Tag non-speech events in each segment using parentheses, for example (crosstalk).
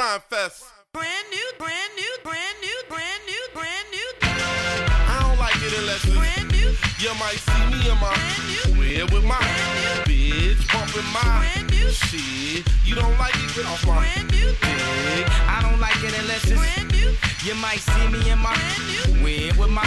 Rhyme Fest. Brand new, brand new, brand new, brand new, brand new, I don't like it unless it's brand new, You might see me in my crib with my bitch bumping my brand new, shit. You don't like it? Get off my brand new, dick. I don't like it unless it's brand new, you might see me in my whip with my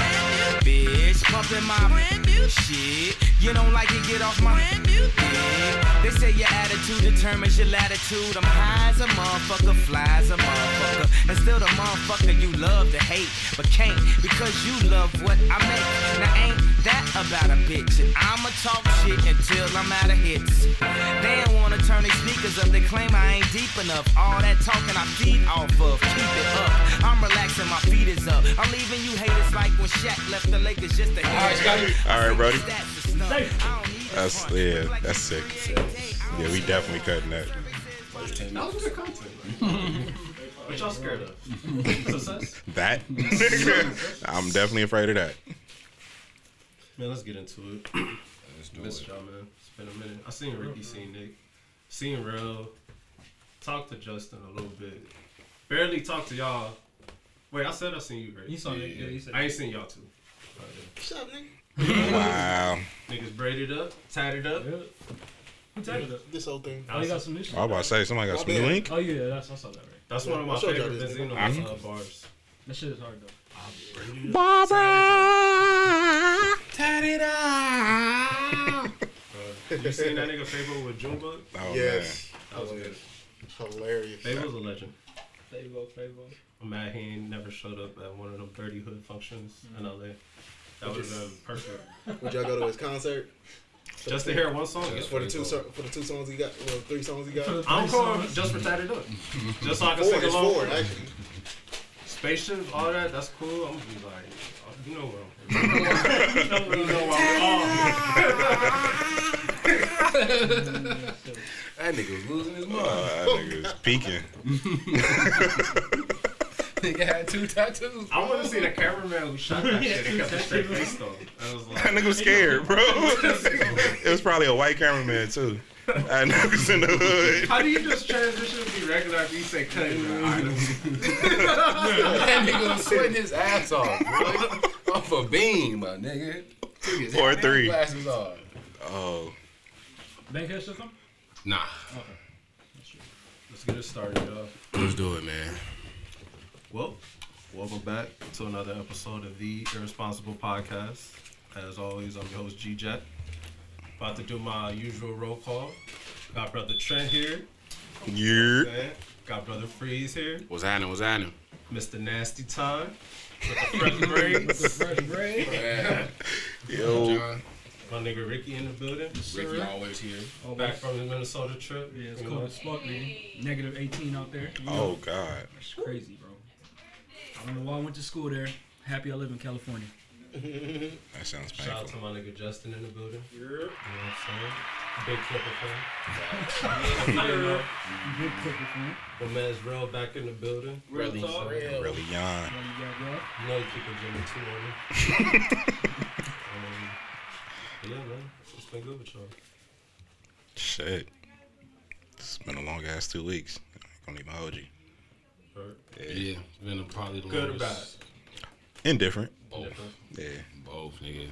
bitch pumping my brand new, shit. You don't like it, get off my brand new, dick. They say your attitude determines your latitude. I'm high as a motherfucker, fly as a motherfucker. And still the motherfucker you love to hate, but can't because you love what I make. Now ain't that about a bitch? And I'ma talk shit until I'm out of hits. They don't wanna turn their sneakers up, they claim I ain't deep enough. All that talking I feed off of, keep it up. I'm relaxing, my feet is up. I'm leaving you haters like when Shaq left the Lakers just to hit. All right, Brody. Stats is snuff. I don't need That's yeah, that's sick. Yeah, we definitely cutting that. That was good content. (laughs) what y'all scared of? (laughs) Success? That? (laughs) I'm definitely afraid of that. Man, let's get into it. Let's do Missed y'all, man. It's been a minute. I seen Ricky, seen Nick, seen Real. Talked to Justin a little bit. Barely talked to y'all. Wait, I said I seen you, right? You saw Nick, yeah, you said- I ain't seen y'all too. What's up, nigga. Wow. Niggas braided up, tied it up. Who tagged it? This whole thing. Oh, you got some new shit. I was about to say somebody got some new ink. Oh yeah, that's I saw that right. That's one of my I showed y'all favorite this, Benzino nigga. uh, (laughs) bars. That shit is hard though. Uh, you seen that nigga Fable with Junebug? Oh Yes. That was good. Hilarious. Fable's a legend. Favo, Favo. I'm mad he ain't never showed up at one of them dirty hood functions in LA. That would have been perfect. Would y'all go to his concert? (laughs) Just to hear one song. For the two so- for the two songs he got, well, three songs he got. I'm going just for Tatted Up. (laughs) Just so I can Four, sing it's along. four actually. Spaceship, all that, that's cool. I'm gonna be like, oh, you know where I'm (laughs) You know where I'm That nigga was losing his mind. Uh, that nigga was peeking. (laughs) nigga had two tattoos. I want to see the cameraman who shot that shit and kept a straight (laughs) face though. I was like, That nigga was scared, bro. (laughs) it was probably a white cameraman too. I know was in the hood. how do you just transition to be regular if you say cut? bro? All right, That nigga was sweating his ass off, bro. Off a beam, my nigga. Took his Or three. Glasses off. Oh, Bankhead system? Nah. Let's get it started, y'all. Let's do it, man. Well, welcome back to another episode of the Irresponsible Podcast. As always, I'm your host G Jet. About to do my usual roll call. Got brother Trent here. yeah. man. Got brother Freeze here. What's happening? What's happening? Mr. Nasty Time. With the (laughs) fresh braids. Fresh braid. Yeah. Yo, John. My nigga Ricky in the building. Ricky always here. Oh, Back from the Minnesota trip. Yeah, it's you cold as fuck, man. Negative 18 out there. Oh God. It's crazy, bro. I don't know why I went to school there. Happy I live in California. (laughs) That sounds Shout out to painful. my nigga Justin in the building. You know what I'm saying? Big Clipper fan. If (laughs) you didn't know, Big Clipper fan. The man's real back in the building. Real Really, talk. real. Really young. What you got, know you keep a Jimmy too on me. um, yeah, man. It's been good with y'all. Shit. It's been a long ass two weeks. I ain't gonna even hold you. Right? Yeah, it's been a, probably the Good or longest- Indifferent. Both. Different. Yeah. Both, nigga.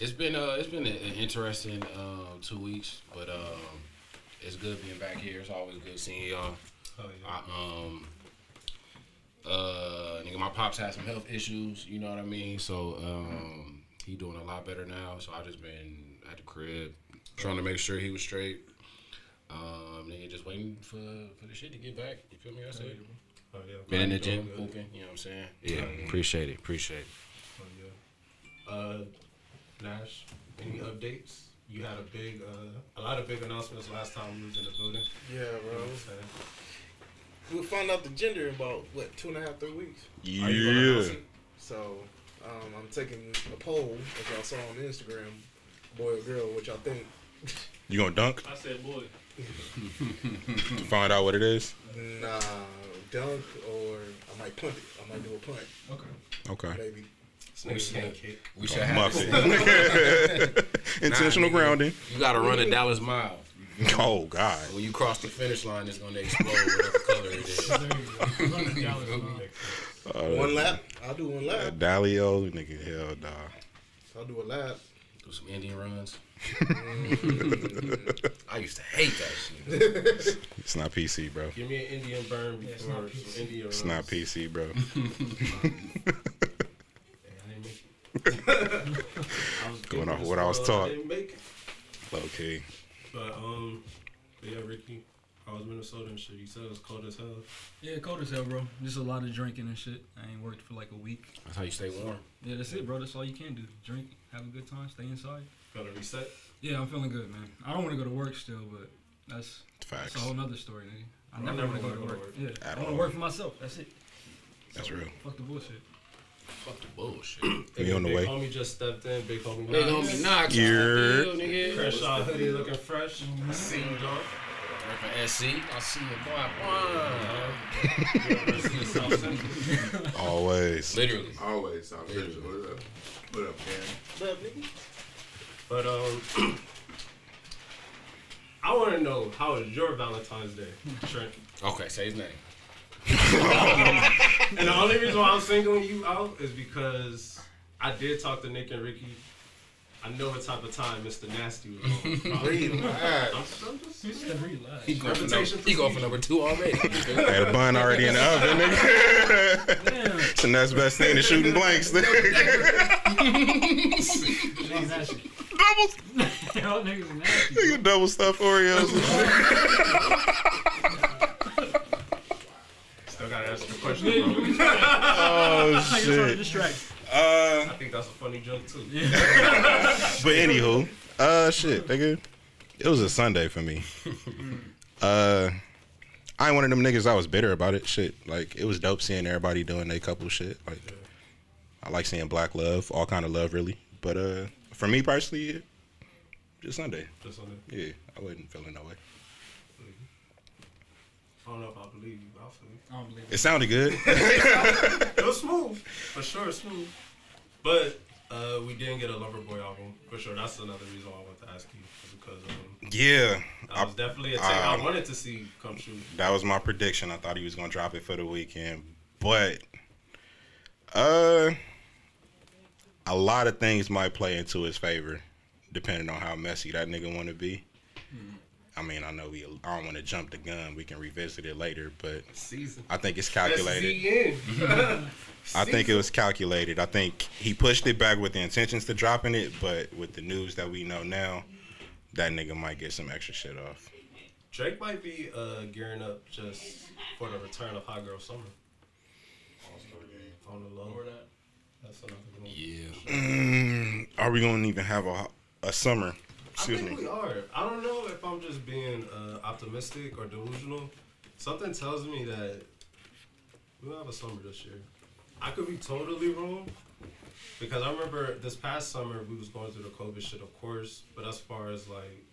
It's been uh, it's been an interesting um, two weeks, but um, it's good being back here. It's always good seeing y'all. Oh, yeah. I, um, uh, nigga, my pops had some health issues. You know what I mean? So um, he doing a lot better now. So I just been at the crib trying to make sure he was straight. Um, nigga, just waiting for for the shit to get back. You feel me? I said. Oh, yeah. Been in the gym, good. hooping. You know what I'm saying? Yeah, appreciate it. Appreciate it. Oh, yeah. Uh, Nash, any updates? You had a big, uh, a lot of big announcements last time we was in the building. Yeah, You know bro. what I'm saying? We'll out the gender in about what two and a half, three weeks. Are you gonna announce Yeah. So um, I'm taking a poll, as y'all saw on Instagram, boy or girl, which y'all think. You gonna dunk I said, boy. To (laughs) find out what it is? Nah, dunk or I might punt it. I might do a punt, Okay. Okay. maybe. This nigga can't kick. We should have it. (laughs) Intentional Nah, grounding. You gotta run a Dallas mile. (laughs) Oh God. When you cross the finish line, it's gonna explode whatever color it is. There you go. Dallas, feel me? uh, One lap. I'll do one uh, lap. Dalio, nigga, hell nah. I'll do a lap. Do some Indian runs. (laughs) I used to hate that shit. It's not PC, bro. Give me an Indian burn it's before not some PC. Indian It's not PC, bro. (laughs) (laughs) I didn't make it. I was Going off what I was taught. didn't. Okay. But um, but yeah, Ricky, I was Minnesota and shit. You said it was cold as hell. yeah, cold as hell, bro. Just a lot of drinking and shit. I ain't worked for like a week. That's how you stay warm. Yeah, that's it, bro. That's all you can do. Drink, have a good time, stay inside. Gotta reset. Yeah, I'm feeling good, man. I don't want to go to work still, but that's Facts. that's a whole nother story, nigga. I I never, never want to go wanna go to work. work. Yeah, At I want to work for myself. That's it. That's real. Fuck the bullshit. Fuck the bullshit. (clears throat) We on the big way. homie just stepped in. Big homie. Big Knox. homie Knox. You're- Deal, nigga. Crenshaw hoodie looking fresh. I see you, dog. Reppin' SC. I see you, boy. boy. University of South Always. Literally. Always. South Central. What up? man? What up, Cam? But um, (clears throat) I want to know how was your Valentine's Day, Trent? Okay, say his name. (laughs) And the only reason why I'm singling you out is because I did talk to Nick and Ricky. I know what type of time Mr. Nasty was (laughs) on. Relax. I'm, I'm just, Just relax. He going for number, Reputation he going for number two already. I Had a bun already in the oven, nigga. Damn. (laughs) it's the next best thing to shooting blanks. (laughs) nigga. Niggas nasty. double, Y'all niggas nasty. nigga, double stuff Oreos. still gotta answer the question, bro. oh How you trying to shit. Distract? Uh, I think that's a funny joke too. (laughs) but anywho, uh, shit, nigga, it was a Sunday for me. (laughs) Uh, I ain't one of them niggas. I was bitter about it. Shit, like it was dope seeing everybody doing their couple shit. Like, I like seeing black love, all kind of love, really. But uh, for me personally, it, just Sunday. Just on the, Yeah, I wasn't feeling no way. I don't know if I believe you, but I feel you. I don't believe it. (laughs) It sounded good. It was smooth, for sure, smooth. But uh, we didn't get a Loverboy album, for sure. That's another reason why I wanted to ask you, is because um, yeah, that was definitely a take I um, wanted to see come true. that was my prediction. I thought he was gonna drop it for the weekend, but uh, a lot of things might play into his favor, depending on how messy that nigga want to be. I mean, I know we. I don't want to jump the gun. We can revisit it later, but Season. I think it's calculated. (laughs) I think it was calculated. I think he pushed it back with the intentions to dropping it, but with the news that we know now, that nigga might get some extra shit off. Drake might be uh, gearing up just for the return of Hot Girl Summer. On the low. That's another one. yeah. Mm, are we gonna even have a a summer? I think me. we are. I don't know if I'm just being uh, optimistic or delusional. Something tells me that we'll have a summer this year. I could be totally wrong because I remember this past summer we was going through the COVID shit, of course. But as far as like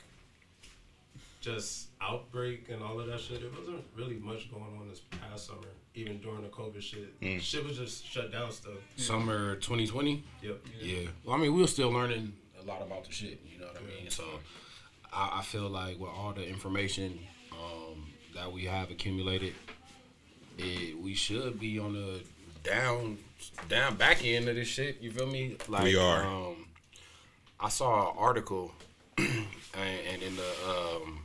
just outbreak and all of that shit, it wasn't really much going on this past summer. Even during the COVID shit, Mm. shit was just shut down stuff. Summer 2020. Yep. Yeah. Well, I mean, we were still learning a lot about the shit. You know what I mean? So, I, I feel like with all the information um, that we have accumulated, it, we should be on the down, down back end of this shit. You feel me? Like We are. Um, I saw an article, (clears throat) and, and in the um,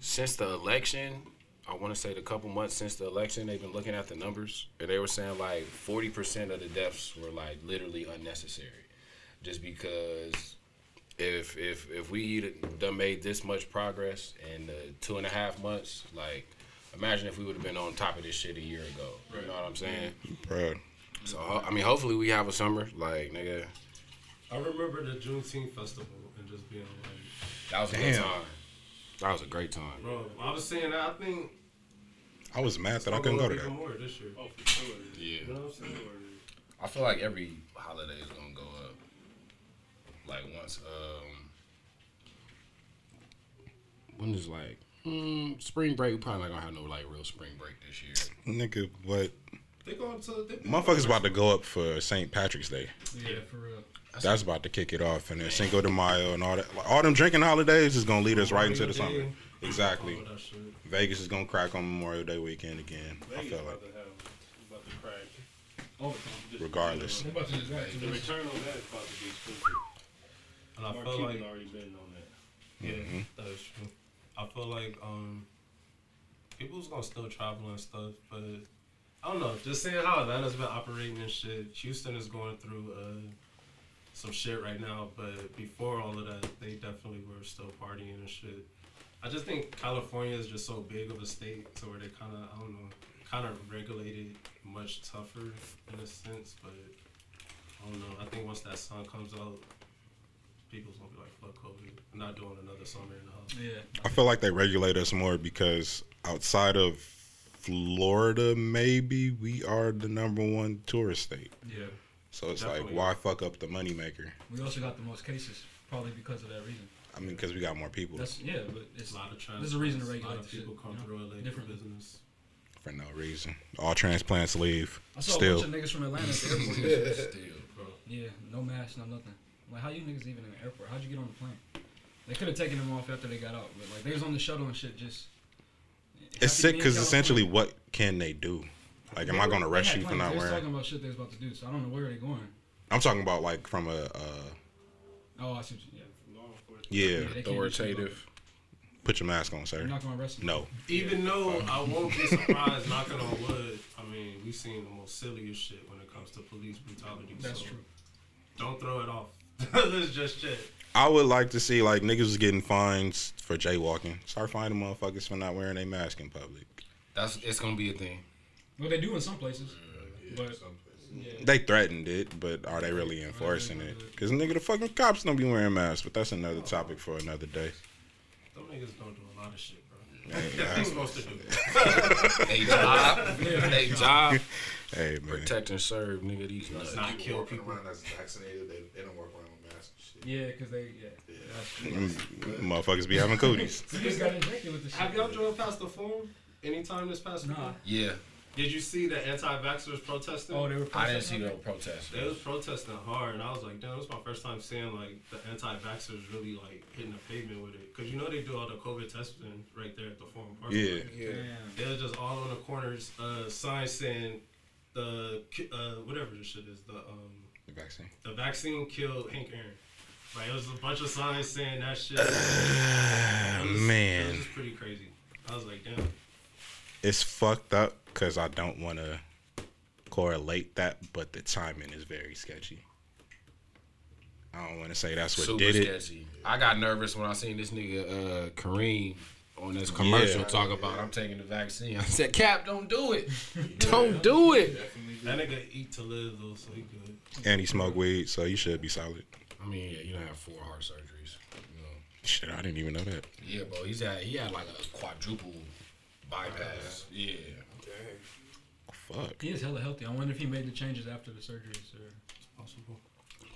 since the election. I want to say the couple months since the election, they've been looking at the numbers, and they were saying like forty percent of the deaths were like literally unnecessary, just because if if if we done made this much progress in the two and a half months, like imagine if we would have been on top of this shit a year ago. You know what I'm saying? Bro, So I mean, hopefully we have a summer, like nigga. I remember the Juneteenth festival and just being like. That was a Damn. good time. That was a great time. Bro, I was saying that I think I was mad that I couldn't go up to that. more this year. Oh, for sure. Yeah. You know what I'm saying? I feel like every holiday is gonna go up. Like once, um, when is like mm, spring break? We probably not gonna have no like real spring break this year. Nigga, what? They going to they Motherfuckers about to go up for St. Patrick's Day. Yeah, for real. That's about to kick it off, and then Cinco de Mayo and all that. Like, all them drinking holidays is gonna lead us right into the summer. Exactly. All. Vegas is gonna crack on Memorial Day weekend again. I feel like. about to crack. Overtime. Regardless. They're about to just right. The return on that is about to be stupid. And I Mark feel Cuban like already been on that. Yeah, that is true. I feel like um, people's gonna still travel and stuff, but I don't know. Just seeing how Atlanta's been operating and shit. Houston is going through uh, some shit right now, but before all of that, they definitely were still partying and shit. I just think California is just so big of a state to where they kind of, I don't know, kind of regulated much tougher in a sense, but I don't know. I think once that sun comes out, people's gonna be like, fuck COVID. I'm not doing another summer in the house. Yeah. I feel like they regulate us more because outside of Florida, maybe we are the number one tourist state. Yeah. So it's Definitely. like, why fuck up the moneymaker? We also got the most cases, probably because of that reason. I mean, because we got more people That's yeah, but it's A lot of there's a reason to regulate A lot of the shit, people come you know? through LA for Different. business. for no reason. All transplants leave. I saw Still, a bunch of niggas from Atlanta at the airport. yesterday. (laughs) Still. Bro. yeah, no mask, no nothing. Like, how you niggas even in the airport? How'd you get on the plane? They could have taken them off after they got out, but like they was on the shuttle and shit. Just it's sick to be in because essentially, what can they do? Like, am They I going to arrest you for plans. not They was wearing? talking about shit they was about to do, so I don't know where they going. I'm talking about like from a uh, Oh, I see. What you, yeah, yeah. they can't do shit about Authoritative. Put your mask on, it. sir. They're not gonna arrest you. No. Even though I won't be surprised, knocking on wood, I mean, we've seen the most silliest shit when it comes to police brutality. That's so true. Don't throw it off. That's just shit. I would like to see like niggas was getting fines for jaywalking. Start finding motherfuckers for not wearing a mask in public. That's it's gonna be a thing. Well, they do in some places, but yeah. They threatened it, but are they really enforcing it? Because nigga, the fucking cops don't be wearing masks. But that's another topic for another day. Them niggas don't do a lot of shit, bro. Hey, (laughs) They're supposed to do. They job, they job, (laughs) hey man, protect and serve, nigga. These nuts. Not kill people. around that's vaccinated. They, they don't walk around with masks and shit. Yeah, because they yeah. That's true. Mm, motherfuckers be having cooties. (laughs) You just got injected with the shit. Have y'all drove past the forum anytime this past Nah. Yeah, Did you see the anti-vaxxers protesting? Oh, they were. I didn't see protesting? no protest. They was protesting hard, and I was like, damn, this is my first time seeing like the anti-vaxxers really like hitting the pavement with it. Cause you know they do all the COVID testing right there at the Forum Park. Yeah. Yeah. Damn. They was just all on the corners, uh, signs saying the uh, whatever this shit is, the um, The vaccine. the vaccine killed Hank Aaron. Like it was a bunch of signs saying that shit. (sighs) It was- it man, was pretty crazy. I was like, damn. it's fucked up because I don't want to correlate that, but the timing is very sketchy. I don't want to say that's what Super did it. I got nervous when I seen this nigga uh, Kareem on this commercial Yeah. talk about I'm taking the vaccine. I said, Cap, don't do it. (laughs) don't do it. That nigga eat to live though, so he good. And he smoked weed, so you should be solid. I mean, yeah, you don't have four heart surgeries. You know. Shit, I didn't even know that. Yeah, bro. He's had he had like a quadruple bypass. Yeah. Fuck. He is hella healthy. I wonder if he made the changes after the surgeries or. Possible.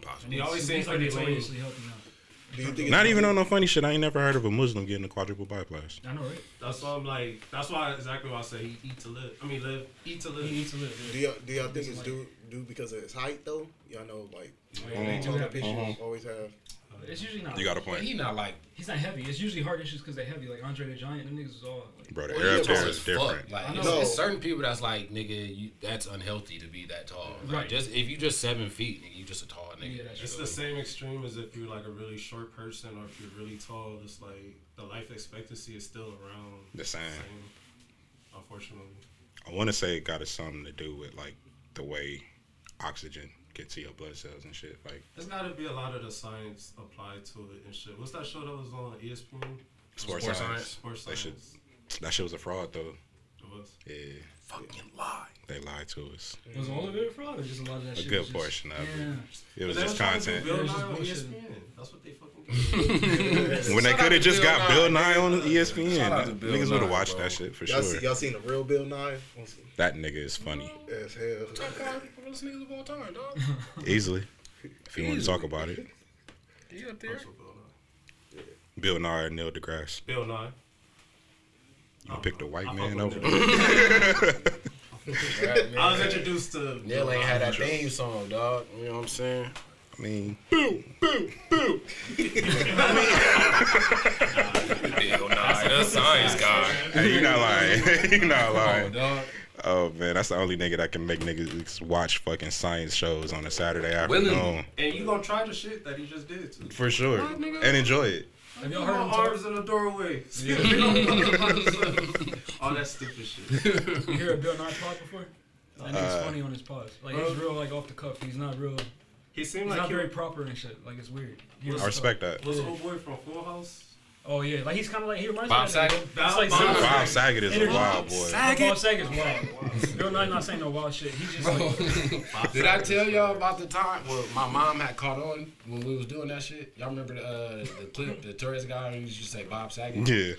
Possible. He always he's, seems he's like pretty lean. notoriously healthy now. Do you think Not even on no funny shit. I ain't never heard of a Muslim getting a quadruple bypass. I know, right? That's why I'm like. That's why exactly why I say he eat to live. I mean, live, eat to live. He needs to live. Do y'all, do y'all think it's due due because of his height though? Y'all know like They do heart have issues issues. always have. It's usually not. You got a point, he not like He's not heavy. It's usually heart issues because they're heavy. Like Andre the Giant, them niggas is all like. bro. The air tall tear is different. Like I it's, know. it's certain people that's like nigga, you that's unhealthy to be that tall. Like, Right. Just if you just seven feet, nigga, you just a tall nigga. Yeah, that's It's the same extreme as if you're like a really short person or if you're really tall. It's like the life expectancy is still around The same. Unfortunately, I want to say it got something to do with like the way oxygen gets to your blood cells and shit. Like there's got to be a lot of the science applied to it and shit. What's that show that was on ESPN? sports, Sports science. science. Sports That shit, science. that shit was a fraud though. It was. Yeah, Fucking lie. they lied to us. Was all of it fraud or just a lot of that A shit? good was just- portion of it. yeah. It was just trying to do content. Bill Nye on. ESPN. That's what they fucking. (laughs) When they could have just Bill got Nye, Bill Nye on Shout out to ESPN, Bill niggas would have watched bro. that shit for Y'all sure. see y'all seen the real Bill Nye? That nigga is funny, As hell. Top five greatest niggas of all time, dog. (laughs) easily. If you want to talk about it, He up there. That's what Bill Nye. Bill Nye or Neil deGrasse. Bill Nye. You picked a white man fuck over. with (laughs) I was introduced to. Neil ain't had that theme song, dog. You know what I'm saying? I mean, Hell nah, that's science guy. (laughs) hey, you not lying. (laughs) you not Oh, lying. dog. Oh man, that's the only nigga that can make niggas watch fucking science shows on a Saturday Willingly. afternoon. And you gonna try the shit that he just did too. For sure. What, nigga? And enjoy it. Have y'all My heard him talk? arms in the doorway. All (laughs) that stupid shit. You hear Bill Nye pod before? That nigga's Uh, funny on his pods. Like he's real like off the cuff. He's not real. He He's seemed like not he very proper and shit. Like it's weird. He I was- respect that. was old boy from Full House. Oh yeah, like he's kind of like he reminds Bob me of that. Saget? It's like Bob similar. Bob Saget is a wild boy. Bob Saget's wild. Bill Nye not saying no wild shit. He just like Did I tell y'all about the time where my mom had caught on when we was doing that shit? Y'all remember the, uh, the clip, the tourist guy who used to say Bob Saget? Yeah.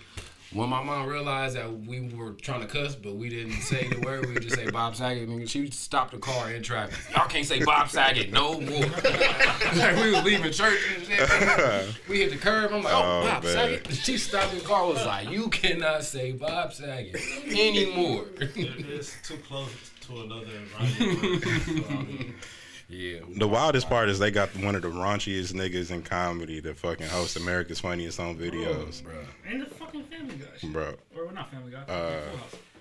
When my mom realized that we were trying to cuss, but we didn't say the word, we would just say Bob Saget. And she stopped the car in traffic. Y'all can't say Bob Saget no more. (laughs) like we was leaving church and shit. (laughs) We hit the curb. I'm like, oh, Oh, Bob man. Saget. She stopped the car. Was like, you cannot say Bob Saget anymore. It's too close to another environment. (laughs) So, I mean, yeah. The wildest part is they got one of the raunchiest niggas in comedy to fucking host America's Funniest Home Videos. Bro. and the fucking Family Guy. shit. Bro. Or well, not Family Guy. Uh,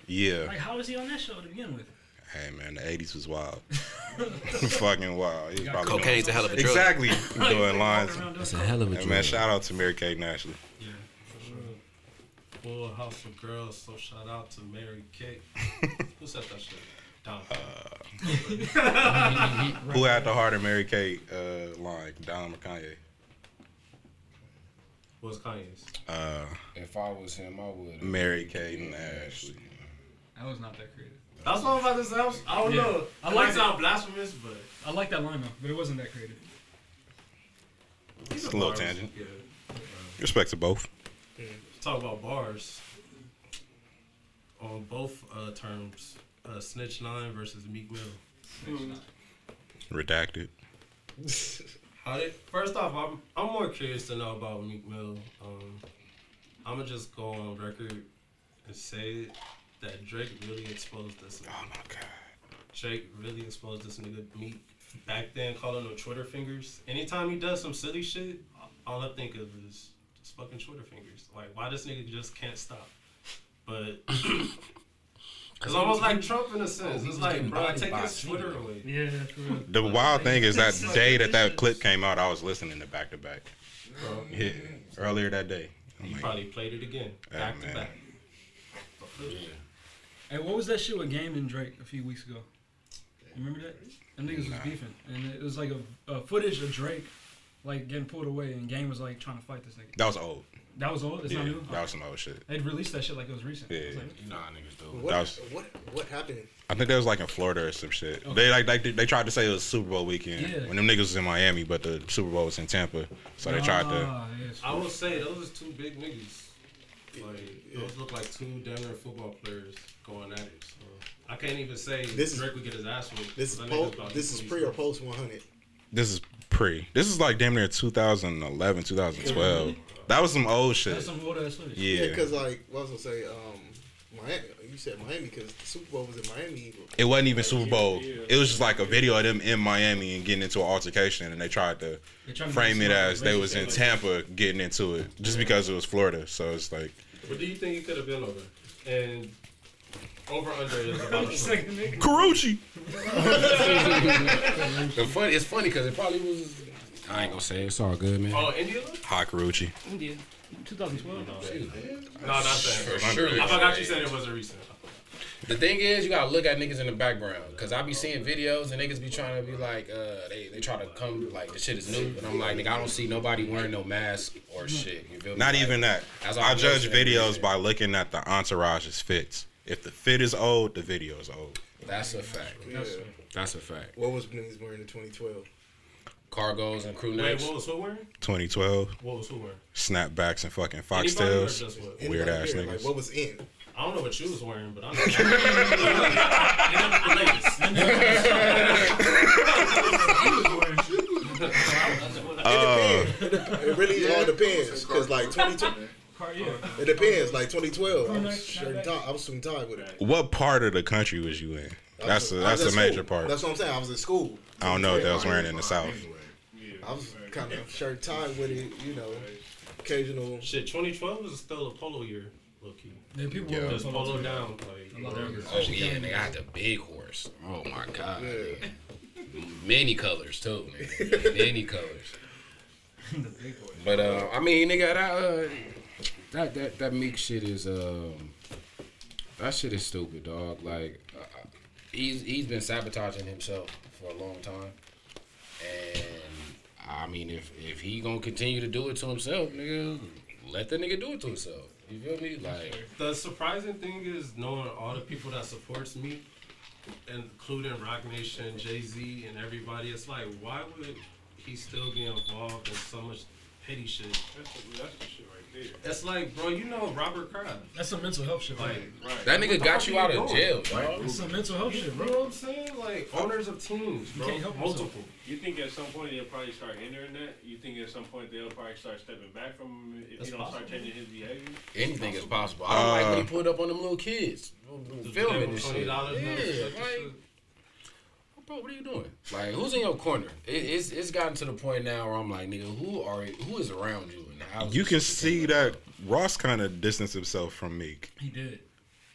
Yeah. Like how was he on that show to begin with? Hey man, the 80s was wild. (laughs) fucking wild. He was probably Cocaine's a hell of a drug. Exactly. (laughs) Doing lines. Walking It's a hell of a Hey, drug. man, shout out to Mary Kate and Ashley. yeah, for sure. Full House of Girls. So shout out to Mary Kate. (laughs) Who said that shit? Don. (laughs) Who had the heart of Mary Kate uh, line? Don or Kanye? What's Kanye's? Uh, If I was him, I would. Mary Kate and Ashley. That was not that creative. That's what I'm about to say. I was- I don't Yeah. know. I I like might it. sound blasphemous, but I like that line though, but it wasn't that creative. It's a little bars. tangent. Yeah. Respect to both. Talk about bars. On both uh, terms, uh, Snitch Nine versus Meek Mill. Redacted. (laughs) How did, first off, I'm I'm more curious to know about Meek Mill. Um, I'm gonna just go on record and say that Drake really exposed this. Nigga. Oh my god. Drake really exposed this nigga Meek back then, calling him Twitter fingers. Anytime he does some silly shit, all I think of is just fucking Twitter fingers. Like, why this nigga just can't stop? But it's almost like Trump in a sense. Oh, he It's was like, bro, bodied take by his Twitter away. Yeah, for real. The wild thing is that day that that clip came out, I was listening to back to back. Mm-hmm. Bro, Yeah, earlier that day. I'm he like, probably played it again, Yeah, back to man. back. Hey, what was that shit with Game and Drake a few weeks ago? You remember that? Them niggas was beefing, and it was like a, a footage of Drake like getting pulled away, and Game was like trying to fight this nigga. that was old. That was old. It's Yeah, not new. that was some old shit. They'd released that shit like it was recent. I was Yeah. like, Nah, niggas do. What, That was- what what happened? I think that was like in Florida or some shit. They like they, they tried to say it was Super Bowl weekend Yeah. when them niggas was in Miami, but the Super Bowl was in Tampa, so they tried to. Ah, yeah, I will say those is two big niggas. Like those look like two Denver football players going at it. So I can't even say This is- Drake would get his ass whooped. This is That po- this is pre or post 100. This is pre. This is like damn near 2011, 2012. That was some old shit. That's some old ass footage. Yeah, Yeah, because like what was I gonna say? Um, Miami. You said Miami because the Super Bowl was in Miami. it wasn't even Super Bowl. It was just like a video of them in Miami and getting into an altercation, and they tried to They trying to frame it as they was in. Tampa getting into it just because it was Florida. So it's like What do you think he could have been over? And over under is about (laughs) a Second nigga. Karrueche. (laughs) The funny, it's funny because it probably was. I ain't gonna say it. it's all good, man. Oh, India? Hot Karrueche. India. 2012. No, not that. For sure. I forgot you said it was a recent. The thing is, you gotta look at niggas in the background, cause I be seeing videos and niggas be trying to be like, uh, they they try to come like the shit is new, and I'm like, nigga, I don't see nobody wearing no mask or shit. You feel me? Not Like, even that. That's all I I'm judge saying. videos by looking at the entourage's fits. If the fit is old, the video is old. That's a fact. Yeah. That's a fact. What was niggas wearing in 2012? Cargos and crew Wait, necks. what was who wearing? 2012 What was who wearing? snapbacks and fucking Anybody or foxtails. Weird ass niggas. Like, what was in? I don't know what you was wearing, but I know. (laughs) It was the. Uh, It really all depends because like 22. It depends. Like 2012, I was, Nice, shirting not tie, I was suiting tie with it. what part of the country was you in? That's was- a, I was that's a major part. That's what I'm saying. I was in school. I don't know what they was wearing in the south. I was kind of shirt tie with it, you know. Occasional. Shit, 2012 was still a polo year, low key. Yeah, people Yeah. were Just polo polo down, like A lot of whatever. them. Oh yeah, nigga, I had the big horse. Oh my god. Yeah. Many colors too, nigga. Many colors. (laughs) The big boy. But uh, I mean, nigga, that uh, that that that Meek shit is um, that shit is stupid, dog. Like, uh, he's he's been sabotaging himself for a long time, and I mean, if if he gonna continue to do it to himself, nigga, let the nigga do it to himself. You feel me? Like, The surprising thing is knowing all the people that supports me, including Roc Nation, Jay Z, and everybody. It's like, why would he still be involved in so much petty shit? That's the, that's the shit right there. It's like, bro, you know Robert Kraft. That's some mental health shit, Like, right? Right. that nigga got you out of doing? jail, dog. That's some mental health shit. you know what I'm saying? Like owners of teams, bro, can't help yourself. multiple. You think at some point they'll probably start hindering that? You think at some point they'll probably start stepping back from him if That's he don't start changing his behavior? Anything is possible. I don't like when he Uh, put up on them little kids, filming this shit. Yeah, like, bro, what are you doing? Like, who's in your corner? It, it's it's gotten to the point now where I'm like, nigga, who are who is around you? And how You can see that Ross kind of distanced himself from Meek, He did.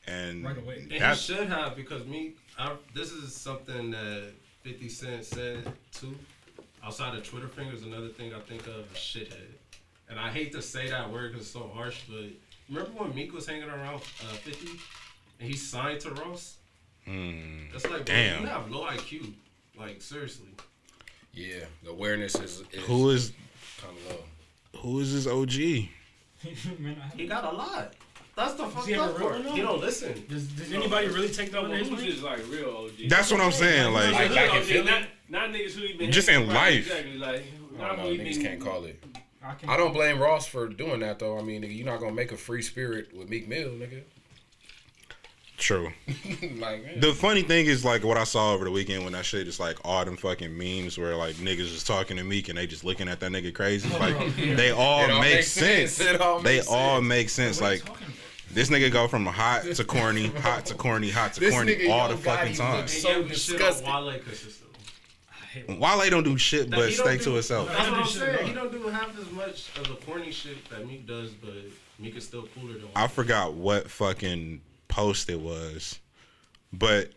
and Right away. And he should have because me. I, this is something that Fifty Cent said too. Outside of Twitter fingers, another thing I think of is shithead. And I hate to say that word because it's so harsh, but remember when Meek was hanging around uh, Fifty and he signed to Ross? Mm, That's like, bro, Damn. you have low IQ. Like seriously. Yeah, the awareness is, is who is kind of low. who is his OG? (laughs) Man, He got a lot. That's the fucked he up real part. He don't listen. Does, does anybody really take that No, one but his who's like real OG? That's what I'm saying. Like, Like, Like back in Philly? not, not niggas who even Just hang- in life. Exactly. Like, I not don't know. Niggas even- can't call it. I, I don't blame Ross for doing that though. I mean, nigga, you're not gonna make a free spirit with Meek Mill, nigga. True. (laughs) like, man. The funny thing is like what I saw over the weekend when that shit is like all them fucking memes where like niggas just talking to Meek and they just looking at that nigga crazy. (laughs) Like they all It all make makes sense. sense. All They makes all sense. make sense. What are you Like this nigga go from hot to (laughs) corny, hot to corny, hot to corny nigga, all Yo the fucking Gotti time. looks And So yet we shit on disgusting. Wale consistently. I hate Wale don't do shit but he don't stay do- to himself. That's what I'm He don't do saying. He don't do half as much of the corny shit that Meek does, but Meek is still cooler than. I forgot what fucking post it was, but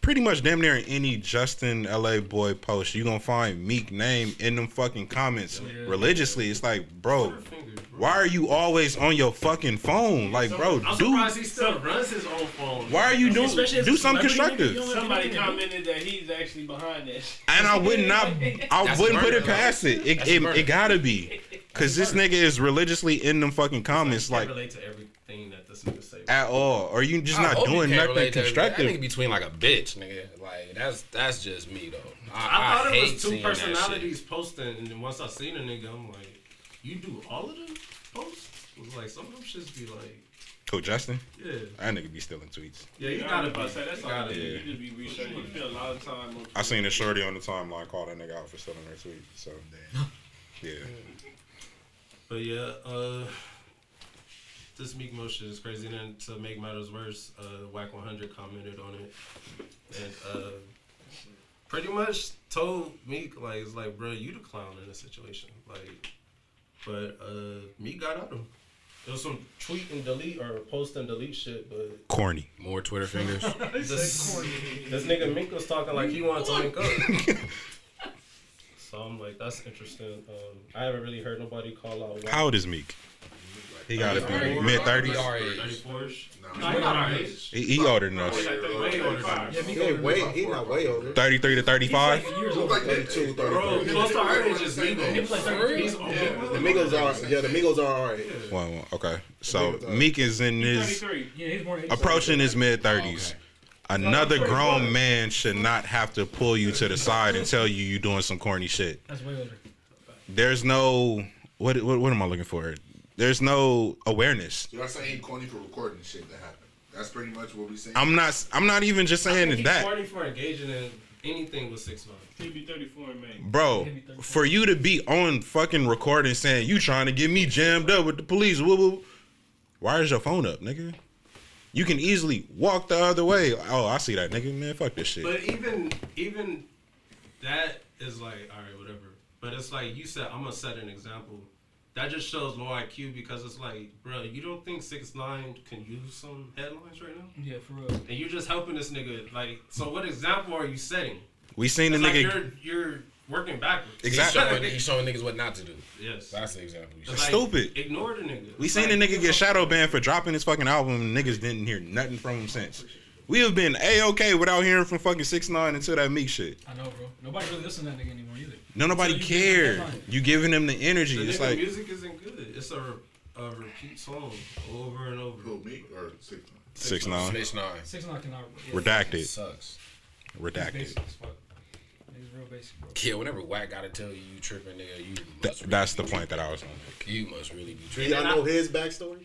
pretty much damn near any Justin Laboy post, you gonna find Meek name in them fucking comments Yeah. religiously. It's like, bro, fingers, bro. why are you always on your fucking phone? Like, bro, I'm do surprised he still runs his own phone. why are you doing Especially do a something constructive? you don't have Somebody anything to do. commented that he's actually behind that. shit. And I would not, (laughs) I wouldn't put it past it. It, it, it gotta be, (laughs) cause this nigga is religiously in them fucking comments Can't like relate to everything that this nigga say. at all, or you just I not doing nothing relate to- That constructive. nigga between like a bitch, nigga. Like that's that's just me though. I, I thought I it hate was two seeing that shit. personalities posting, and then once I seen a nigga, I'm like, you do all of them posts? Was like some of them shits be like, Who Justin? yeah, That nigga be stealing tweets. yeah, you Yeah, gotta was about be. to say, that's you all gotta you do. You just be researching. You spend a lot of time on. I seen a shorty on the timeline call that nigga out for stealing her tweet. So damn. (laughs) yeah, But yeah, uh, this Meek Mill shit is crazy. And then to make matters worse, uh, Wack 100 commented on it, and uh, pretty much told Meek like, "It's like, bro, you the clown in this situation." Like, but uh, Meek got at him. It was some tweet and delete or post and delete shit, but corny. More Twitter fingers. (laughs) this, this nigga Meek was talking like he wanted to link up. (laughs) So I'm like, that's interesting. Um, I haven't really heard nobody call out. Wack. How old is Meek? He got to be mid thirties. Our age. 34ish? Nah, No, he not our age. He, he older than us. Way older than us. Yeah, He ain't way, he not way older. Thirty three to thirty five. years Look like that. 32, Bro, 33. close to our age is legal. He was like 33. He's. The Migos are, yeah, the Migos are alright. Well, well, okay. So Meek is in his 33. Yeah, he's approaching his mid oh, thirties. Another grown man should not have to pull you to the side and tell you you're doing some corny shit. That's way older. There's no what what, what am I looking for? There's no awareness. So y'all saying he corny for recording the shit that happened. That's pretty much what we saying. I'm not. I'm not even just saying He's that. corny for engaging in anything with six nine. He'll be 34 in May. Bro, for you to be on fucking recording saying you trying to get me jammed up with the police, woo woo, why is your phone up, nigga? You can easily walk the other way. Oh, I see that, nigga. Man, fuck this shit. But even even that is like, all right, whatever. But it's like you said, I'm gonna set an example. That just shows low IQ because it's like, bro, you don't think six nine can use some headlines right now? Yeah, for real. And you're just helping this nigga. Like, so what example are you setting? We seen the like nigga. you're you're working backwards. Exactly. He's showing, (laughs) he's showing niggas what not to do. Yes. That's the example. You It's said. like, Stupid. Ignore the nigga. We seen like, the nigga get shadow banned for dropping his fucking album. and Niggas didn't hear nothing from him since. We have been a okay without hearing from fucking six nine until that Meek shit. I know, bro. Nobody really listen to that nigga anymore either. No, nobody So you give cared. headline. You giving him the energy. The It's nigga like music isn't good. It's a, re- a repeat song over and over. Who, me or six nine? six nine Snitch nine. Six nine cannot. redacted, Sucks. Redacted. basic as fuck. He's real basic. Yeah, whenever Wack gotta tell you you tripping, nigga, you Th- really that's the be point that I was gonna make. You must really be tripping. y'all know his backstory?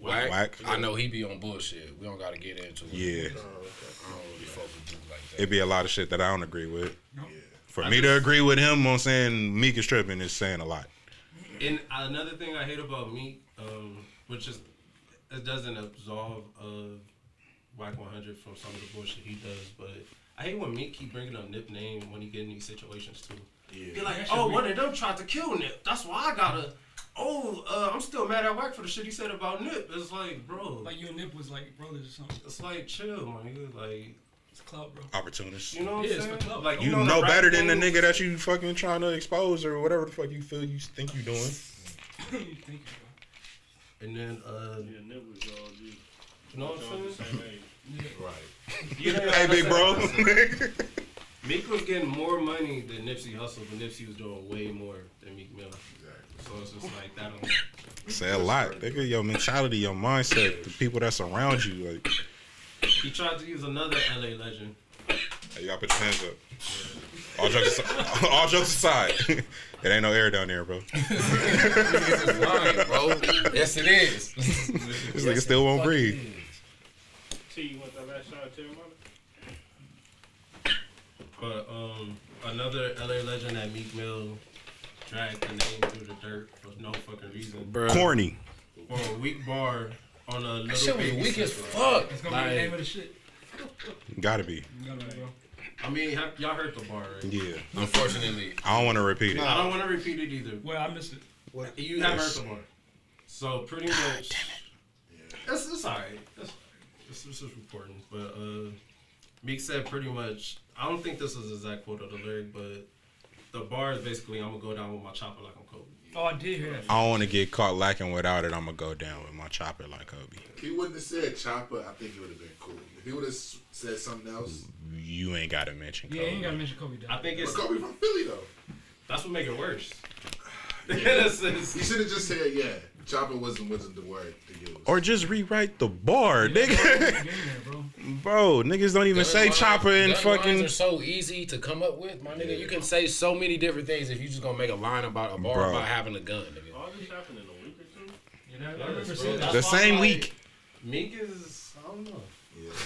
Wack, Wack. I know he be on bullshit. We don't gotta get into it. Yeah, oh, I don't really fuck with dudes like that. it'd be a lot of shit that I don't agree with. No. For I me to agree with him on saying Meek is tripping is saying a lot. And another thing I hate about Meek, um, which is it doesn't absolve of Wack 100 from some of the bullshit he does, but I hate when Meek keep bringing up Nip name when he get in these situations too. Yeah. Be like, That shit oh, weird. one of them tried to kill Nip. That's why I gotta. Oh, uh, I'm still mad at Wack for the shit he said about Nip. It's like, bro, Like you and Nip was like brothers or something. it's like chill, my nigga. Like, It's clout, bro. Opportunist. you know what Yeah, I'm it's saying? for club. Like, You know, know the rap better than the nigga that you fucking trying to expose or whatever the fuck you feel you think you doing. (laughs) You, bro. And then, uh, Yeah, Nip was all G. you know what I'm saying? same. Right. You (laughs) know, Hey, big bro. (laughs) Meek was getting more money than Nipsey Hussle, but Nipsey was doing way more than Meek Mill. Exactly. So it's just like that. Don't, Say a lot. Nigga, your mentality, your mindset, the people that surround you. Like, (laughs) he tried to use another LA legend. hey, y'all put your hands up. All jokes aside, (laughs) all jokes aside. (laughs) it ain't no air down there, bro. Niggas is lying, bro. Yes, it is. This nigga still won't breathe. T, you want that last shot of Terry But um, another LA legend that Meek Mill dragged the name through the dirt for no fucking reason. Bro. Corny. For a weak bar on a little That shit was baby weak as fuck. It's gonna be the name Like, of the shit. Gotta be. Gotta be. I mean, y'all heard the bar, right? Yeah. unfortunately, I don't want to repeat it. I don't want to repeat it either. Well, I missed it. You have Yes. heard the bar. So pretty much. It's, it's alright. It's, it's, it's just reporting. But uh, Meek said pretty much. I don't think this is the exact quote of the lyric, but the bar is basically I'm gonna go down with my chopper like I'm Kobe. Oh, I did hear that. I don't want to get caught lacking without it. I'm gonna go down with my chopper like Kobe. If he wouldn't have said chopper, I think it would have been cool. If he would have said something else, You ain't gotta mention Yeah, Kobe. you ain't gotta mention Kobe. I Dad. think but it's Kobe from Philly though. that's what make it worse. (sighs) It's- (laughs) He should have just said, yeah, chopper wasn't wasn't the word to use. or just rewrite the bar, Get nigga. (laughs) in bro. Bro, niggas don't even gun say lines- chopper and gun lines are so easy to come up with, my nigga. You can say so many different things if you just gonna make a line about a bar Bro. about having a gun, nigga. All this happened in a week or two? You know, I Yes, remember bro. seeing that. That's The same like, week. Meek is I don't know.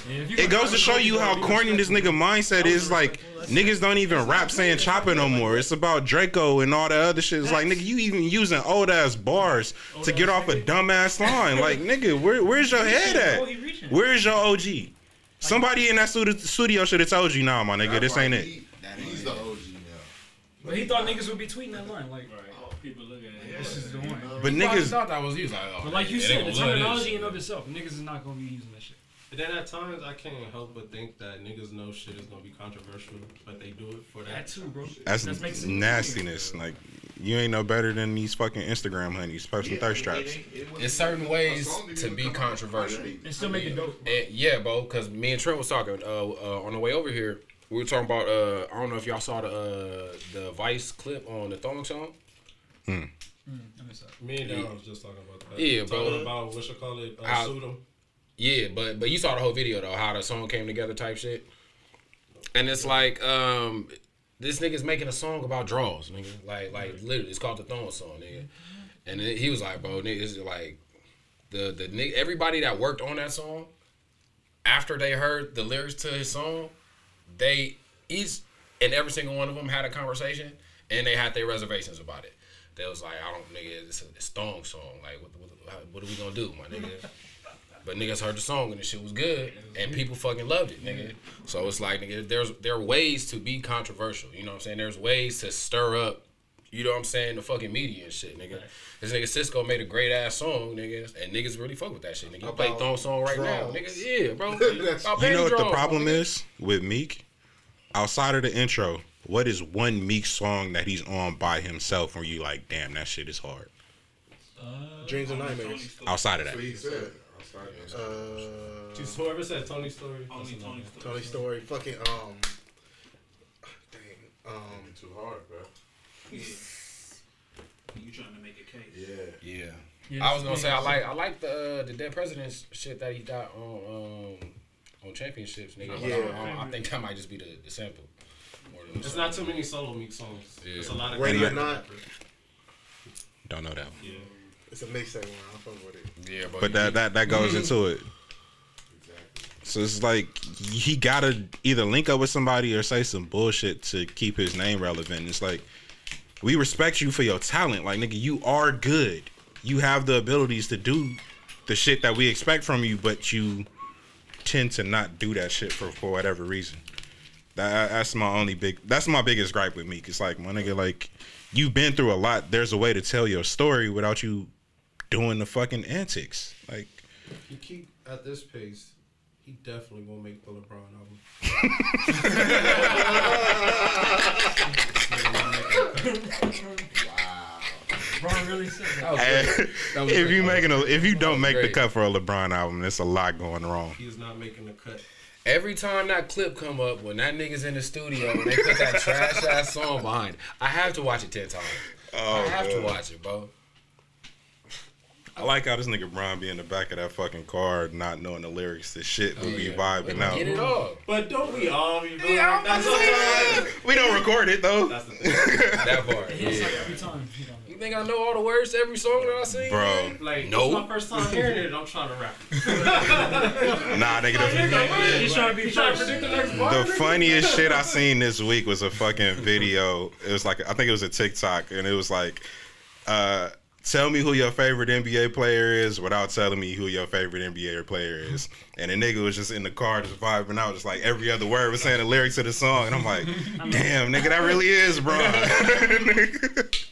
Yeah, if you It goes to show you how corny this nigga mindset is. Like niggas don't even rap saying chopper no more. It's about Draco and all that other shit. It's like nigga, you even using old ass bars to get off a dumbass line. Like nigga, where, where's your head Oh, at? Where's your OG? Somebody in that studio- studio should have told you, nah, my nigga, this ain't it. He, he's the OG now. But he thought niggas would be tweeting that line. Like, Right. Oh, people look at it. this is the one. But He probably niggas, thought that was he like, oh, But like you said, the terminology in of itself, niggas is not gonna be using that shit. But then at times I can't help but think that niggas know shit is gonna be controversial, but they do it for that. That too, bro. that's That makes it nastiness. Like you ain't no better than these fucking Instagram honeys posting thirst traps. It's certain ways to be controversial. And still make it dope. And, yeah, bro, because me and Trent was talking uh, uh, on the way over here. We were talking about. Uh, I don't know if y'all saw the uh, the Vice clip on the Thong song. Mm, I. Me and Don was just talking about that. Yeah, talking bro. about what you call it, uh, How- suit 'em. Yeah, but but you saw the whole video though, how the song came together, type shit. And it's like, um, this nigga's making a song about draws, nigga. Like like literally, it's called the Thong song, nigga. And then he was like, bro, nigga, it's like the the nigga, everybody that worked on that song, after they heard the lyrics to his song, they each and every single one of them had a conversation, and they had their reservations about it. They was like, I don't, nigga, it's a it's Thong song. Like, what, what, what are we gonna do, my nigga? (laughs) But niggas heard the song and the shit was good, and people fucking loved it, nigga. So it's like, nigga, there's there are ways to be controversial. You know what I'm saying? There's ways to stir up You know what I'm saying? The fucking media and shit, nigga. This nigga Sisqó made a great ass song, nigga, and niggas really fuck with that shit, nigga. You play About Thong song right now, drugs. nigga. Yeah, bro. (laughs) You know panty what the problem nigga. is with Meek? Outside of the intro, what is one Meek song that he's on by himself where you like, damn, that shit is hard? Dreams and nightmares. Outside of That's that. Uh, Just whoever said Tony Story. Only Tony enough. Tony Story. Fucking um. Dang. Um. Too hard, bro. You trying to make a case? Yeah. Yeah. Yeah, I was gonna say I like I like the uh, the dead presidents shit that he got on um on championships, nigga. But I, Yeah. I, I think that might just be the, the sample. More than the It's not too many solo Meek songs. Yeah. It's a lot of Ready or Not. rappers. Don't know that one. Yeah. It's a mixtape one. I fuck with it. Yeah, but, But that that that goes into it. So it's like he gotta either link up with somebody or say some bullshit to keep his name relevant. It's like we respect you for your talent. Like nigga, you are good. You have the abilities to do the shit that we expect from you, but you tend to not do that shit for, for whatever reason. That that's my only big that's my biggest gripe with Meek. It's like my nigga, like you've been through a lot. There's a way to tell your story without you doing the fucking antics. Like He keep at this pace. He definitely won't make the LeBron album. (laughs) Ron really said that. That was That was if great. you making a if you don't make the cut for a LeBron album, there's a lot going wrong. He's not making the cut. Every time that clip come up, when that nigga's in the studio and they put that trash ass song behind, it, I have to watch it ten times. Oh, I have to watch it, bro. I like how this nigga Brian be in the back of that fucking car, not knowing the lyrics to shit, but be vibing out. Get it off. But don't we all be doing Yeah, I'm that about to say sometimes? We don't record it though, That's the thing. (laughs) That part. It's like Yeah. every time. He know. You think I know all the words to every song that I sing? bro. Like, No. it's my first time hearing it. I'm trying to rap. (laughs) Nah, nigga. The, He's trying to be trying to predict the next bar? the funniest shit I (laughs) seen this week was a fucking video. It was like I think it was a TikTok, and it was like, uh, "Tell me who your favorite NBA player is without telling me who your favorite NBA player is." And the nigga was just in the car, just vibing out, just like every other word was saying the lyrics to the song, and I'm like, (laughs) "Damn, nigga, that really is, bro." (laughs) That nigga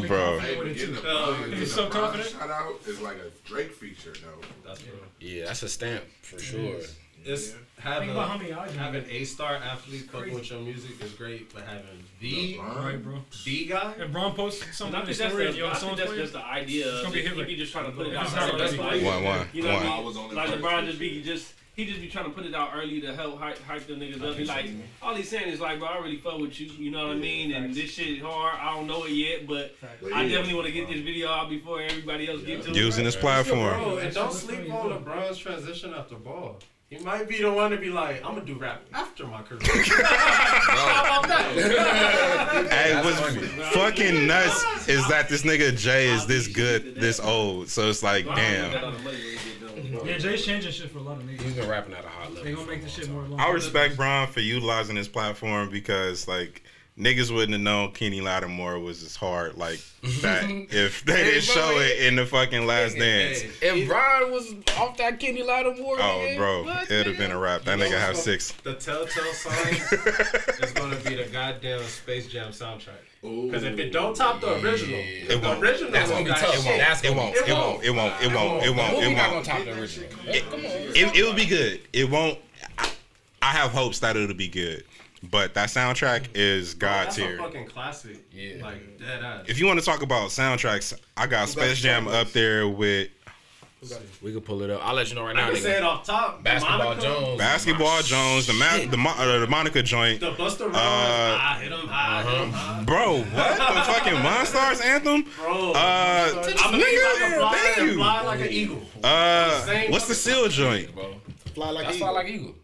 Bron bro. Hey, but getting a, getting he's so confident. Shout out is like a Drake feature, though. That's. Yeah, that's a stamp for sure. It's Think having about how many eyes you having a star athlete fucking with your music is great, but having the Right, bro. the guy. If Ron posts And something I in the think that's, story and the, your I think that's just the idea. It's Of gonna be it. He just trying to put it out. it's not early. already- Like, One, one, You know what. I I was mean? only Like first LeBron just be just he just be trying to put it out early to help hype, hype the niggas up. He like all he's saying is like, bro, I really fuck with you. You know what I mean? And this shit is hard. I don't know it yet, but But I definitely want to get this video out before everybody else get to it. Using this platform. Bro, platform. and don't sleep on LeBron's transition after ball. He might be the one to be like, I'm gonna do rap after my career. (laughs) How about that? (laughs) Hey, what's fucking nuts is that this nigga Jay is this good, this old. So it's like, damn. Yeah, Jay's changing shit for a lot of niggas. He's been rapping at a high level. They gonna make this shit more long. I respect Brian for utilizing this platform because like niggas wouldn't have known Kenny Lattimore was as hard like that (laughs) if they didn't show it in the fucking last dance. If Brian was off that Kenny Lattimore, Oh, nigga, bro, it'd have been a rap. That nigga have six. The telltale (laughs) sign is gonna be the goddamn Space Jam soundtrack. Because if it don't top the original, if It won't. original That's gonna be got tough. shit, That's It gonna won't. be It won't. It won't. It won't. It The won't. movie It not gonna won't. top the original. Come on. It, it would be good. It won't. I, I have hopes that it'll be good, but that soundtrack is god That's a tier. fucking classic. Yeah. Like dead ass. If you want to talk about soundtracks, I got Who got Space Jam up there with We can pull it up. I'll let you know right I now, can say it off top. Basketball Monica, Jones. Basketball Jones, the Ma- the, Mo- uh, the Monica joint. The Busta Rhymes. Uh, I hit him high. hit him high. Bro, what the fucking Monstars anthem? Bro. Uh, I'm gonna nigga, like a fly, thank you. fly like an eagle. Uh, Same what's the Seal joint? Bro. Fly like That's eagle. fly like eagle.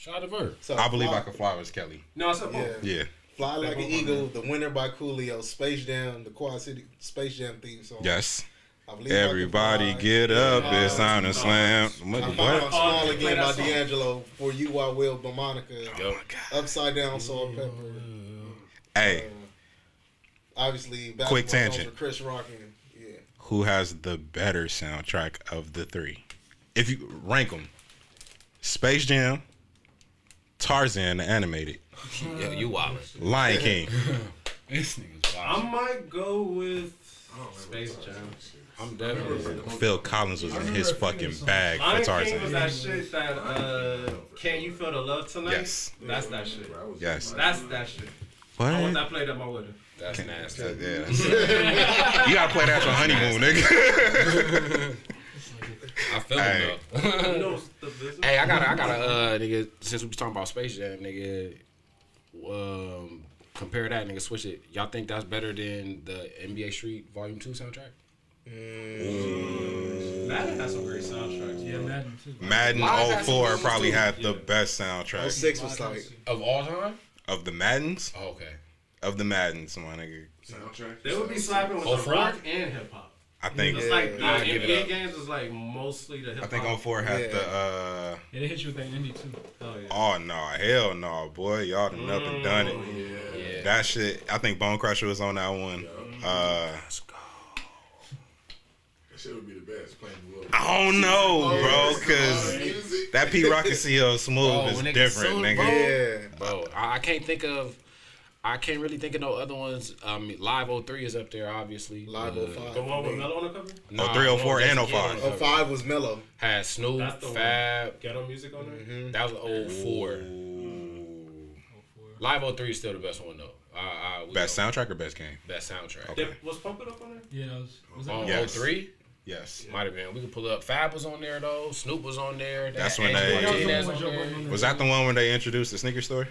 Shout out to Verb. So, I believe fly, I could fly was Kelly. No, it's said both. Yeah. Yeah. Fly like an eagle. The winner by Coolio. Space Jam. The Quad City Space Jam theme song. Yes. I believe I Everybody get up. It's Uh, time to slam. What? I found what? Small Oh, again by. D'Angelo. For you, I will. By Monica. Oh my God. Upside down, salt pepper. Hey, Obviously, Quick tangent. with Chris Rock and yeah. who has the better soundtrack of the three? If you rank them, Space Jam, Tarzan the animated, Yo, you wildin'. Lion King. (laughs) This nigga's I might go with I don't remember Space Tarzan Jam. I'm definitely. Phil Collins was in his fucking bag for Lion King was Tarzan. that shit that uh, Can You Feel the Love Tonight? Yes. That's that shit. Bro, Yes. That's that shit. I want What? that played at my wedding. That's nasty. Yeah, that's- (laughs) you gotta play that at your honeymoon, nigga. (laughs) I feel Hey. it though. (laughs) You know (laughs) the business? Hey, I gotta, I gotta, uh, nigga. Since we was talking about Space Jam, nigga, um, compare that, nigga. Switch it. Y'all think that's better than the NBA Street Volume Two soundtrack? Madden has some great soundtracks. Yeah, Madden too. Madden Live has some 04 probably too. had the Yeah. best soundtrack Six was like Of all time? of the Maddens. Oh, okay. Of the Maddens, my nigga. Soundtrack. They would be slapping with Oh, the four? rock and hip hop. I think It's like the I'll it NBA games is like mostly the hip I hop. think 04 had Yeah. the. uh Yeah, they hit you with that indie too. Oh yeah. Oh no, hell no, boy, y'all done up and done it. Yeah. That shit, I think Bone Crusher was on that one. Uh, That shit would be the best playing the little. I don't know, bro, cause Music. that Pete Rock and CL Smooth Oh, is different, gets nigga. soon, yeah. Bro, I, I can't think of. I can't really think of no other ones. Um, Live 03 is up there, obviously. Live Uh, 05. The one with Melo on the cover? nah, Oh, 304 and Jason Kidd 05. on the Oh, cover. five was Melo. Had Snoop, That's one. Fab. Ghetto music on there? That was 04. Ooh. Live 03 is still the best one though. Uh, uh, we Best go- soundtrack or best game? Best soundtrack. Okay. Did- Was Pump It Up on there? Yeah, that was. was that On Yes. 03? Yes. Might have been. We could pull up. Fab was on there though. Snoop was on there. That's had when they- was the one with on Joe there. Budden on there. Was that the one when they introduced the sneaker store?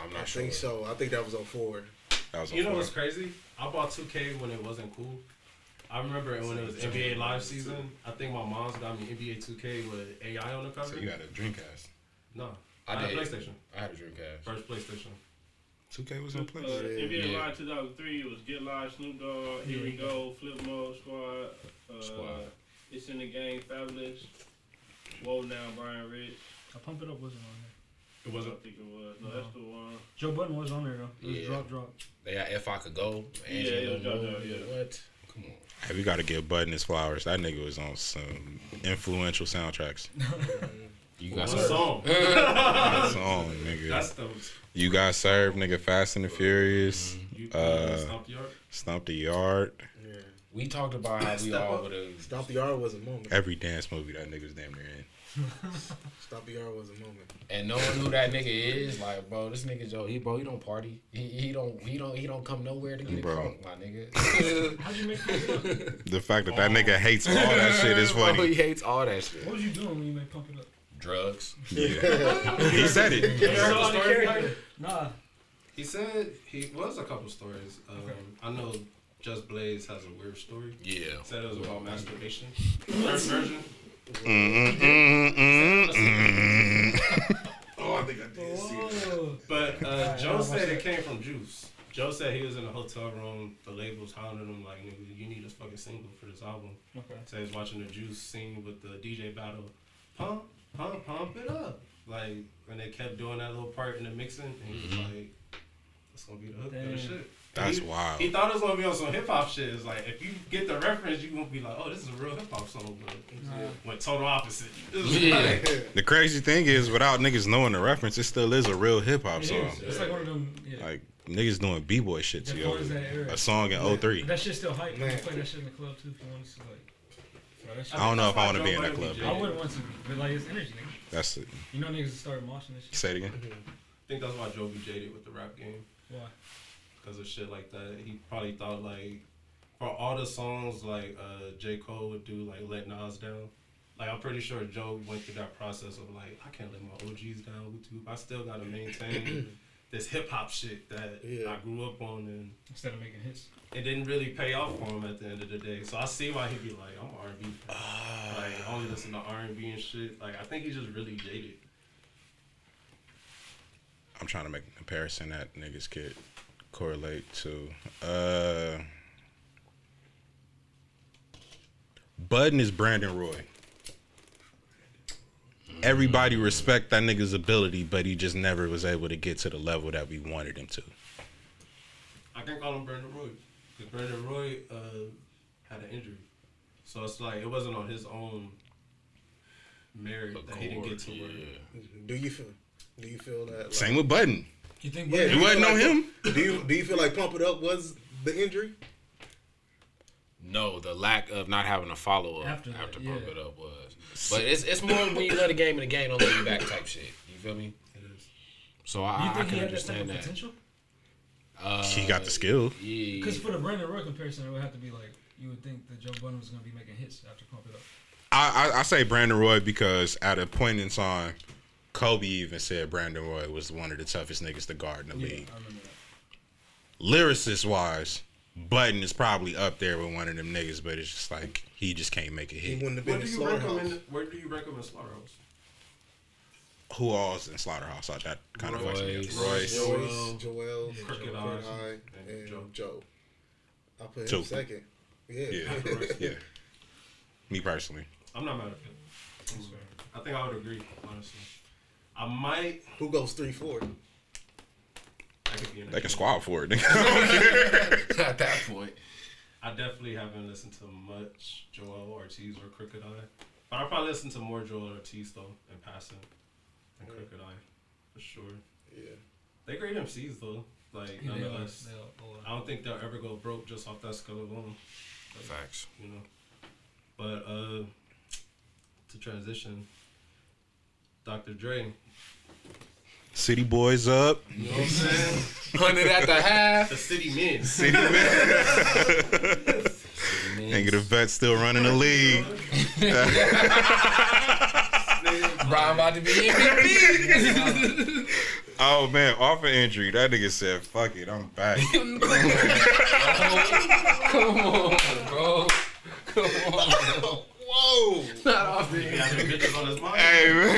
I'm I not sure. think so. I think that was on four. That was on You know four. what's crazy? I bought 2K when it wasn't cool. I remember when it was NBA live season. I think my mom's got me NBA 2K with AI on the cover. So you got a Dreamcast. no, I I, had a did. PlayStation. I had a Dreamcast. First PlayStation. 2K was in Uh, place. NBA Yeah. Live 2003 it was Get Live, Snoop Dogg, Here We Go, Flip Mode Squad, uh, Squad. It's in the Game, Fabolous, Whoa Now, Brian Rich. I pump it up wasn't on there. It wasn't. think it was. No, that's the one. Joe Budden was on there though. It was Yeah. drop drop. They got If I Could Go. Yeah, Angelo it was Joe Moore, Budden, yeah. What? Come on. Hey, we got to give Budden his flowers. That nigga was on some influential soundtracks. (laughs) You got some. song. (laughs) That's on, nigga. That's the. You got served, nigga. Fast and the Furious. You, Uh, uh, Stomp the Yard. Stomp the Yard. Yeah. We talked about how we Step all up. would have. Stomp the Yard was a moment. Every dance movie that nigga's damn near in. Stomp the Yard was a moment. And no one who that nigga is, like, bro, this nigga Joe, he bro, he don't party. He, he don't he don't he don't come nowhere to get Bro. a crunk, my nigga. (laughs) How'd you make It Up? The fact that that nigga hates all that shit is funny. Bro, he hates all that shit. What was you doing when you made Pump It Up? Drugs. Yeah. he said it. You heard story behind? Nah. He said he was a couple stories. Um, Okay. I know Just Blaze has a weird story. Yeah. Said it was about masturbation. (laughs) First version. Mm, mm, mm, mm. Oh, I think I did see it. But uh, Joe said it came from Juice. Joe said he was in a hotel room. The labels hounded him like, "Nigga, you need a fucking single for this album." Okay. So he was watching the Juice scene with the DJ battle. Pump, pump, pump it up. Like, and they kept doing that little part in the mixing, and he was like, "That's gonna be the hook of the shit." That's he, wild. He thought it was gonna be on some hip hop shit. It's like if you get the reference, you gonna be like, "Oh, this is a real hip hop song," but Nah. went total opposite. (laughs) Yeah. like- The crazy thing is, without niggas knowing the reference, it still is a real hip hop song. is. It's like one of them. Yeah. Like niggas doing b boy shit to That yo. was that era. A song in 03. That shit's still hype. You Man. can play that shit in the club too if you want to. Like, bro, that shit- I don't know if I want to be in that club. be I wouldn't want to, be, but like it's energy, nigga. That's it. You know niggas started moshing this shit. Say it again. I think that's why Joe be jaded with the rap game. Why? Because of shit like that. He probably thought like for all the songs like uh, J Cole would do like let Nas down. Like I'm pretty sure Joe went through that process of like I can't let my OGs down with you. I still gotta maintain (coughs) this hip hop shit that Yeah. I grew up on and Instead of making hits. it didn't really pay off for him at the end of the day. So I see why he'd be like I'm R and B fan. like I only listen to R and B and shit. Like I think he's just really jaded. I'm trying to make a comparison that niggas could correlate to. Uh, Budden is Brandon Roy. Everybody respect that nigga's ability, but he just never was able to get to the level that we wanted him to. I can call him Brandon Roy because Brandon Roy uh, had an injury, so it's like it wasn't on his own merit that he didn't get to where. yeah. Do you feel? Do you feel that? Like, Same with Budden. You think? Yeah, It do you wasn't on like- him. Do you do you feel like Pump It Up was the injury? No, the lack of not having a follow up After after, that, pump yeah. it up was. But it's it's more when you let a game and the game don't let you back type shit. You feel me? It is. So I, you I think he can had understand that. potential? Uh, He got the skill. Yeah. Because for the Brandon Roy comparison, it would have to be like you would think that Joe Budden was going to be making hits after Pump It Up. I, I I say Brandon Roy because at a point in time, Kobe even said Brandon Roy was one of the toughest niggas to guard in the league. I remember that. Lyricist wise, Budden is probably up there with one of them niggas, but it's just like he just can't make a He hit. wouldn't have Where been do in you Slaughterhouse. recommend? Where do you recommend Slaughterhouse? Who all's in Slaughterhouse? So that kind of fucks me up. Royce. Royce. Joel, Joyce, Joel, Crooked Crooked I, and and Joe. Joe. I put him Two. second. Yeah. Yeah, (laughs) yeah. Me personally, I'm not mad at him. I think I would agree, honestly. I might. Who goes three four? I could be in they can that. squad for it. (laughs) (laughs) At that point. I definitely haven't listened to much Joel Ortiz or Crooked I, but I probably listen to more Joel Ortiz though in passing than Crooked I for sure. Yeah. They great MCs though. Like Yeah, they are. nonetheless, They are I don't think they'll ever go broke just off that skill alone. Facts. You know, but uh, to transition, Dr. Dre. City boys up. You know what I'm saying? Hundred at the half. the city men. City man. Ain't the vet still running the league. (laughs) Brian about to be MVP. Oh man, off an injury, that nigga said, "Fuck it, I'm back." (laughs) Come on, bro. Come on. Whoa! Not off the He got them bitches on his mind. hey man,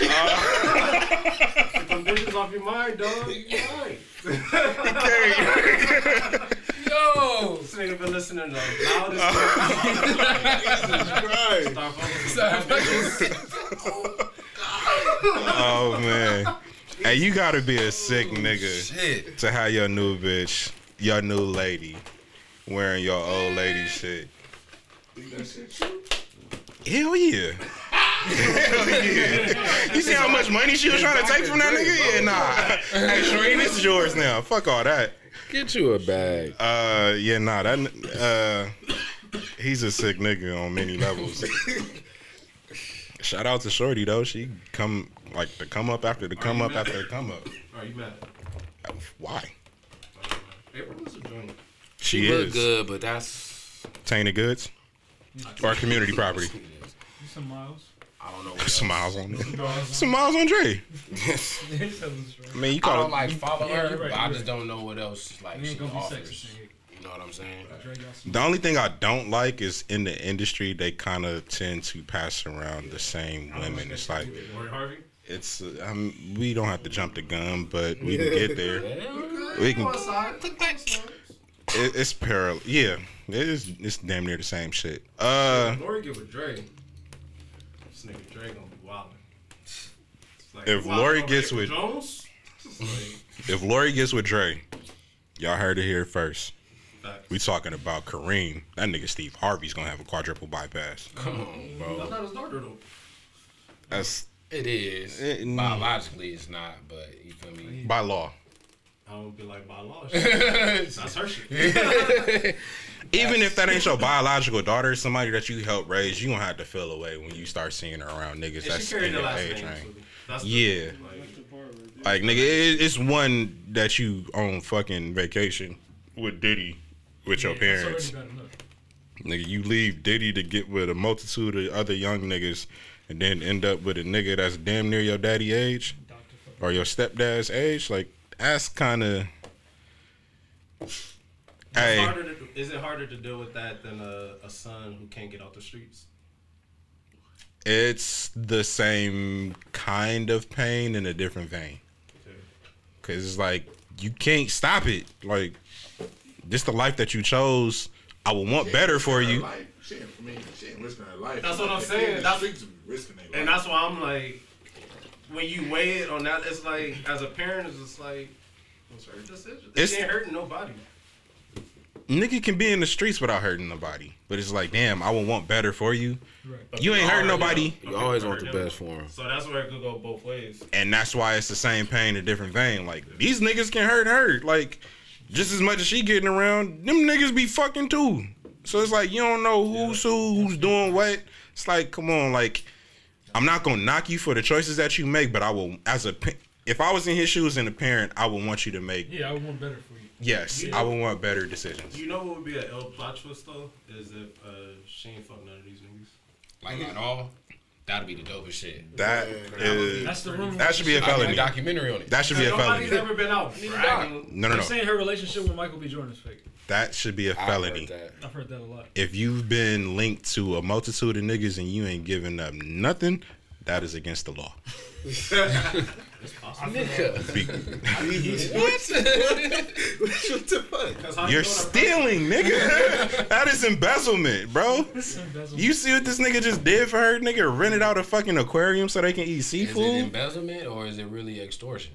Get them bitches off your mind, dog. You right. (laughs) Yo. This nigga been listening to loudest. Right. Start focusing. oh man, hey, you gotta be a sick oh, nigga Shit. to have your new bitch, your new lady, wearing your old lady shit. Hell yeah. Hell yeah. You see how much money she was trying to take from that nigga? Yeah, nah. (laughs) Hey, Shereen, this is yours now. Fuck all that. Get you a bag. Uh, yeah, nah, that uh, he's a sick nigga on many levels. Shout out to Shorty though. She come like the come up after the come up mad? after the come up. Are you mad? Why? April was a joint. She, She look is good, but that's tainted goods or community property. You some miles. I don't know. (laughs) What (laughs) Some miles on there. Some miles on Dre. Yeah, he said it was straight. I mean, you I call don't it. like follow Yeah, her, you're right, but I you're just don't know what else like We she ain't gonna be offers. sexist. You know what I'm saying? Dre got some- The only thing I don't like is in the industry they kind of tend to pass around the same women. It's like Lori Harvey. it's um, we don't have to jump the gun, but we can get (laughs) there. We can. It, it's parallel. Yeah, it is. It's damn near the same shit. Uh, Lori get with Dre. This nigga Dre gonna be wildin'. Like, If Lori gets with- Jones, like, if Lori gets with Dre, y'all heard it here first. facts. We talking about Kareem. That nigga Steve Harvey's gonna have a quadruple bypass. Come on, bro. That's not his daughter though. That's It is. Mm. Biologically, it's not, but you feel me? by law. I don't be like by law. shit. (laughs) That's her shit. (laughs) Even if that ain't your biological daughter, somebody that you helped raise, you gonna have to feel away when you start seeing her around niggas And she that's carried in your age name. range. so That's the- Yeah. like, Like nigga, it, it's one that you on fucking vacation with Diddy with your Yeah, that's parents. already bad enough. Nigga, you leave Diddy to get with a multitude of other young niggas, and then end up with a nigga that's damn near your daddy age or your stepdad's age. Like that's kind of. Hey, to, is it harder to deal with that than a, a son who can't get out the streets? it's the same kind of pain in a different vein. Okay. Cause it's like you can't stop it. Like this the life that you chose. I would want better for you. Life. She ain't, I mean, she ain't risking her life. That's what I'm saying. kid in the That's- streets risking their life. And that's why I'm like, when you weigh it on that, it's like, as a parent, it's just like, what's her decision? It's- She ain't hurting nobody. nigga can be in the streets without hurting nobody. But it's like, damn, I would want better for you. But You ain't hurting nobody. know. You always want the him. best for him. So that's where it could go both ways. And that's why it's the same pain, a different vein. Like, these niggas can hurt her. Like, just as much as she getting around, them niggas be fucking too. So it's like, you don't know who's who, who's doing what. It's like, come on, like, I'm not gonna knock you for the choices that you make, but I will, as a, if I was in his shoes and a parent, I would want you to make, Yeah, I would want better for you. yes, I would want better decisions. You know what would be an L plot twist though? Is if uh, she ain't fuck none of these niggas. Like at all, that'd be the dopest shit. That is, That's the room. that should be a I need a felony. documentary on it. That should be a felony. Nobody's felony. ever been out bragging. No, no, They're no. saying her relationship with Michael B. Jordan is fake. That should be a I've heard felony. that. I've heard that a lot. If you've been linked to a multitude of niggas and you ain't giving up nothing, that is against the law. Nigga. Be- what the fuck? 'Cause how you You're stealing, nigga. (laughs) that is embezzlement, bro. You see what this nigga just did for her? Nigga rented out a fucking aquarium so they can eat seafood. Is it embezzlement or is it really extortion?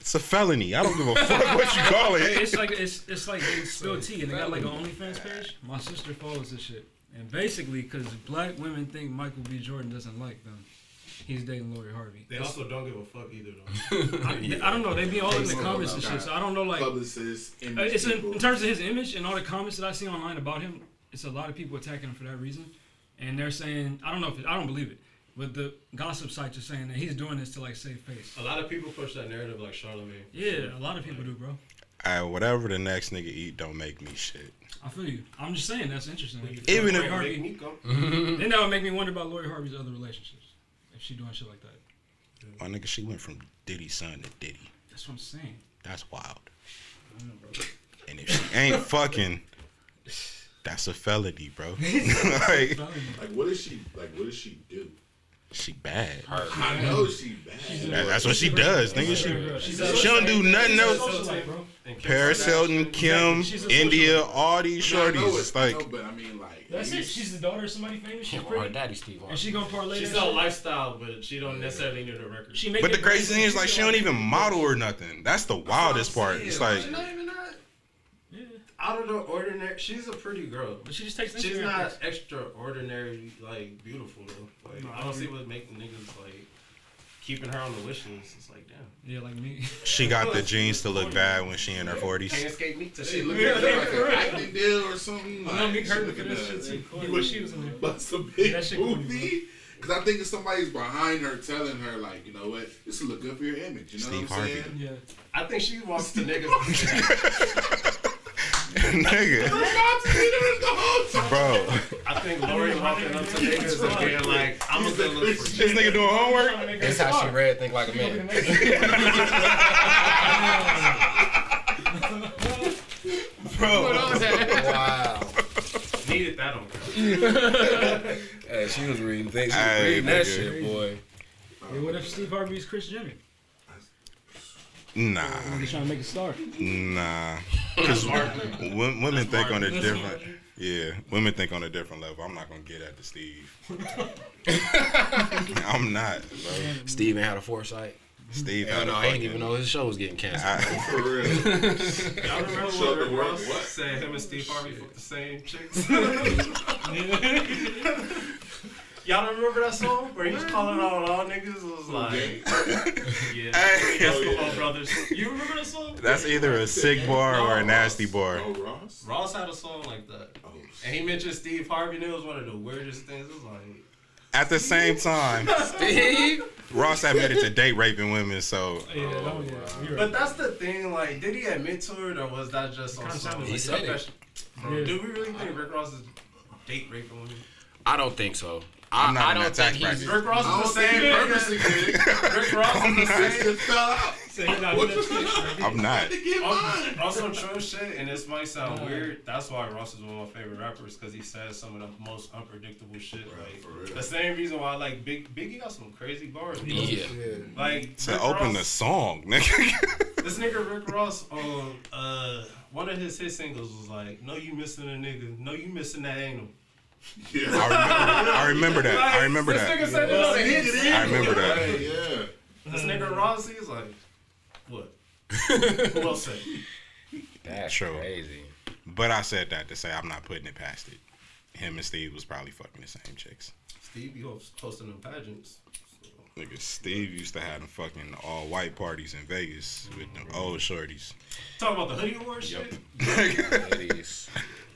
It's a felony. I don't give a fuck what you call it. It's like it's it's like they spill tea and they got like an OnlyFans page. My sister follows this shit, and basically because black women think Michael B. Jordan doesn't like them, he's dating Lori Harvey. They also don't give a fuck either though. (laughs) I, I don't know. They be all in the comments and shit, so I don't know like. Publicists, Uh, It's in, in terms of his image and all the comments that I see online about him. It's a lot of people attacking him for that reason, and they're saying I don't know if it, I don't believe it, but the gossip sites are saying that he's doing this to like save face. A lot of people push that narrative like Charlemagne. Yeah, a lot of people do, bro. Alright, whatever the next nigga eat, don't make me shit. I feel you. I'm just saying that's interesting. Like, Even Lori if- Harvey, Make me go. then that would make me wonder about Lori Harvey's other relationships if she doing shit like that. My nigga, she went from Diddy's son to Diddy. That's what I'm saying. That's wild. And if she ain't (laughs) fucking, that's a felony, bro. (laughs) (laughs) like, Like, what does she like? What does she do? She bad. I know she bad. That- that's what she does, nigga. She, She's she don't do nothing else. socialite, bro. And Kim Paris Hilton, Kim, India, all these shorties. it, It's like, know, but I mean, like, That's it. She's the daughter of somebody famous. She's Our pretty, daddy Steve Harvey. and she gonna parlay She's that a lifestyle, but she don't necessarily need a record. She make but the crazy thing is, like, she don't even model or nothing. That's the wildest part. It's like, She's not even that Yeah, out of the ordinary. She's a pretty girl. but she just takes. She's Instagram not pics. extraordinary, like beautiful though. Like No, I I don't see agree. what's making niggas like keeping her on the wish list. It's like damn. Yeah, like me. she (laughs) got the genes to look bad when she in her Can't 40s. escape me to she shit. looking at like an acting deal or something. I know like, Nick she heard looking for this at- shit too. You When she was in there. Bust a big That shit corny, movie. Because I think if somebody's behind her telling her, like, you know what, this will look good for your image. You know Steve what I'm Harvey. saying? Yeah. I think she wants the niggas. (laughs) nigga, bro, I think Lori walking up to niggas and being like, I'm a good look for this nigga doing homework. That's how she read Think Like a Man. Bro, wow. Needed that on camera. Hey, she was reading things. She was reading that shit, boy. Yeah, what if Steve Harvey's Kris Jenner? Nah, He's trying to make a star. nah. Because women think on a different. Yeah, women think on a different level. I'm not gonna get at the Steve. (laughs) I'm not, bro. Steven had a foresight. Steve Hell had no, a I didn't even know his show was getting canceled. I- (laughs) For real. (laughs) Y'all remember Shut when the Rick word Ross what? said him and Steve Harvey fucked the same chicks? Y'all don't remember that song where he was calling out all niggas? It was like, (laughs) yeah, Hey. basketball brothers. You remember that song? That's either a sick bar or a nasty bar. Oh, Ross? Ross had a song like that. Oh, And he mentioned Steve Harvey, and it was one of the weirdest things. It was like, At the same time, (laughs) Steve? Ross admitted to date raping women, so oh, Yeah, that one, yeah. You're but that's the thing. Like, did he admit to it, or was that just on Kinda some sounded He said it. Bro, Yeah. Do we really think Rick Ross is date raping women? I don't think so. I, I'm not I in don't that tax he's. bracket. Rick Ross I is don't the think same he purposely nigga. did it. Rick Ross is the (laughs) same. just fell out. Say he's not doing that shit. I'm not. To get mine. On some true shit, and this might sound weird. That's why Ross is one of my favorite rappers because he says some of the most unpredictable shit. Like for real. the same reason why I like Big Biggie got some crazy bars. bro. Yeah. Like To Rick open the Ross- song, (laughs) nigga. This nigga Rick Ross on uh one of his hit singles was like, "No, you missing a nigga. No, you missing that anal." Yeah. I remember, I remember that. I remember this nigga that. said it on. I remember that. Hey, yeah. This nigga Ross, is like, "What? Who else said?" That's True. crazy. But I said that to say I'm not putting it past it. Him and Steve was probably fucking the same chicks. Steve be host- hosting them pageants. Nigga, Steve used to have them fucking all white parties in Vegas with them old shorties. Talking about the hoodie award shit. (laughs)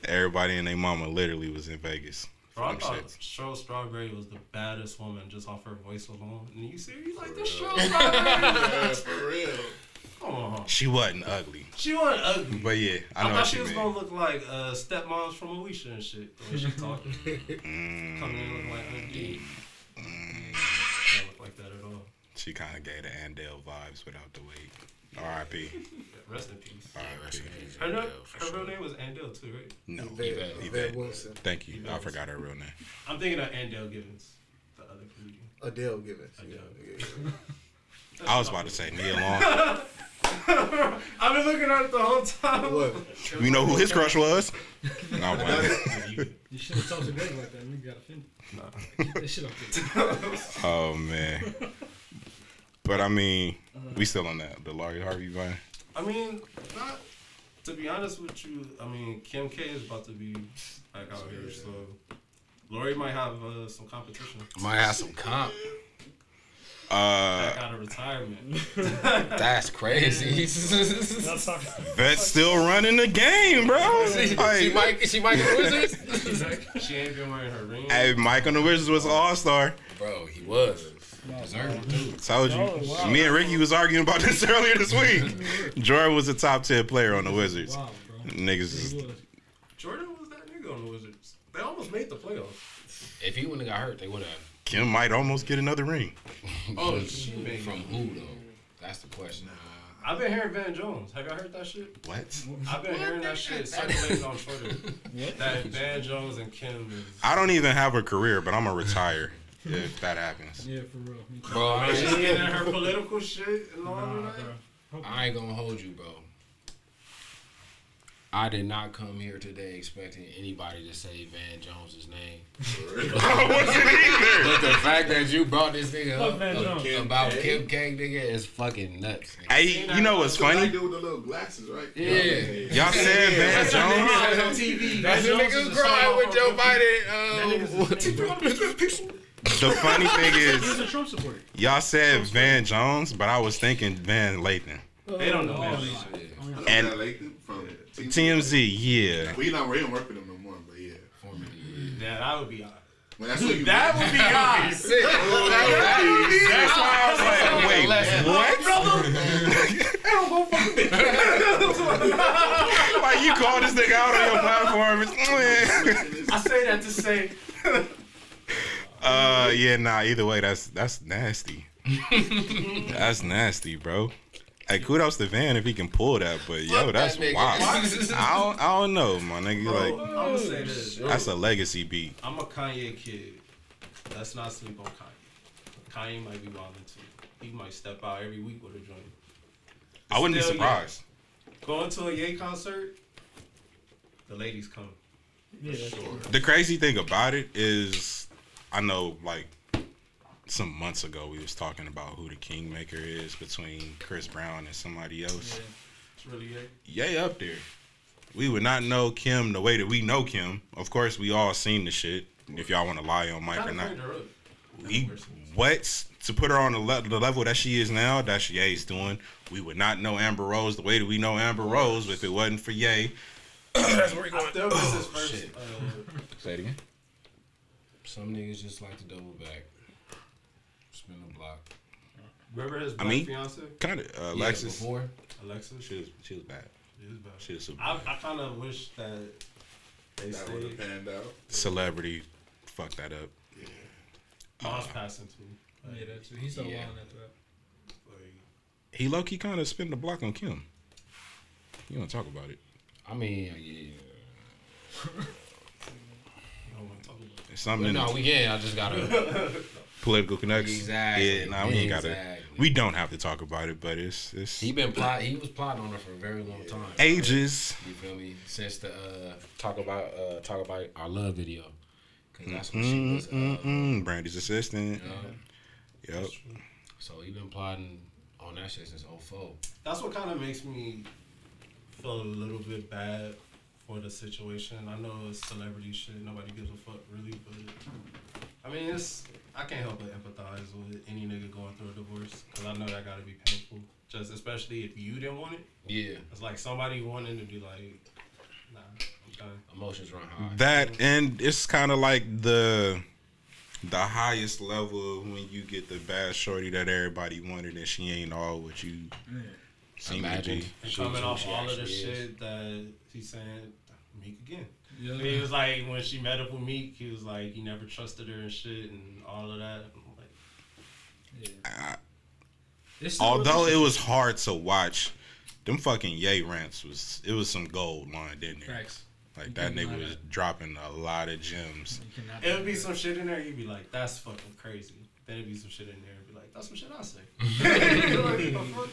Everybody and their mama literally was in Vegas. Bro, I thought shits. Cheryl Strawberry was the baddest woman just off her voice alone. And you see, you like this Cheryl Strawberry? (laughs) for real. Come on. She wasn't ugly. She wasn't ugly. But yeah, I I, know thought she was mean. gonna look like uh, stepmoms from Alicia and shit. The way she talking. (laughs) Mm. Coming in looking like Undine. Don't look like that at all. She kind of gave the Andell vibes without the weight. R.I.P. (laughs) Rest in peace. R.I.P. Her, no, her real name was Andell too, right? No, Yvette- Yvette. Yvette Wilson. Thank you. I forgot her real name. I'm thinking of Andale Givens, the other comedian. Adele Givens. Adele. Yeah. I was about to say Nia Long. (laughs) I've been looking at it the whole time. What? You know who his crush was? No, I'm playing. (laughs) You should have talked to Greg like that. Nigga got offended. Nah. This shit up (laughs) there. oh man. But I mean, we still on that the Lori Harvey vine. I mean, not to be honest with you. I mean, Kim K is about to be back out here, so Lori might have uh, some competition. Might have some comp. Uh, Back out of retirement. (laughs) That's crazy. (laughs) That's still running the game, bro. she, Like, she might she might get Wizards. she ain't been wearing her ring. Hey, Mike on the Wizards was an all star. Bro, he was. Deserved. Told you. Me and Ricky was arguing about (laughs) this earlier this week. Jordan was a top ten player on the Wizards. Wow. Niggas is was. Jordan was that nigga on the Wizards. They almost made the playoffs. If he wouldn't have got hurt, they would have. Kim might almost get another ring. Oh, she made From who though? That's the question. I've been hearing Van Jones. Have y'all heard that shit? What? I've been hearing that shit circulating on Twitter. (laughs) That Van Jones and Kim is. I don't even have a career, but I'm gonna retire if that happens. Yeah, for real. Bro, I She's ain't, getting in her political shit and all Nah, of that. bro. I ain't gonna hold you, bro. I did not come here today expecting anybody to say Van Jones' name. (laughs) (laughs) But the fact that you brought this nigga up Van ab- Jones. about Kim K, nigga, is fucking nuts. nigga. Hey, you know what's That funny? dude with the little glasses, right? Yeah. Y'all said Van Jones. on TV. That's the Van Jones nigga is who a cried song with from Joe Cookie. Biden. Um, The funny (laughs) thing is, was a Trump supporter. y'all said Van Jones, but I was thinking Van Lathan. They don't know Oh, Van yeah. And- And Lathan from TMZ, yeah. We not we don't work with them no more, but yeah. Yeah, that would be odd. Well, that's what. (laughs) That would be odd. That's why I was like, wait, what? like (laughs) you call this nigga out on your platform? I say that to say. Uh, yeah, nah. Either way, that's that's nasty. (laughs) that's nasty, bro. Hey, kudos to Van if he can pull that, but yo, Fuck that's that nigga. wild. I don't, I don't know, my nigga. Bro, Like, I'm gonna say this. that's a legacy beat. I'm a Kanye kid. Let's not sleep on Kanye. Kanye might be wilding too. He might step out every week with a joint. I wouldn't be Still, surprised. Going to a Ye concert, the ladies come. Yeah, that's The crazy thing about it is, I know like some months ago we was talking about who the kingmaker is between Chris Brown and somebody else. It's really Ye. Yay up there. We would not know Kim the way that we know Kim. Of course, we all seen the shit. If y'all want to lie on Mike or not, bring her up. we what to put her on the, le- the level that she is now. That's Ye's doing. We would not know Amber Rose the way that we know Amber Rose if it wasn't for Ye. That's where we I still miss his first. shit. Uh, Say it again. Some niggas just like to double back. Spin the block. remember his I black mean, fiance, Kind of uh, Yeah, before. Alexis? She was she was bad. She was bad. She was super I, I kind of wish that they That would have panned out. celebrity. Fuck that up. Mom's passing too. Yeah, that too. He's still Yeah. wild after that. Like, He low key kind of spin the block on Kim. You want to talk about it? I mean, yeah. (laughs) I don't want to talk about it. It's something no, we can't. I just gotta. (laughs) political connects. Exactly. Yeah, nah, we ain't gotta. Exactly. We don't have to talk about it, but it's it's He been plot. He was plotting on her for a very long time. ages. You feel me? Since the uh, talk about uh, talk about our love video, because that's when she was. Uh, Brandy's assistant. you know, Yep. so he been plotting on that shit since 04. That's what kind of makes me feel a little bit bad for the situation. I know it's celebrity shit. Nobody gives a fuck really, but I mean, it's I can't help but empathize with any nigga going through a divorce because I know that gotta be painful. Just especially if you didn't want it. Yeah. It's like somebody wanting to be like, nah, I'm done. Emotions run high. That and it's kind of like the the highest level when you get the bad shorty that everybody wanted and she ain't all what you seem to Imagined. be. And She- coming she- off she all of the actually is. shit that he's saying, Meek again. Yeah. He was like, when she met up with Meek, he was like, he never trusted her and shit and all of that. I'm like, I- It's still although it was hard to watch, them fucking Ye rants was it was some gold lined in there. Facts. Like You that nigga was that. dropping a lot of gems. It would be that. some shit in there, you'd be like, that's fucking crazy. Then it'd be some shit in there, and be like, that's some shit I say. (laughs) (laughs) Like, "The fuck?"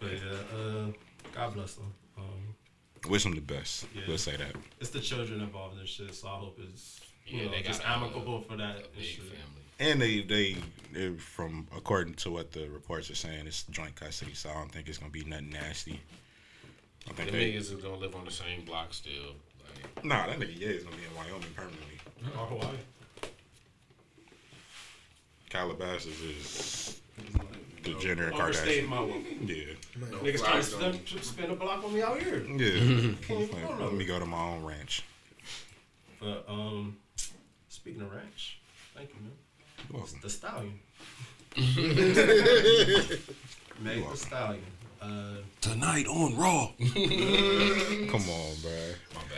But yeah, uh, God bless them. Um, Wish them the best. Yeah. We'll say that. it's the children involved in this shit, so I hope it's you Yeah, know, they just got a- uh, amicable for that A and big family. And they, they they from according to what the reports are saying, it's joint custody, so I don't think it's gonna be nothing nasty. I The think they, niggas is gonna live on the same block still. Like, nah, that nigga yeah is gonna be in Wyoming permanently. Oh, or Hawaii. Calabasas is It's like, the Jenner and Overstayed Kardashian. my welcome. Yeah, No Niggas trying to flies, spin, don't- to spin a block on me out here. yeah. (laughs) Can't even go Let nowhere. me go to my own ranch. But um, speaking of ranch, thank you, man. You're welcome. The stallion. (laughs) Meg the stallion. Uh, Tonight on Raw. (laughs) Come on, bro.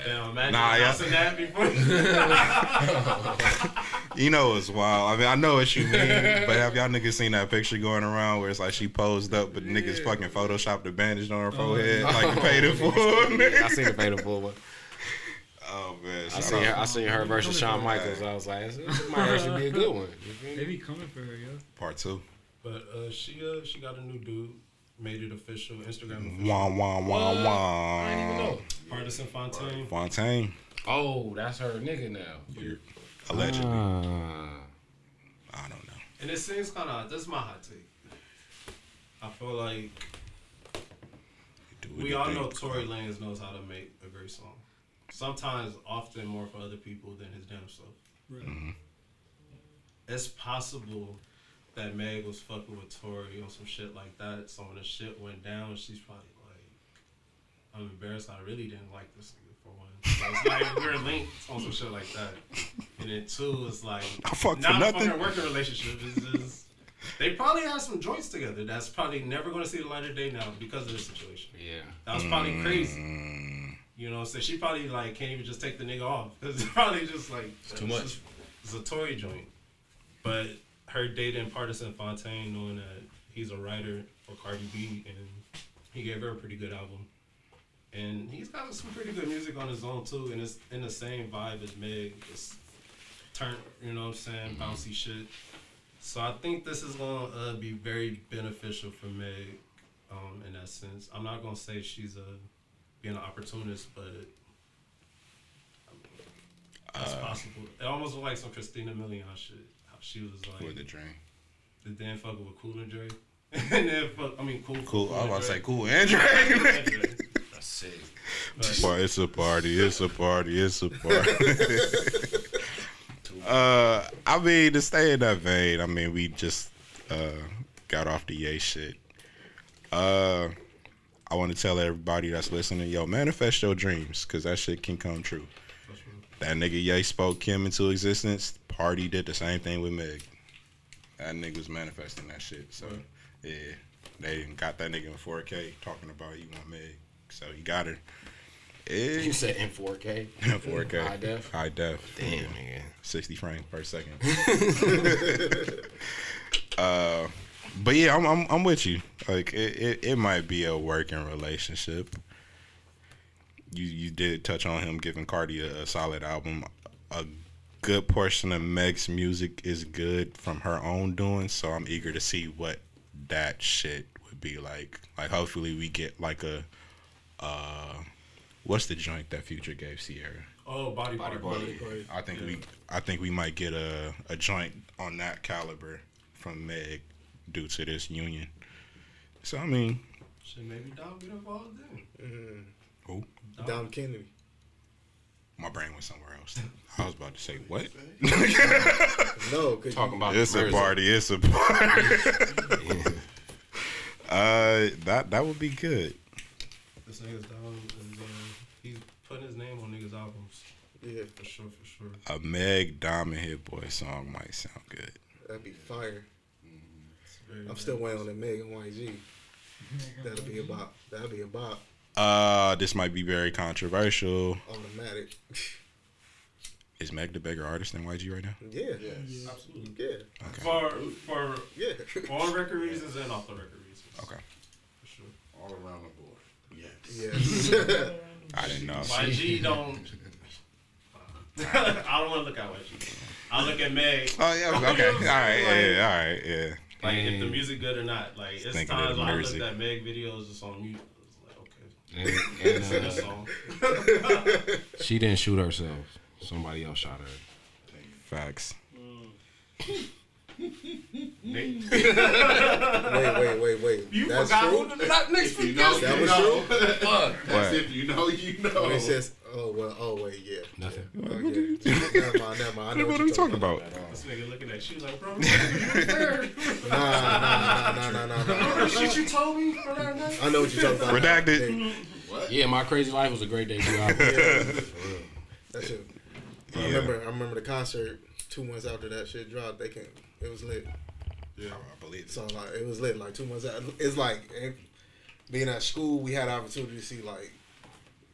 damn, imagine Nah, yeah. that before. (laughs) You know it's wild. I mean, I know what you mean, but have y'all niggas seen that picture going around where it's like she posed up, but niggas fucking photoshopped the bandage on her forehead, like you paid it for? (laughs) I seen the Beta Bull one. Oh man, I seen her. I seen her versus Shawn Michaels. I was like, this this might actually be a good one. You feel me? They be coming for her, yo. part two. but uh, she uh, she got a new dude. Made it official. Instagram official. Wah wah wah What? wah. I didn't even know. Pardison Fontaine. Fontaine, Oh, that's her nigga now. allegedly. Ah. I don't know. And it seems kind of. This is my hot take. I feel like we all know Tory Lanez knows how to make a great song. Sometimes, often more for other people than his damn self. Right. It's possible that Meg was fucking with Tory on some shit like that. So when the shit went down, she's probably like, I'm embarrassed. I really didn't like this nigga for one. So it's like we're linked on some shit like that. And then two, it's like (laughs) I fuck for not a nothing. fucking working relationship. It's just they probably have some joints together. That's probably never going to see the light of day now because of this situation. Yeah. That was probably crazy. Mm, You know, so she probably like can't even just take the nigga off because (laughs) it's probably just like too much. It's a Tory joint, but her dating Pardison Fontaine, knowing that he's a writer for Cardi B, and he gave her a pretty good album, and he's got some pretty good music on his own too, and it's in the same vibe as Meg, It's turn, you know what I'm saying, bouncy shit. So I think this is gonna uh, be very beneficial for Meg, um, in that sense. I'm not gonna say she's a being an opportunist, but that's possible. It almost looked like some Christina Milian shit. How she was like, with the dream. the damn fucking with Cool and Dre, (laughs) and then fuck, I mean, cool, Cool. I was and about to Dre. say cool Andre. (laughs) And Dre. That's sick. But- It's a party. It's a party. It's a party. (laughs) uh, I mean, to stay in that vein, I mean, we just uh got off the Ye shit. Uh, I want to tell everybody that's listening, yo, manifest your dreams, cause that shit can come true. That nigga Ye spoke Kim into existence. Party did the same thing with Meg. That nigga was manifesting that shit. So yeah, they got that nigga in 4K talking about you want Meg. So he got her. Yeah. You said in 4K. 4K. High def. High def. Damn, nigga. 60 frames per second. (laughs) uh, but yeah, I'm, I'm I'm with you. Like it, it, it might be a working relationship. You you did touch on him giving Cardi a, a solid album. A good portion of Meg's music is good from her own doing, so I'm eager to see what that shit would be like. Like hopefully we get like a uh what's the joint that Future gave Ciara? Oh, body, Body body, party. I think we I think we might get a, a joint on that caliber from Meg due to this union. So I mean, so maybe Dom get involved then. Who? Dom Kennedy. My brain went somewhere else. (laughs) I was about to say what? (laughs) (laughs) No, cause Talking about It's a party. It's a party. uh, that that would be good. This nigga's down. Is, uh, he's putting his name on niggas' albums. Yeah, For sure, for sure. A Meg Diamond Hit Boy song might sound good. that'd be fire. It's very I'm still waiting on the Meg and YG. That'll be about. That'll be about Uh, this might be very controversial. automatic. Is Meg the bigger artist than YG right now? Yeah, Yes. Absolutely. yeah, Okay. For for yeah. on record reasons and off the record reasons. Okay. For sure. All around the board. Yes. Yes. (laughs) I didn't know. YG don't. (laughs) I don't want to look at YG. I look at Meg. Oh yeah. Okay. (laughs) All right. Yeah. yeah, All right. Yeah. Like if the music good or not. Like it's Thinking times when I music. looked at Meg videos just on mute. I was like, okay, And, and, uh, (laughs) she didn't shoot herself. Somebody else shot her. Facts. Nick, (laughs) wait, wait, wait, wait. you That's forgot true. who the not next If you know, That was know. (laughs) Fuck. That's What? if you know, you know. When it says, oh well, oh wait, yeah. Nothing. Oh, yeah. never mind, never mind. I know What are we talking about? This nigga looking at you like, bro. (laughs) Nah, nah, nah, nah, nah, nah, nah. shit you told me for that night. I know what you're talking about. Redacted. What? Yeah, my crazy life was a great day. Two hours. (laughs) That shit. Yeah. I Yeah. remember. I remember the concert two months after that shit dropped. They came. It was lit. Yeah, I believe it. So like, it was lit. Like two months out. It's like it, being at school. We had the opportunity to see like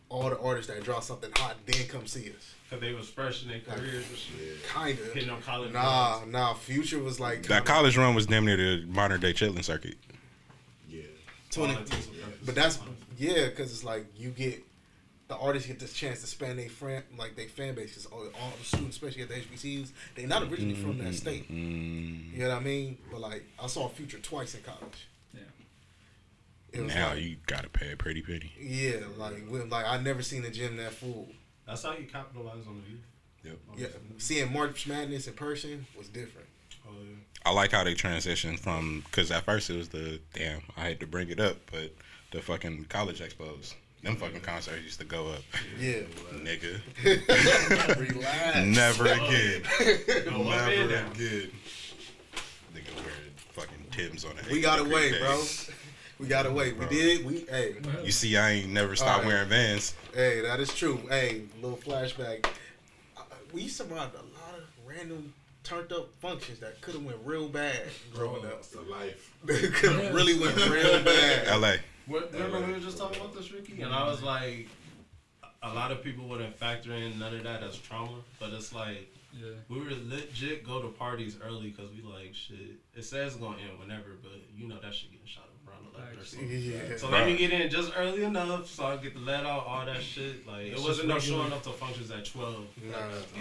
all the artists that drop something hot, then come see us. Cause they was fresh in their careers and shit. Kinda. Hitting on college. Nah, nah. Future was like That college run was damn near the modern day chitlin circuit. Yeah. 20 But that's yeah, because it's like you get the artists get this chance to span their friend like their fan base because all, all the students, especially at the HBCUs, they not originally from that state. Mm, You know what I mean? But like I saw Future twice in college. Yeah. It was now like, you gotta pay a pretty penny. yeah, like when, like I never seen a gym that full. That's how you capitalize on the youth. Yep. Yeah, seeing March Madness in person was different. Oh yeah. I like how they transitioned from because at first it was the damn I had to bring it up, but the fucking college expos, them fucking concerts used to go up, Yeah, nigga. (laughs) relax. Never again. Go up Never again. Nigga wearing fucking Tim's on a We gotta 80 wait, bro. Day. We gotta wait. We did. We hey You see, I ain't never stopped Alright. wearing Vans. hey that is true. Hey, little flashback. We used to run a lot of random turned up functions that could have went real bad growing up. That's the life. (laughs) could have really went real (laughs) bad. L.A. What, remember we were just talking about this, Ricky? And I was like, a lot of people wouldn't factor in none of that as trauma, but it's like Yeah. we were legit go to parties early because we like shit. It says it's gonna end whenever, but you know that shit getting shot up or something. Yeah. So let me get in just early enough so I get the let out, all that shit. Like it wasn't no showing up to functions at twelve.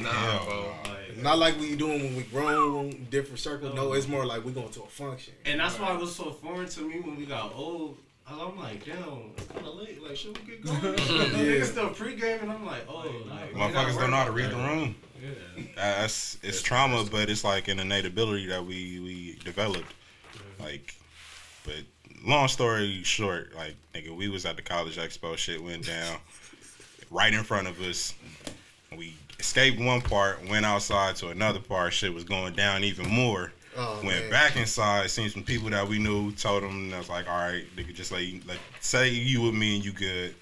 Nah, Nah, bro. Like, not like we doing when we grown, different circles. No, it's more like we going to a function. and that's why it was so foreign to me when we got old. I'm like, damn, it's kind of late. Like, should we get (laughs) going? yeah. Niggas still pregame, and I'm like, oh, like, we Motherfuckers don't know how to read the room. Yeah. That's it's trauma, but it's like an innate ability that we we developed. Like, but long story short, like nigga, we was at the college expo. Shit went down right in front of us. We escaped one part, went outside to another part. Shit was going down even more. Oh, went man. back inside, seen some people that we knew, told them, and I was like, all right, nigga, just like, like say you with me and you good.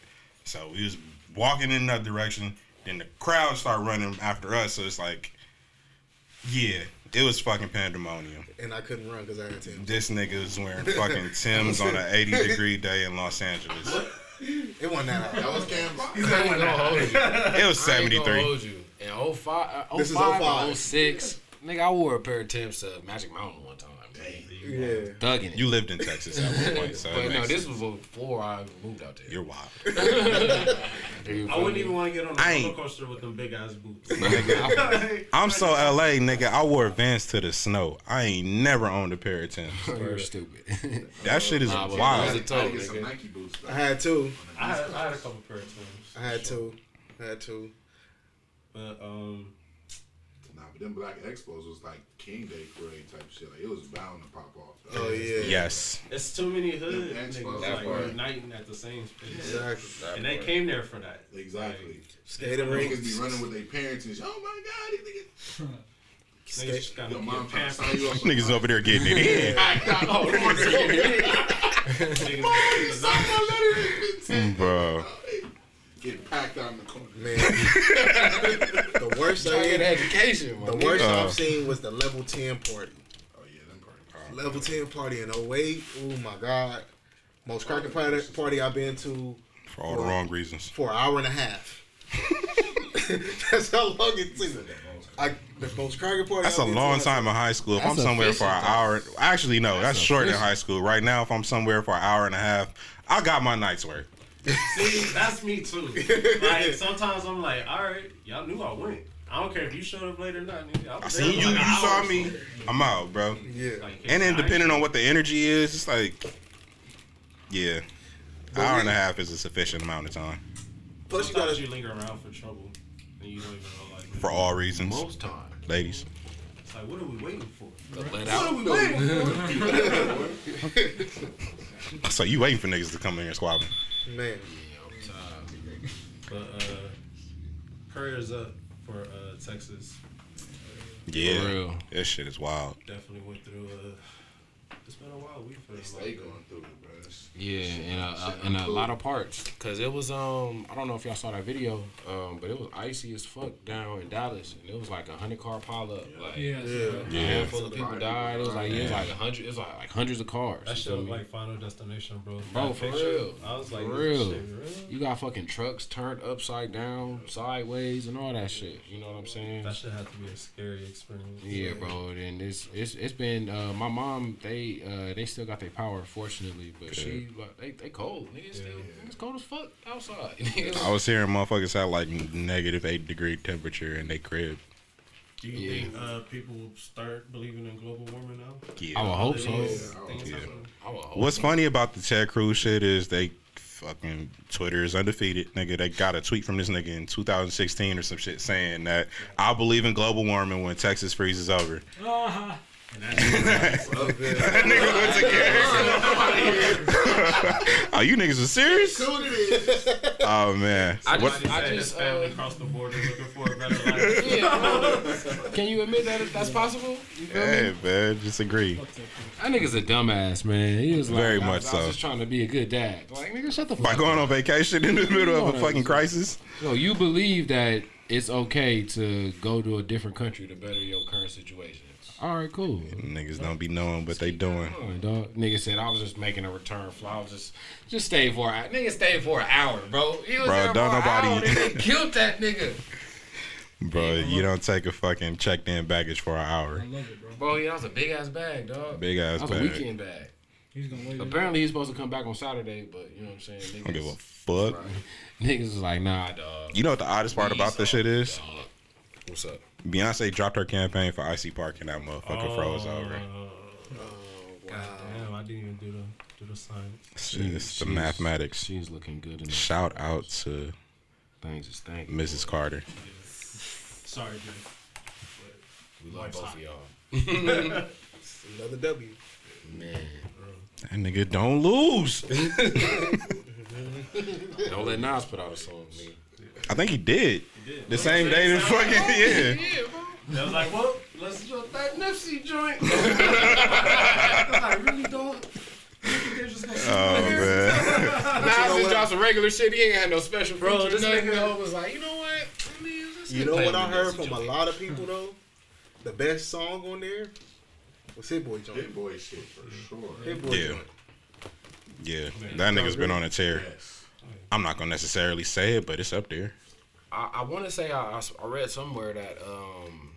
So we was walking in that direction. Then the crowd started running after us. So it's like, yeah, it was fucking pandemonium. And I couldn't run because I had to. This nigga was wearing fucking Tim's on an 80 degree day in Los Angeles. It wasn't that hot. That was Cam Box. I ain't gonna hold you. It was seventy three. I ain't gonna 73. hold you. In 05, uh, This is 05 05. 06, nigga, I wore a pair of Tim's to Magic Mountain one time. Yeah. Thugging it. You lived in Texas at one point, so (laughs) but no, this sense. was before I moved out there. You're wild. (laughs) You I wouldn't me? even want to get on a roller coaster with them big ass boots. (laughs) I'm so LA, nigga. I wore Vans to the snow. I ain't never owned a pair of Tim's. You're stupid. That shit is Nah, but I wild. those had are to tough, some. Nike boots. I had two. I had, I had a couple pair of Timbs. I had two. I had two. But um, Nah, but them Black Expos was like King Day parade type shit. Like it was bound to pop off. Oh yeah. Yes. It's too many hood Them niggas expos. Like part. uniting at the same space. Exactly. And they came there for that. Exactly. Skating Niggas be running with their parents and shit. Oh my god, these niggas. (laughs) Niggas just gotta Your get mom trying to past sign you up. for (laughs) Niggas over there getting it in. (laughs) Packed out. Oh, niggas. Sign my letter. It's been Bro. Get packed out in the corner. Man, (laughs) the worst I Trying to get an had, education. my the nigga. worst Uh. I've seen was the level ten party. Oh yeah, them parties. Level ten party in 08. Oh my god, most cracking party, party I've been to For all the wrong reasons. for an hour and a half. (laughs) That's how long it took. I, the most cracking party. That's I've a long to, time in high school. If That's I'm somewhere for an efficient, though. hour, actually no, that's, short in high school. Right now, if I'm somewhere for an hour and a half, I got my night's work. (laughs) See, that's me too. Like (laughs) sometimes I'm like, all right, y'all knew I went. I don't care if you showed up late or not. Nigga. I, I seen there you, like you saw me. something. I'm out, bro. Yeah. Like, And then depending on what the energy is, it's like, yeah, But hour we- and a half is a sufficient amount of time Plus you Sometimes gotta. you linger around for trouble, and you don't even know like. for all reasons, Most time. ladies. It's like, what are we waiting for? The let What out. are we waiting for? (laughs) So you waiting for niggas to come in here squabbling? Man, time. But uh, prayers up for uh, Texas. Yeah, real. this shit is wild. Definitely went through. Uh, it's been a wild week for They stay going through it, bro. It's- Yeah, in a, in a lot of parts. Cause it was um I don't know if y'all saw that video, um, but it was icy as fuck down in Dallas, and it was like a hundred car pile up. Like Yeah. a Yeah. handful of people died. It was like it was like a hundred. It was like, like hundreds of cars. That you shit feel looked me? like Final Destination, bro. Bro, That for picture, real. I was like, For real. shit real? You got fucking trucks turned upside down, sideways, and all that shit. You know what I'm saying? That should have to be a scary experience. Yeah, bro. And it's it's it's been uh, my mom. They uh, they still got their power, fortunately, but she like, they they cold. Niggas still it's cold as fuck outside. (laughs) I was hearing motherfuckers had like negative eight degree temperature in their crib. Do you Yeah. think uh, people will start believing in global warming now? Yeah. I would hope so. Things Yeah. I would hope What's so. funny about the Ted Cruz shit is they fucking Twitter is undefeated, nigga. They got a tweet from this nigga in 2016 or some shit saying that I'll believe in global warming when Texas freezes over. Uh-huh. (laughs) That nigga went to Garrison. oh, you niggas are serious? Oh man. I What- just, I Said his just, family uh, across the border looking for a better life. (laughs) yeah. Can you admit that that's possible? You feel me? hey man, disagree. That nigga's a dumbass, man. He was like, Very I much was, I was so. just trying to be a good dad. Like, nigga, shut the fuck By up. going on vacation in the middle of a fucking crisis. So you believe that it's okay to go to a different country to better your current situation? All right, cool. Niggas don't be knowing what they doing. On, dog. Nigga said I was just making a return flight. I was just just stay for an nigga stayed for an hour, bro. He was Bro, there don't for an nobody- hour, and (laughs) killed that nigga. Bro, you don't take a fucking checked in baggage for an hour. I love it, bro. Bro, yeah, that was a big ass bag, dog. Big ass That was bag. a weekend bag. He's gonna wait. Apparently he's supposed to come back on Saturday, but you know what I'm saying? Niggas, I don't give a fuck. (laughs) niggas is like, nah, dog. You know what the oddest part about this shit is? Dog. What's up? Beyonce dropped her campaign for Icy Park and that motherfucker oh, froze over. Oh, God damn, I didn't even do the do the science. It's, it's the mathematics. She's looking good in Shout out to things is thank Mrs. Carter. Sorry, Jay. We love both of y'all. (laughs) another W. Man. That nigga don't lose. (laughs) Don't let Nas put out a song, nigga. I think he did. The same day the fucking yeah. I was like, well, let's jump that Nipsey joint. (laughs) I really don't. They're just gonna Oh man. Nas just dropped some regular shit. He ain't had no special Bro, features. this nigga- was like, you know what? Let me- let's You know what I heard this from a lot of people though? The best song on there was Hit Boy joint. Hit boy shit for sure. Hit Boy Yeah. joint. Yeah. That nigga's been on a tear. Yes. I'm not gonna necessarily say it, but it's up there. I, I want to say I read somewhere that um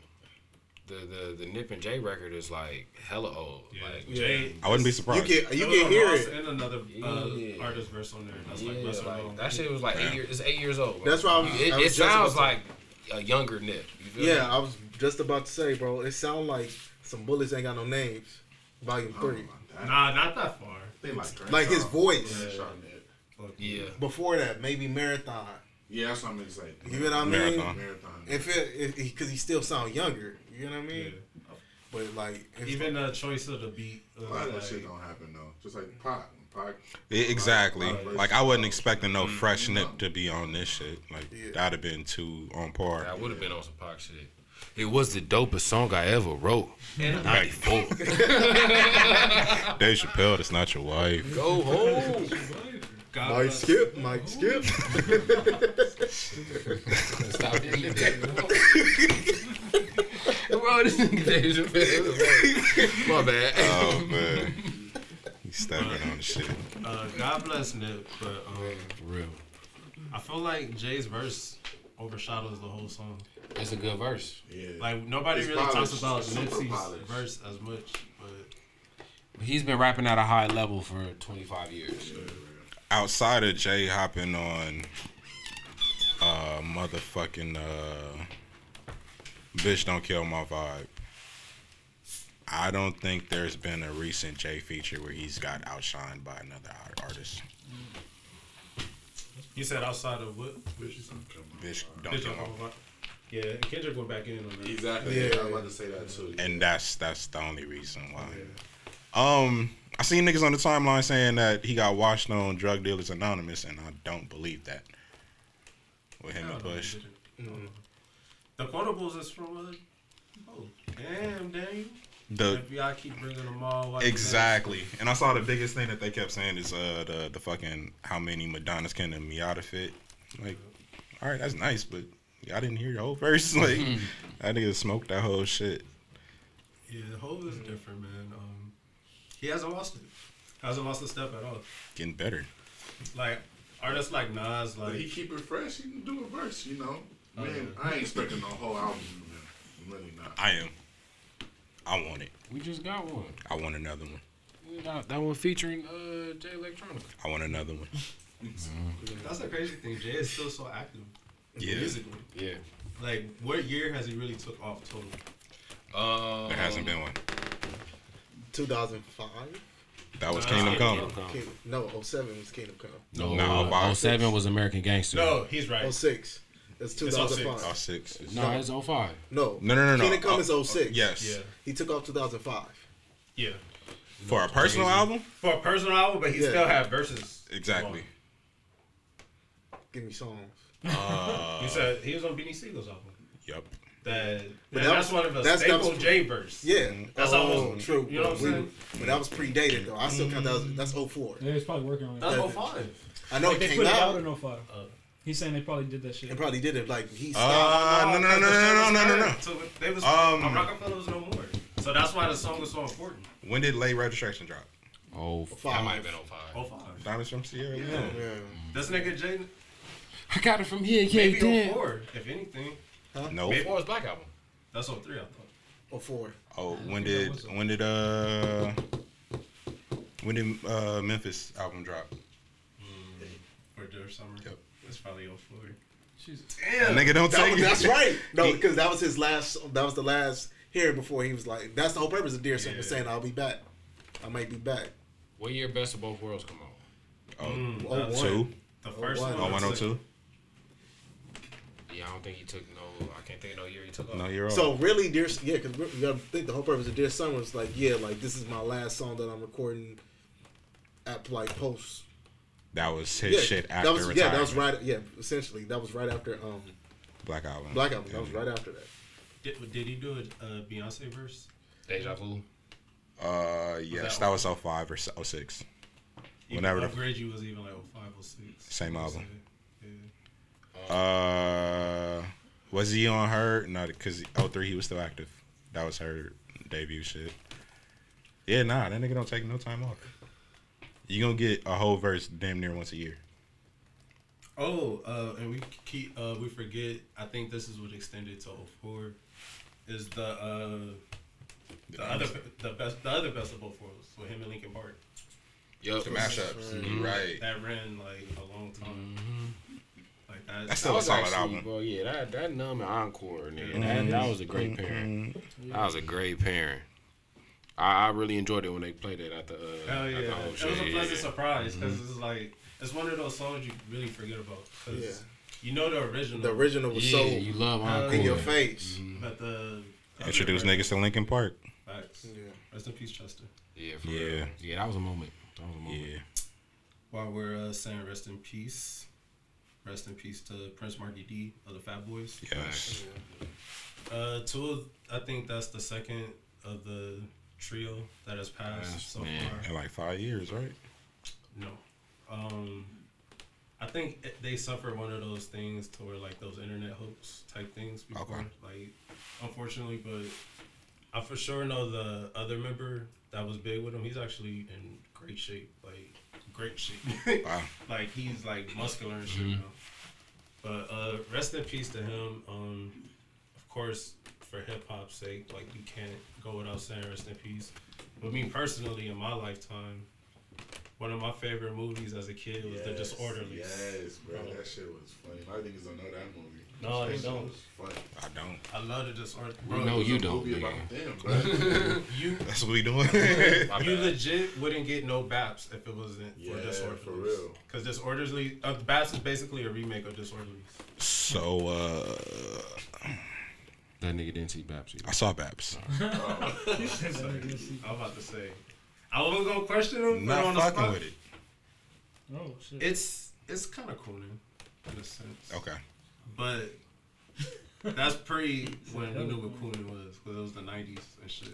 the, the the Nip and Jay record is like hella old. Like Jay, I wouldn't be You surprised. can you can hear Ross it. And another uh, Yeah. artist verse on there. That's yeah, like, like, that shit was like eight years. It's eight years old. bro. That's why I was- It, I it was just sounds about like a younger Nip. You feel Yeah, me? I was just about to say, bro. It sound like some bullets ain't got no names. Volume three. Nah, not that far. They like Like his voice. Yeah. yeah. Before that, maybe Marathon. Yeah, that's what I'm gonna say. You know what I mean? Marathon. Marathon. If it because he still sound younger. You know what I mean? Yeah. But like, it's Even the choice of the beat. A was lot of that shit don't happen though. Just like pop. Pac. Yeah, exactly. Pac- Pac Like I wasn't expecting no mm-hmm. fresh nip mm-hmm. to be on this shit. Like Yeah. that'd have been too on par. That would have been on some Pac shit. It was the dopest song I ever wrote. And- 94. (laughs) Dave Chappelle, that's not your wife. Go home. God Mike bless. Skip, Mike Skip. Stop (laughs) hitting Bro, this nigga Dave Chappelle. My bad. Oh man, he's stepping on the shit. Uh, God bless Nip, but um, For real. I feel like Jay's verse overshadows the whole song. It's a good verse. Yeah. Like nobody It's really polished, talks about super Nipsey's polished. verse as much, but He's been rapping at a high level for 25 years. Outside of Jay hopping on, uh, motherfucking uh, bitch don't kill my vibe. I don't think there's been a recent Jay feature where he's got outshined by another artist. you said outside of what? Bitch don't Bitch kill on my my vibe. Yeah, Kendrick went back in on that. Exactly. Yeah. Yeah. I was about to say that too. and that's that's the only reason why. Um, I seen niggas on the timeline saying that he got washed on Drug Dealers Anonymous, and I don't believe that. With him and Bush, The quotables is from uh, oh damn Daniel. the FBI keep bringing them all. white exactly. And I saw the biggest thing that they kept saying is uh the the fucking how many Madonnas can a Miata fit. Like, all right, that's nice, but I didn't hear the whole verse. (laughs) Like, that nigga smoked that whole shit. Yeah, the whole is different, man. He hasn't lost it. Hasn't lost a step at all. Getting better. Like artists like Nas, But like he keep it fresh. He can do a verse, you know. Man, I ain't expecting no whole album from him. I'm really not. I am. I want it. We just got one. I want another one. Got that one featuring uh, Jay Electronica. I want another one. (laughs) that's the crazy thing. Jay is still so active Yeah. musically. Yeah. Like, what year has he really took off total? Um, There hasn't been one. 2005. That was Nah, Kingdom yeah, Come. Kingdom Come. King, no, 07 was Kingdom Come. No, No, uh, five. 07 was American Gangster. No, he's right. 06. It's 2005. Oh, six. No, it's 05. No, No, no, no, no. Kingdom Come Oh, is 06. Yes. Yeah, He took off 2005. yeah. For a personal album? For a personal album, but he Yeah. still had verses. Exactly. Give me songs. Uh, (laughs) You said he was on Beanie Sigel's album. Yep. That, But that that's was- one of the that's- that staple was- J verse. Yeah, That's oh, almost- true. you know what I'm We- saying? But that was predated though. I still count that as that's 04. Yeah, he's probably working on it. That's Yeah. 05. I know Like, it they came put it out. out in 05. He's saying they probably did that shit. It probably did it. Like he Uh, stopped. no, no, no, no, no, no, no, no. So they was Um, um, Rockefellers no more. So that's why the song was so important. When did Late Registration drop? Oh, Five. that might have been 05. 05. Diamonds from Sierra Yeah. Leone. yeah. This nigga Jay, I got it from here, yeah, maybe damn. 04, if anything. Nope. Maybe- Before his Black Album. That's 03, I thought. 04. Oh, when did when did uh when did uh Memphis album drop? For their summer. Yep. It's probably 04. Jesus. That nigga don't That take was, it. that's right. No, because that was his last. That was the last here before he was like. That's the whole purpose of Dear Son was Yeah. saying I'll be back. I might be back. What year Best of Both Worlds come out? Mm, Oh, that's one. Two. The first one. one. Oh, was 102? Yeah, I think he took no. I can't think of no year he took off. No, you're So right. really, Dear yeah, because you gotta think the whole purpose of Dear Son was like, yeah, like this is my last song that I'm recording at like post. That was his Yeah, shit that after was, retirement. yeah, that was right. Yeah, essentially, that was right after um Black Album. Black Album. That was right after that. Did, did he do a uh, Beyonce verse? Deja Vu. Uh, yes, that that was 05 or 06. Even Whenever the- Upgrade You was even like 05, 06. Same album. Yeah. Uh, was he on her? No, because 03 he was still active. That was her debut shit. Yeah, nah, that nigga don't take no time off. You gonna get a whole verse damn near once a year. Oh, uh, and we keep uh, we forget. I think this is what extended to 04. Is the uh, the other the best the other best of both worlds with him and Linkin Park Yup. The mashups, right? that ran like a long time. Like that. That's still a solid album. Bro, yeah, that that numb and encore, nigga. That, that was a great pairing. That was a great pairing. I, I really enjoyed it when they played it at the. Uh, Hell at yeah! the whole It show. was a pleasant yeah. surprise because it's like it's one of those songs you really forget about. 'cause Yeah. You know the original. The original was Yeah, so you love encore. in your face. But the Introduce niggas to Linkin Park. Facts. Yeah. Rest in peace, Chester. Yeah, for Yeah. real. Yeah, that was a moment. That was a moment. Yeah. While we're uh, saying rest in peace, rest in peace to Prince Markie Dee of the Fat Boys. Yes. Uh, two. I think that's the second of the trio that has passed Yes, so man. far. In like five years, right? No. Um, I think it- they suffer one of those things to where like those internet hoax type things before. Okay. Like, unfortunately, but I for sure know the other member that was big with him. He's actually in great shape. Like great shape. Wow. (laughs) like he's like muscular and shit now. But uh, rest in peace to him. Um, of course, for hip hop's sake, like you can't go without saying rest in peace. But me personally, in my lifetime, one of my favorite movies as a kid was The Disorderlies. Yes, bro. That shit was funny. A lot of niggas don't know that movie. No, that they don't. I don't. I love The Disorderlies. We know it you don't, Movie nigga. about them, (laughs) bro. You (laughs) That's what we doing. (laughs) you legit wouldn't get no BAPS if it wasn't Yeah, for Disorderlies. for real. Because disorderly, uh, BAPS is basically a remake of Disorderlies. so uh That nigga didn't see Babsy. I saw BAPS. I'm about to say. I wasn't gonna question him. put him on Not the fucking spot. with it. Oh shit. It's it's kind of cool now, in a sense. Okay. But that's pretty (laughs) when we knew what Coonan was, because it was the '90s and shit.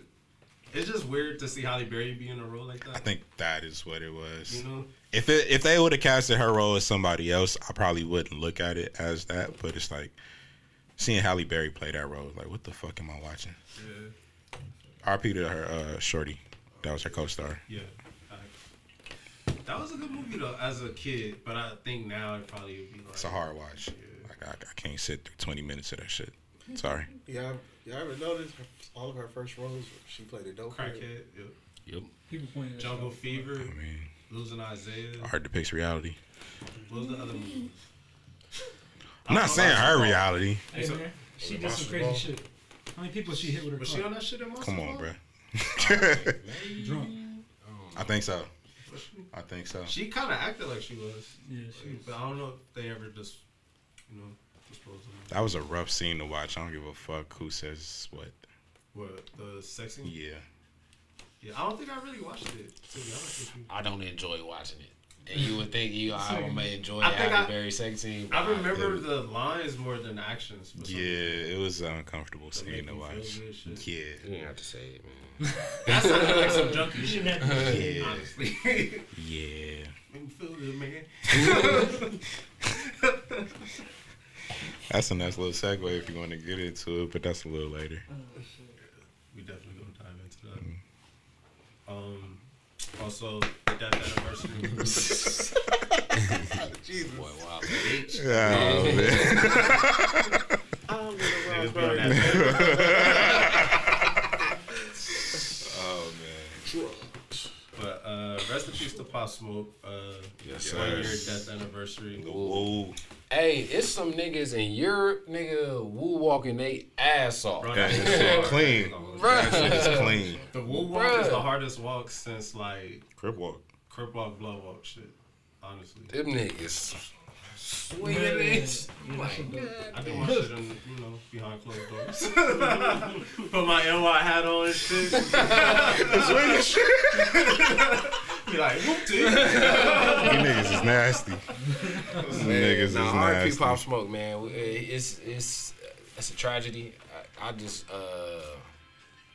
It's just weird to see Halle Berry be in a role like that. I think that is what it was. you know. If it if they would have casted her role as somebody else, I probably wouldn't look at it as that. But it's like seeing Halle Berry play that role, like what the fuck am I watching? Yeah. RP to her uh, shorty. That was her co-star. Yeah. facts. That was a good movie though, as a kid. But I think now it probably would be like. It's a hard watch. Like I, I can't sit through twenty minutes of that shit. Sorry. Yeah, y'all ever noticed her, all of her first roles? She played a dope head. Crackhead. Yep. Yep. People pointing Jungle shit. Fever. I mean, Losing Isaiah. art depicts reality. What was the other movie? I'm not saying her reality. Hey man, she did some crazy shit. How many people she hit with her Was car? she on that shit in Monster Come on, Ball? bro. (laughs) Drunk. Oh. I think so. I think so. She kind of acted like she was. Yeah, she was. But I don't know if they ever just, you know, disposed of. That was a rough scene to watch. I don't give a fuck who says what. What, the sex scene? Yeah. Yeah, I don't think I really watched it, to be honest with you. I don't enjoy watching it. And you would think you I may enjoy I think Halle I- Berry sex scene. I remember couldn't. the lines more than the actions. Yeah, it was an uncomfortable make scene to watch. Yeah. You didn't have to say it, man. (laughs) That sounded like some junkie shit. Yeah. Honestly. (laughs) Yeah. Make me feel good, man. (laughs) That's a nice little segue if you want to get into it, but that's a little later. we definitely gonna dive into that. Um, also, the death anniversary. (laughs) (laughs) Jesus. Boy, wow. Oh, man. (laughs) Niggas be on that. oh man. But uh, rest in peace to Pop Smoke. Uh, Yes, one year death anniversary. Whoa. Hey, it's some niggas in Europe, nigga, woo walking they ass off. Bro, That that shit (laughs) shit is clean. Bruh. That shit is clean. The woo walk Bruh. is the hardest walk since like Crip walk. crip walk, blow walk shit. Honestly, Them niggas swinging Yeah, it. yeah, My that's some dope. God. I do my shit in you know behind closed doors. (laughs) Put my NY hat on and shit. (laughs) Be like whoop (laughs) You niggas is nasty. These niggas is Nah, R.I.P. nasty. Pop Smoke, man. It's it's it's a tragedy. I, I just uh,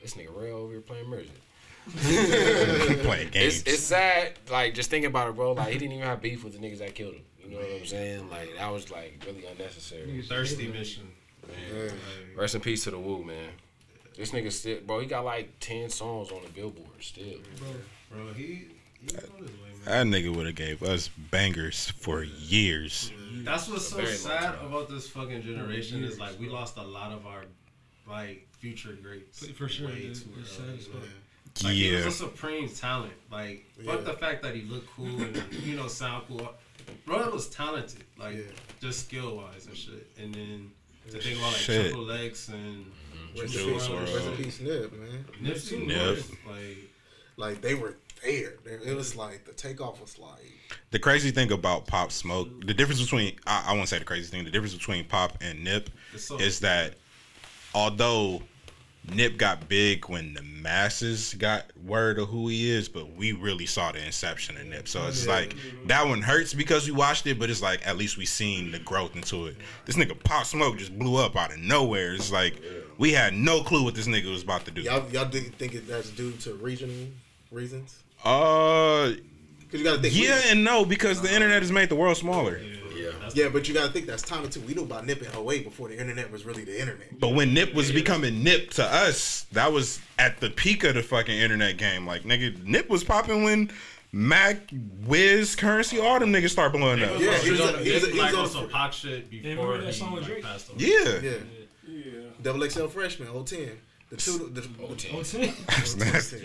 this nigga real over here playing music. (laughs) Playing games. It's it's sad. Like just thinking about it, bro. Like he didn't even have beef with the niggas that killed him. You know what I'm saying? Like that was like really unnecessary. Thirsty mission. Man. Rest in peace to the Woo, man. This nigga still, bro. He got like ten songs on the Billboard still. Bro, he he on his way, man. that nigga would have gave us bangers for years. That's what's so sad about this fucking generation is like we lost a lot of our like future greats. For sure, way dude. too It's early, sad as fuck. man. Like, he was Yeah. a supreme talent. Like, fuck Yeah. the fact that he looked cool and you know sound cool. Bro was talented, like Yeah. just skill wise and shit. And then to think about like Shit. Triple X and mm-hmm. Rest Juice in peace, WRLD, rest in peace, Nip, man. Nipsey, Nip. was, like Like they were there. It was like the takeoff was like The crazy thing about Pop Smoke, the difference between I, I won't say the crazy thing, the difference between Pop and Nip so- is that although Nip got big when the masses got word of who he is, but we really saw the inception of Nip. So it's like that one hurts because we watched it, but it's like at least we seen the growth into it. This nigga Pop Smoke just blew up out of nowhere. It's like we had no clue what this nigga was about to do. Y'all, y'all think it- that's due to regional reasons? Uh, Because you got to think. yeah and no because the internet has made the world smaller. Yeah. Yeah, but you got to think that's timing too. We knew about Nip in 08 before the internet was really the internet. But when Nip was becoming Nip to us, that was at the peak of the fucking internet game. Like nigga, Nip was popping when Mac, Wiz, Currency, all them niggas start blowing up. Yeah, he was on a- he was he was on on- some pop shit Yeah, before that he song with like, Drake? passed away. Yeah. Yeah. Yeah. Double XL freshman, 010. The two, the, the, Oh, 10. 2010.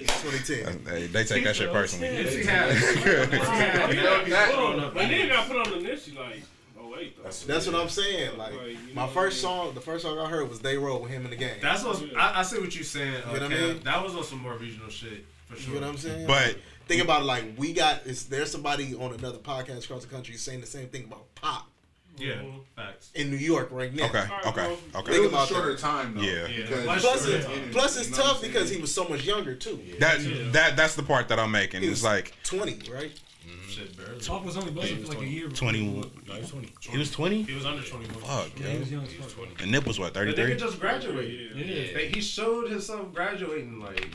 2010. Hey, they take that shit personally. Nipsey had, Nipsey had, You know, that- growing up. But then got put on the Nipsey like, though. That's what I'm saying. Like my first song, the first song I heard was "They Roll" with him in the game. That's what I, I see what you're saying. You uh, know what I mean? That was on some more regional shit for sure. You know what I'm saying? But think about it like we got is there's somebody on another podcast across the country saying the same thing about pop Yeah, facts. in New York right now. okay, okay, It okay. Think was about a shorter that. time though. Yeah. Yeah. Plus, Sure. it's, plus it's You know tough because he was so much younger too. That that that's the part that I'm making. He It's was like 20, right? Shit, barely. Pop was only buzzing for like a year. before 20. he blew up. No, he's 20. he was 20. He was under 21. Fuck, Yeah, he was young as fuck. And Nip was what The 33. nigga just graduated. Yeah. They- He showed himself graduating like,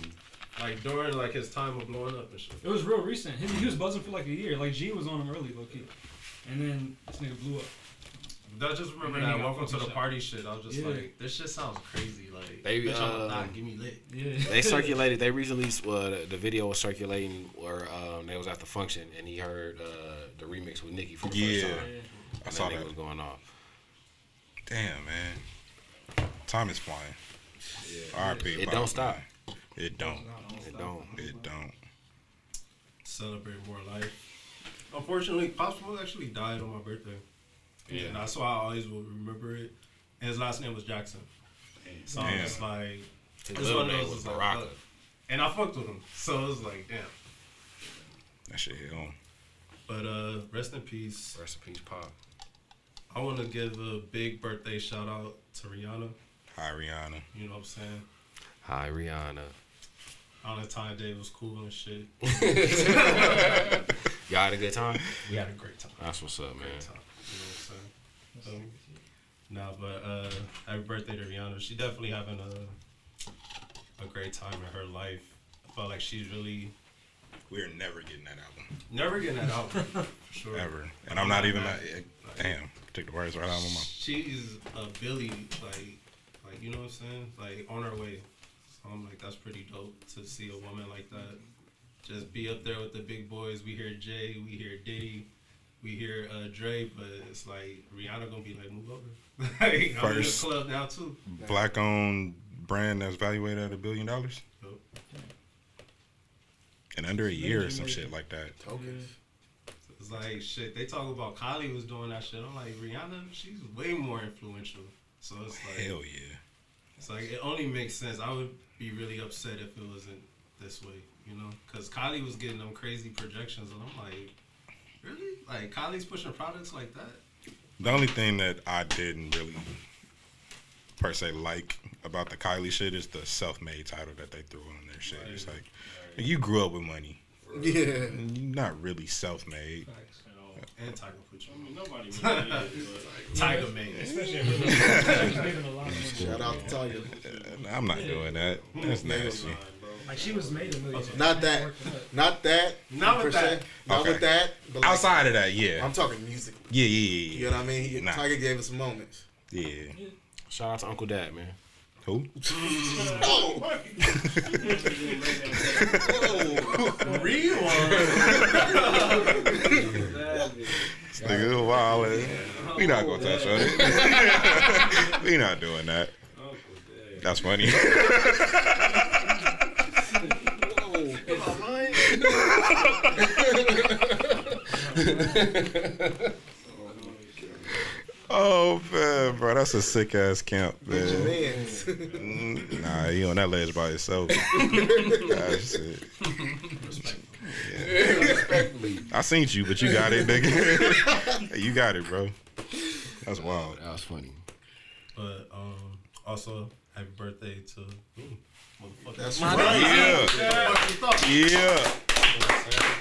like during like his time of blowing up and shit. It was real recent. He, he was buzzing for like a year. Like G was on him early, low key. And then this nigga blew up. I just remember that welcome to the fucking party shit. I was just Yeah. like, this shit sounds crazy. Like, They, bitch, I'm uh, give me lit. Yeah. They (laughs) circulated. They recently, uh, the, the video was circulating where um, they was at the function and he heard uh, the remix with Nicki for the Yeah. first time. Yeah. I saw that was going off. Damn, man. Time is flying. R.I.P. It Pop, don't stop. man. It don't. It don't. It don't. Celebrate more life. Unfortunately, Pop Smoke actually died on my birthday. Yeah. And that's why I always will remember it. And his last name was Jackson. So I'm just like, His little one name those was like, Baraka. fuck. and I fucked with him. So it was like, damn. That shit hit home. But uh, rest in peace. Rest in peace, Pop. I want to give a big birthday shout out to Rihanna. Hi, Rihanna. You know what I'm saying? Hi, Rihanna. Valentine Day was cool and shit. (laughs) Y'all had a good time? We had a great time. That's what's up, man. Great time. You know what I'm saying? Um, nah, but uh, happy birthday to Rihanna. She definitely having a a great time in her life. I felt like she's really We're never getting that album. never getting that album. (laughs) for sure. Ever. And I'm not even like, damn, took the words right out of my mouth. She's a Billy, like, like you know what I'm saying? Like on her way. So I'm like, that's pretty dope to see a woman like that just be up there with the big boys. We hear Jay, we hear Diddy, we hear uh, Dre, but it's like Rihanna gonna be like, move over. (laughs) like, I'm in the First. club now too. Black owned brand that's valued at a billion dollars Dope. in under a year or some shit like that. Tokens. It's like shit. They talk about Kylie was doing that shit. I'm like Rihanna. She's way more influential. So it's like Hell yeah. It's like it only makes sense. I would be really upset if it wasn't this way, you know? Because Kylie was getting them crazy projections, and I'm like, really? Like Kylie's pushing products like that? The only thing that I didn't really per se like about the Kylie shit is the self made title that they threw on their shit. It's like you grew up with money. Yeah. Not really self made. And Tyga put you. I mean, nobody really is, but (laughs) Tyga made. Especially in real life. A lot of. Shout out to Tyga. I'm not doing that. That's nasty. Like she was made a million. Not that. Not that. Not with se. that. Not Okay. with that. But like, Outside of that, yeah. I'm talking music. Yeah, yeah, You yeah. You know what I mean? He, Nah. Tyga gave us moments. Yeah. Shout out to Uncle Dad, man. Who? (laughs) (laughs) Oh, This nigga wild. We not gonna touch on it. (laughs) we not doing that. That's funny. Oh man, bro, that's a sick ass camp, man. man. Mm, Nah, you on that ledge by yourself. That's it. Respectfully. I seen you, but you got it, nigga. you got it, bro. That's wild. That was funny. But um, also happy birthday to me, motherfucker. That's My right. name. Yeah. What the fuck you thought? Yeah.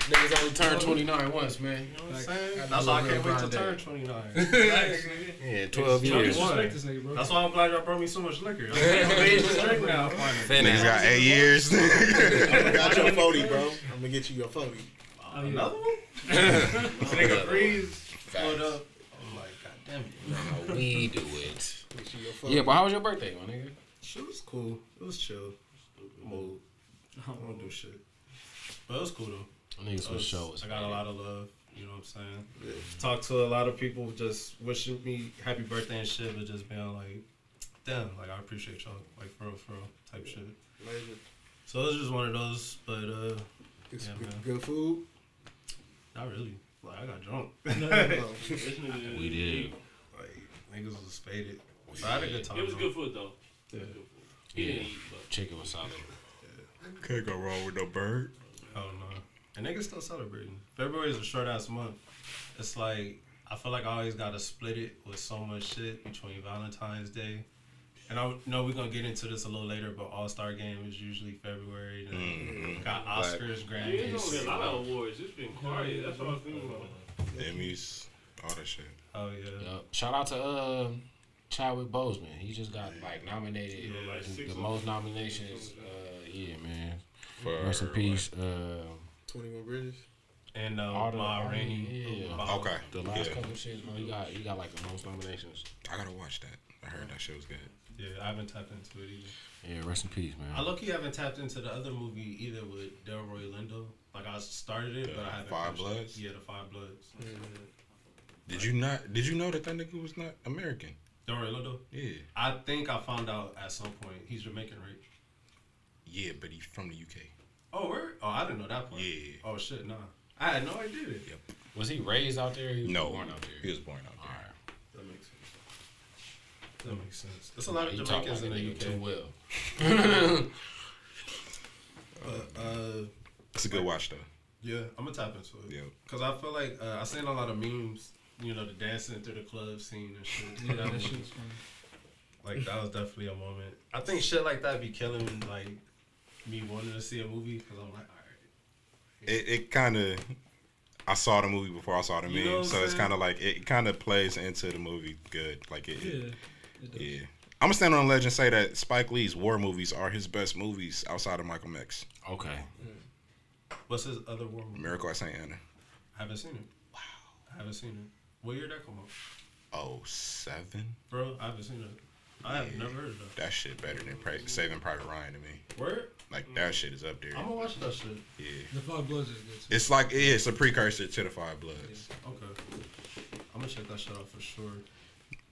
Niggas only turned 29 once, man. You know what I'm saying? That's to why I live can't wait to turn 29. (laughs) Yeah, 12 Don't years. disrespect this nigga, bro. That's why I'm glad y'all brought me so much liquor. (laughs) I'm of age to drink now. Niggas got eight years. I got your 40, bro. I'm gonna get you your 40. Oh. (laughs) Another one? This nigga freeze. Pulled up. I'm like, God damn it. No, we do it. Get you your 40. Yeah, but how was your birthday, my nigga? Shit was cool. It was chill. Mood. I don't do shit. But it was cool though. Niggas It for was- sure. was I got a lot of love. You know what I'm saying? Talked to a lot of people just wishing me happy birthday and shit, but just being like, damn, like I appreciate y'all, like for real, for real, type shit. Amazing. So it was just one of those, but uh, It's Yeah, good, man. good food. not really. Like I got drunk. Oh, This nigga- We did. like niggas was faded. So I had a good time. It was though. good food though. Yeah. He didn't eat, but Chicken was solid. Can't go wrong with no bird. Oh no. And niggas still celebrating. February is a short ass month. It's like I feel like I always gotta split it with so much shit between Valentine's Day. And I know we're gonna get into this a little later, but All Star Game is usually February. Then Mhm. Got Oscars, yeah, there's Grammys. only a lot of awards. It's been quiet. That's what I was thinking about. Emmys, all that shit. Oh yeah. Yup. Shout out to uh, Chadwick Boseman. He just got like nominated. Yeah, like six the most nominations. Uh, yeah, man. For Rest in peace. Uh, 21 Bridges. And uh, All the- Ma Rainey. yeah. About- Okay. the last Yeah. couple shits, bro. He got he got like the most nominations. I gotta watch that. I heard that shit was good. Yeah, I haven't tapped into it either. Yeah, rest in peace, man. I man. low key haven't tapped into the other movie either with Delroy Lindo. Like I started it, The but I haven't. Five finished it. Bloods? Yeah, the Five Bloods. Did you not? Did you know that that nigga was not American? Delroy Lindo. Yeah. I think I found out at some point he's Jamaican, right? Yeah, but he's from the UK. Oh, where? Oh, I didn't know that part. Yeah. Oh shit, nah. I had no idea. Yep. Was he raised out there? He was No, born out there. he was born out there. right. That makes sense. That makes sense. There's a lot of You talk Jamaicans like in the UK. too well. (laughs) But, uh, It's a good watch though. yeah, I'm gonna tap into it. Yep. Cause I feel like uh, I seen a lot of memes. You know, the dancing through the club scene and shit. (laughs) Yeah, that shit's funny. Like that was definitely a moment. I think shit like that be killing like me wanting to see a movie because I'm like, all right. It, it kind of. I saw the movie before I saw the You meme, know what I'm so it's kind of like it kind of plays into the movie good. Like it. Yeah. it- It yeah. I'm gonna stand on the ledge and say that Spike Lee's war movies are his best movies outside of Michael X. Okay. What's his other war movie? Miracle at St. Anna. I haven't seen it. Wow. I haven't seen it. What year that come out? Oh seven. Bro, I haven't seen it. I have Yeah. never heard of that. That shit better than Pri- Saving Private Ryan to me. Word? Like that shit is up there. I'm gonna watch that shit. Yeah. The Five Bloods is good too. It's like yeah, it's a precursor to the Five Bloods. Okay. I'm gonna check that shit out for sure.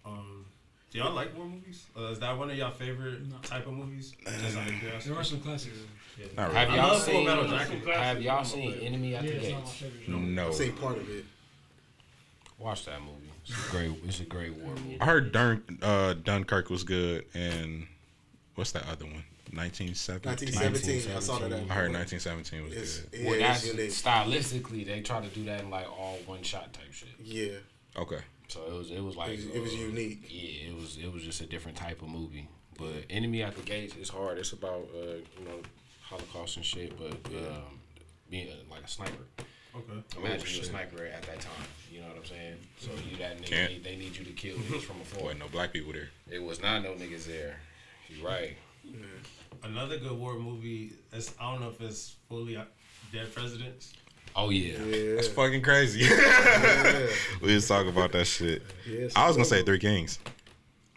Um, do y'all like war movies? Uh, is that one of y'all favorite No. type of movies? Just out of. There are some classics. Yeah. Not Have really. I y'all love seen? Metal Jacket. Have y'all seen Enemy at Yeah, the it's not my Gates? favorite. No. I say part of it. Watch that movie. It's a great. It's a great war movie. I heard Dun- uh, Dunkirk was good, and what's that other one? 1917. 1917. I saw that. I heard 1917 was It's, good. yeah, Well, it's that's unique. stylistically they try to do that in like all one shot type shit. Yeah, Okay. So it was it was it like was, it was uh, unique. Yeah, it was it was just a different type of movie. But Enemy at the Gates is hard. It's about uh, you know Holocaust and shit, but um, being uh, like a sniper. Okay. Imagine you a shit. sniper at that time. You know what I'm saying? So you that nigga, Can't. they, they need you to kill (laughs) niggas from afar. Wasn't no black people there. It was not no niggas there. You right. Another good war movie. It's, I don't know if it's fully uh, Dead Presidents. Oh yeah. Yeah, That's fucking crazy. yeah. (laughs) we just talk about that shit. yeah I was gonna say Three Kings.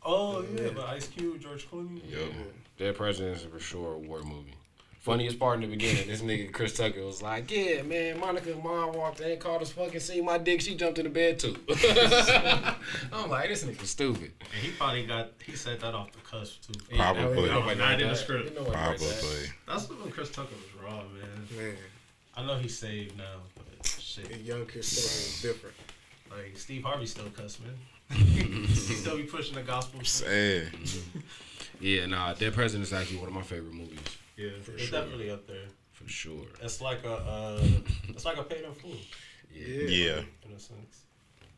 Oh yeah, but Ice Cube, George Clooney. Yup. Dead Presidents is for sure a war movie. Funniest part in the beginning, this nigga Chris Tucker was like, "Yeah, man, Monica's mom walked in, called us fucking, see my dick, she jumped in the bed too." (laughs) I'm like, this nigga stupid. And he probably got he said that off the cusp too. Yeah, Probably. ain't nobody Not in the script. Ain't nobody write that. Probably. That's when Chris Tucker was raw, man. Man, I know he's saved now, but shit. and young Chris Tucker is different. Like Steve Harvey still cuss, man. (laughs) he still be pushing the gospel. shit. Sad. (laughs) Yeah, nah, Dead Presidents is actually one of my favorite movies Yeah, it's sure. definitely up there. for sure. It's like a uh, it's like a paid in full Yeah. in a sense.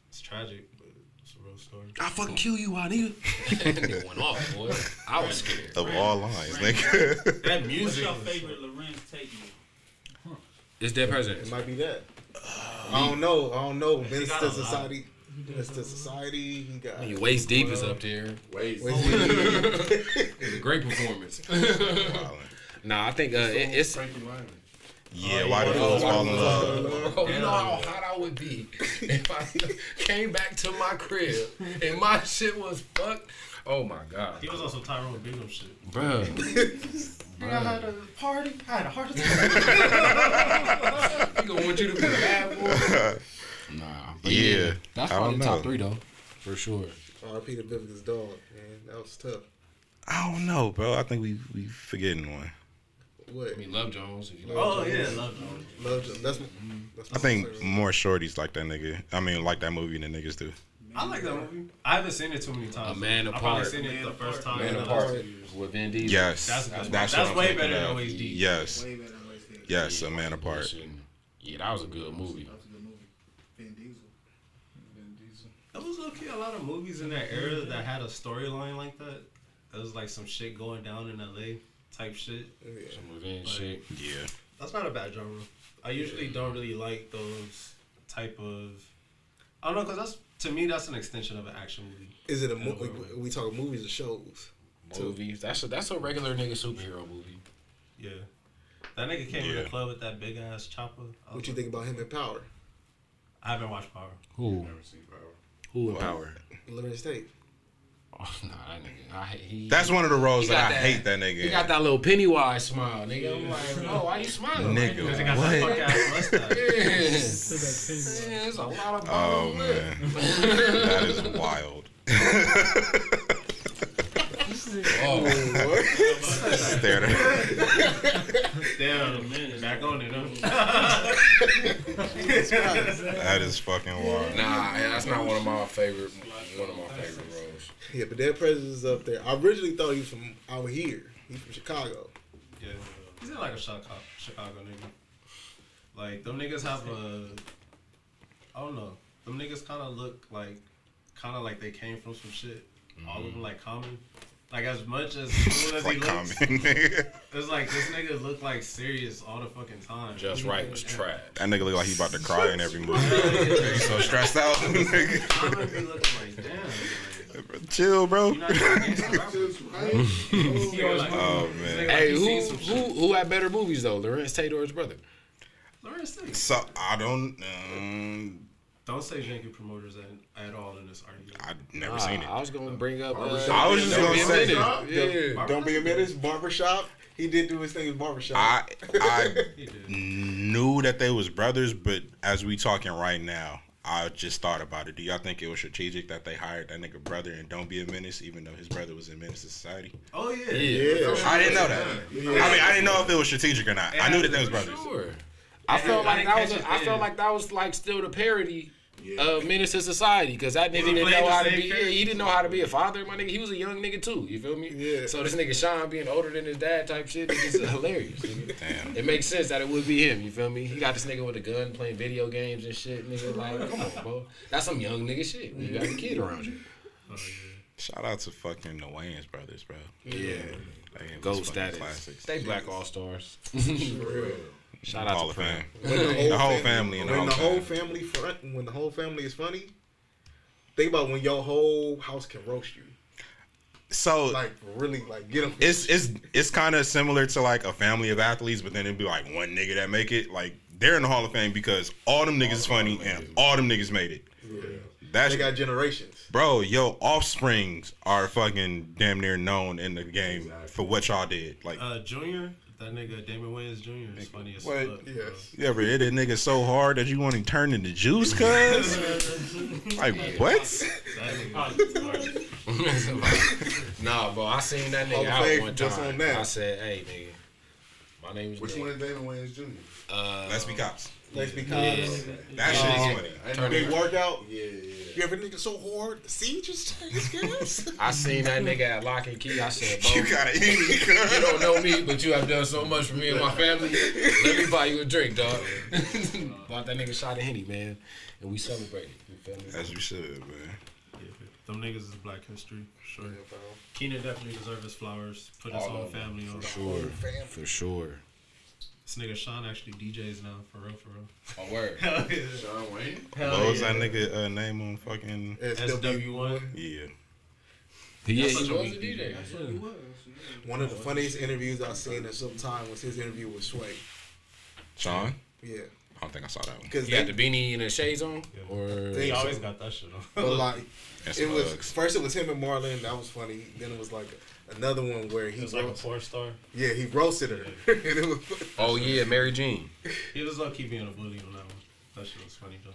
It's tragic, but It's a real story. I fucking kill you, I nigga. (laughs) that nigga went off, boy. I was scared. Of all lines, nigga. That What's music. your (laughs) was- favorite Larenz Tate movie? It's dead president. It might be that. I don't know. I don't know. Menace got to. Society. Menace to Society. He got. Your waist deep is up there. Wait. Wait, (laughs) It's a great performance. Nah, I think uh, it, it's. Frankie Lymon. yeah, why the fools fall in love? Oh, you know how hot I would be if I (laughs) came back to my crib and my shit was fucked. Oh my god, He was also Tyrone Bingham shit. bro. (laughs) I had a party. I had a heart attack. He gonna want you to be a bad boy. Nah, but Yeah, that's probably the top three though, for sure. R.P. to Vivica's dog, man. That was tough. I don't know, bro. I think we we forgetting one. What? I mean, Love Jones. If you Oh love yeah, Jones. love Jones. Love Jones. That's, that's mm-hmm. I think more shorties like that nigga. I mean, like that movie than niggas do. I like that movie. I haven't seen it too many times. A Man Apart. I've probably seen it the first time. Man in Apart years. with Vin Diesel. Yes, That's a good one. that's, That's way better than of. OHD. Yes, Way better than Wasted. yes, a man apart. Yeah, that was a good movie. That was a good movie. Vin Diesel. Vin Diesel. There was low key a lot of movies in that era that had a storyline like that. There was like some shit going down in LA type shit. Oh, Some revenge Like, shit. Yeah, That's not a bad genre. I usually don't really like those type of. I don't know, cause that's to me that's an extension of an action movie. Is it a movie? weird. We talk movies or shows? Movies. That's a that's a regular nigga superhero movie. Yeah, that nigga came in Yeah. the club with that big ass chopper. What was you think about him in Power? I haven't watched Power. Who? have Never seen Power. Who in power? Larenz Tate. Oh, (laughs) nah, that nigga. I he. that's one of the roles He that I hate. That nigga. He got that little Pennywise smile, nigga. I'm like, no, why you smiling? Nigga, Cause got What? that fuck ass mustache. (laughs) Yeah. (laughs) Yeah, there's a lot of Oh man, that is wild. Oh, (laughs) Stared at (laughs) Damn, man, back on it, huh? That is fucking wild. nah, that's not one of my favorite. One of my favorite roles. Yeah, but their presence is up there. I originally thought he was from out here. He's from Chicago. Yeah, he's in like a Chicago, Chicago nigga. Like them niggas have a, I don't know. Them niggas kind of look like, kind of like they came from some shit. All of mm-hmm. them like Common. Like as much as (laughs) cool as he Like looks, Common, (laughs) it's like this nigga look like serious all the fucking time. Just Wright was (laughs) trash. That nigga look like he about to cry in every movie. He's so stressed out. nigga. I'm gonna be looking like damn. Like, Chill, bro. you not trying to get some rappers? Just Wright. He was like, Oh man. like Hey, who who who had better movies though? Larenz Tate or his brother? Larenz Tate. So I don't. Um, Don't say janky promoters at, at all in this argument. I've never Nah, seen it. I was gonna bring up. Uh, Barbershop. I was just Don't gonna Be a say- Minute. Yeah. Don't be a minute. Barbershop. He did do his thing with Barbershop. I I (laughs) knew that they was brothers, but as we talking right now, I just thought about it. Do y'all think it was strategic that they hired that nigga brother and don't be a menace, even though his brother was in Menace to Society? Oh yeah. Yeah. I didn't know that. I mean, I didn't know if it was strategic or not. I knew that they was brothers. Sure. I felt like didn't that was. catch A, I felt like that was like still the parody Yeah. of Menace to Society because that nigga didn't know how to same be. Yeah, he didn't know how to be a father. My nigga, he was a young nigga too. You feel me? Yeah. So this nigga Shawn being older than his dad type shit is (laughs) hilarious. nigga. Damn. It makes sense that it would be him. You feel me? He got this nigga with a gun playing video games and shit. Nigga, like, come on, bro. That's some young nigga shit. You got a kid around you. Shout out to fucking the Wayans brothers, bro. Yeah. They gave us Gold fucking status. classics. Stay black all stars. real. (laughs) Shout out of to Prim. Fame. when the whole, The whole fam- family the when whole the whole family. family front, when the whole family is funny. Think about when your whole house can roast you, So like really, like get them. it's it's it's kind of similar to like a family of athletes, but then it'd be like one nigga that make it. Like they're in the Hall of Fame because all them niggas is funny and all them niggas made it. That's they got generations. bro. Yo, offsprings are fucking damn near known in the game for what y'all did. Like Uh, Junior, that nigga Damon Wayans Jr. is funny as What? fuck. bro. Yes. you ever hit a nigga so hard that you want to turn into juice, (laughs) cuz? like what? That nigga (laughs) is hard. (laughs) nah, bro, I seen that nigga out Fame one just time. on that. I said, hey, nigga, my name's Which Nick. one is Damon Wayans Jr.? Uh, Let's be cops. Let's be yeah. cops. That shit is oh. funny. I Turn Big workout. Yeah, yeah. You ever nigga so hard the seed just turns? (laughs) I seen that nigga at Lock and Key. I said, bro, You gotta eat me, (laughs) you don't know me, but you have done so much for me and my family. Let me buy you a drink, dog. (laughs) Bought that nigga shot of Henny, man, and we celebrated. You feel me? As you should, man. Yeah, them niggas is Black History, for sure. Yeah. Keenen definitely deserves his flowers. Put his All own family on. For sure. For sure. This nigga Shawn actually DJs now, for real, for real. Oh, word. (laughs) Hell yeah. Shawn Wayans. Hell What was that nigga uh, name on fucking? SW1. Yeah. Yeah, That's he was weak a DJ. DJ. One of the funniest interviews I've seen in some time was his interview with Sway. Sean? Yeah. I don't think I saw that one. Because He had the beanie and the shades on? Or They He so. always got that shit on. But like, it was first it was him and Marlon. That was funny. Then it was like another one where he He was like a roast- porn star. yeah he roasted her. (laughs) and it was Oh, yeah, Mary Jean. He was low key being a bully on that one. That shit was funny though.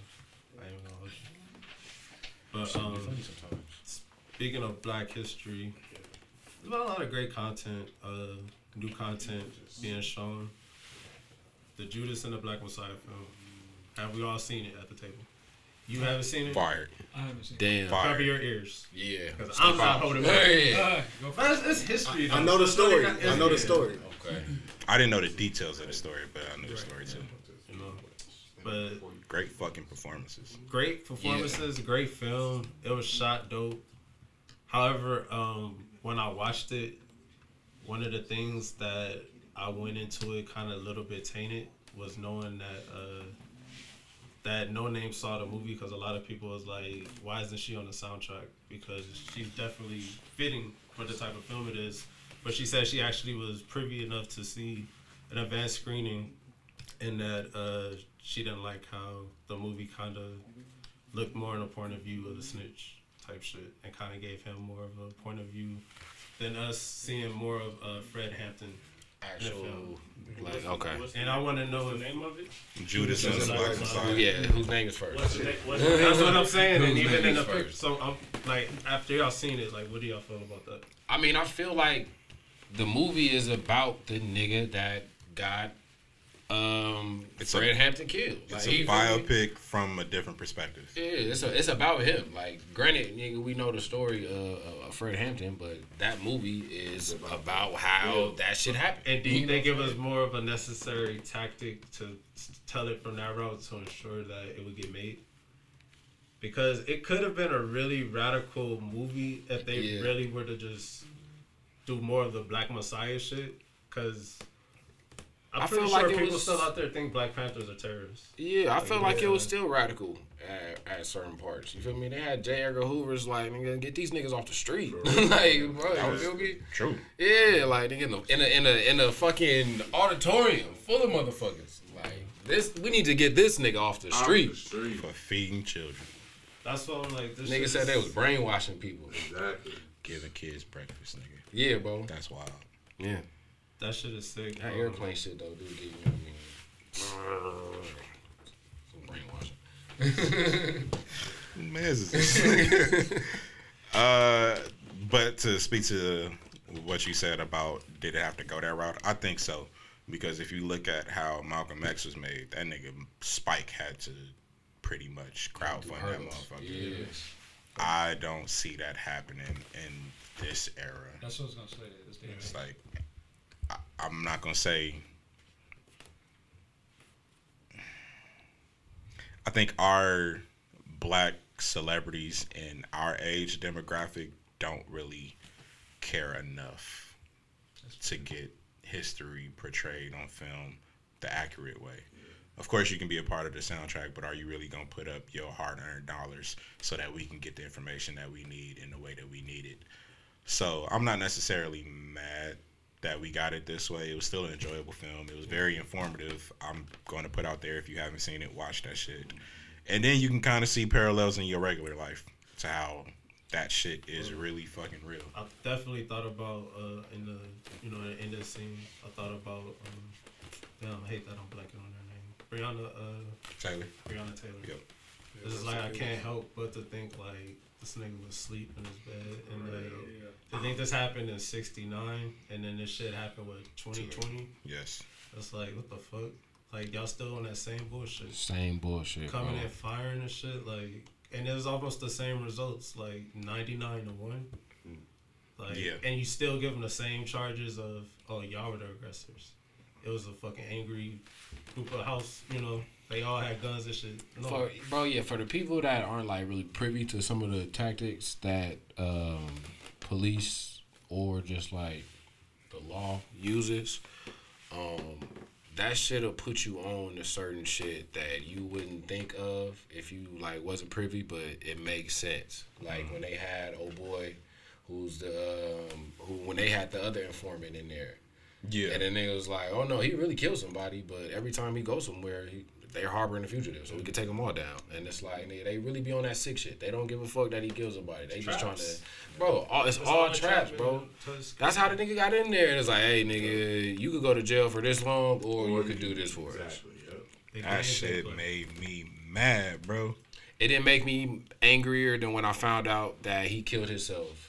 I ain't gonna hold you. But um, speaking of Black History, there's been a lot of great content, uh, new content being shown. The Judas and the Black Messiah film. Have we all seen it at the table? You haven't seen it? Fired. I haven't seen. It. Damn. Fire. Cover your ears. Yeah. Because I'm not holding back. Hey. Uh, go for it's, it's history. I though, know the so it's really story. I know the story. Okay. I didn't know the details of the story, but I knew the story too. You know, but Great fucking performances. great performances, great film. It was shot dope. However, um, when I watched it, one of the things that I went into it kind of a little bit tainted was knowing that uh, that Noname saw the movie because a lot of people was like, "Why isn't she on the soundtrack?" Because she's definitely fitting for the type of film it is. But she said she actually was privy enough to see an advanced screening, and that uh, she didn't like how the movie kind of looked more in a point of view of the snitch type shit, and kind of gave him more of a point of view than us seeing more of uh, Fred Hampton. Actual, like, okay. And I want to know if the name of it? Judas and the Black Messiah. Yeah, whose name is first? What's the name? What's (laughs) the name? That's what I'm saying. And Whose even name in the is first? so I'm like after y'all seen it, like what do y'all feel about that? I mean, I feel like the movie is about the nigga that got um It's Fred a- Hampton killed. It's Like, a he feel biopic from a different perspective. Yeah, it's a, it's about him. Like, granted, nigga, we know the story uh, of Fred Hampton, but that movie is about how that shit happened. And do you think it was more of a necessary tactic to tell it from that route to ensure that it would get made? Because it could have been a really radical movie if they Yeah. really were to just do more of the Black Messiah shit. Because I'm I feel sure like people was- still out there think Black Panthers are terrorists. Yeah, I feel like it was still radical at, at certain parts. You feel me? They had J. Edgar Hoover's like, nigga, get these niggas off the street. (laughs) like, bro, you feel me? True. Yeah, like nigga, in a in a in a, in a fucking auditorium full of motherfuckers. Like this, we need to get this nigga off the street. Off the street. For feeding children. That's what I'm like. This Nigga said they was brainwashing people. Exactly. Giving kids breakfast, nigga. Yeah, bro. That's wild. Yeah, That shit is sick. that airplane shit though, dude. Get, you know what I mean? Some brainwashing. (laughs) Mans is (laughs) uh, but to speak to what you said about did it have to go that route? I think so. Because if you look at how Malcolm X was made, that nigga Spike had to pretty much crowdfund that motherfucker. Yeah. I don't see that happening in this era. That's what I was gonna say. This day and It's like I, I'm not gonna say. I think our black celebrities in our age demographic don't really care enough to get history portrayed on film the accurate way. Of course, you can be a part of the soundtrack, but are you really gonna put up your hard-earned dollars so that we can get the information that we need in the way that we need it? So I'm not necessarily mad that we got it this way. It was still an enjoyable film. It was very informative. I'm going to put out there if you haven't seen it, watch that shit. And then you can kind of see parallels in your regular life to how that shit is really fucking real. I definitely thought about uh, in the you know in this scene. I thought about um, damn. I hate that I'm blanking on her name. Breonna uh, Taylor. Breonna Taylor. Yep. This is like I can't help but to think like this nigga was asleep in his bed and like to think this happened in '69 and then this shit happened with 2020. Yes. It's like what the fuck. Like y'all still on that same bullshit. Same bullshit. Coming bro. in firing and shit like, and it was almost the same results like 99 to one. Hmm. Like, Yeah. and you still give them the same charges of oh y'all were the aggressors. It was a fucking angry group of house, you know, They all had guns and shit. No. For, bro, yeah, for the people that aren't like really privy to some of the tactics that um, police or just like the law uses, um, that shit'll put you on to certain shit that you wouldn't think of if you like wasn't privy, but it makes sense. Like when they had oh boy, who's the um, who when they had the other informant in there. Yeah. And then they was like, oh no, he really killed somebody, but every time he goes somewhere, he, they're harboring a fugitive, so we could take them all down. And it's like, nigga, they really be on that sick shit. They don't give a fuck that he kills somebody. They just trying to, bro, all, it's, It's all all traps, trap, bro. That's how the nigga got in there. And it's like, hey, nigga, you could go to jail for this long, or you could do this for us. Exactly. Yep. That shit play. made me mad, bro. It didn't make me angrier than when I found out that he killed himself.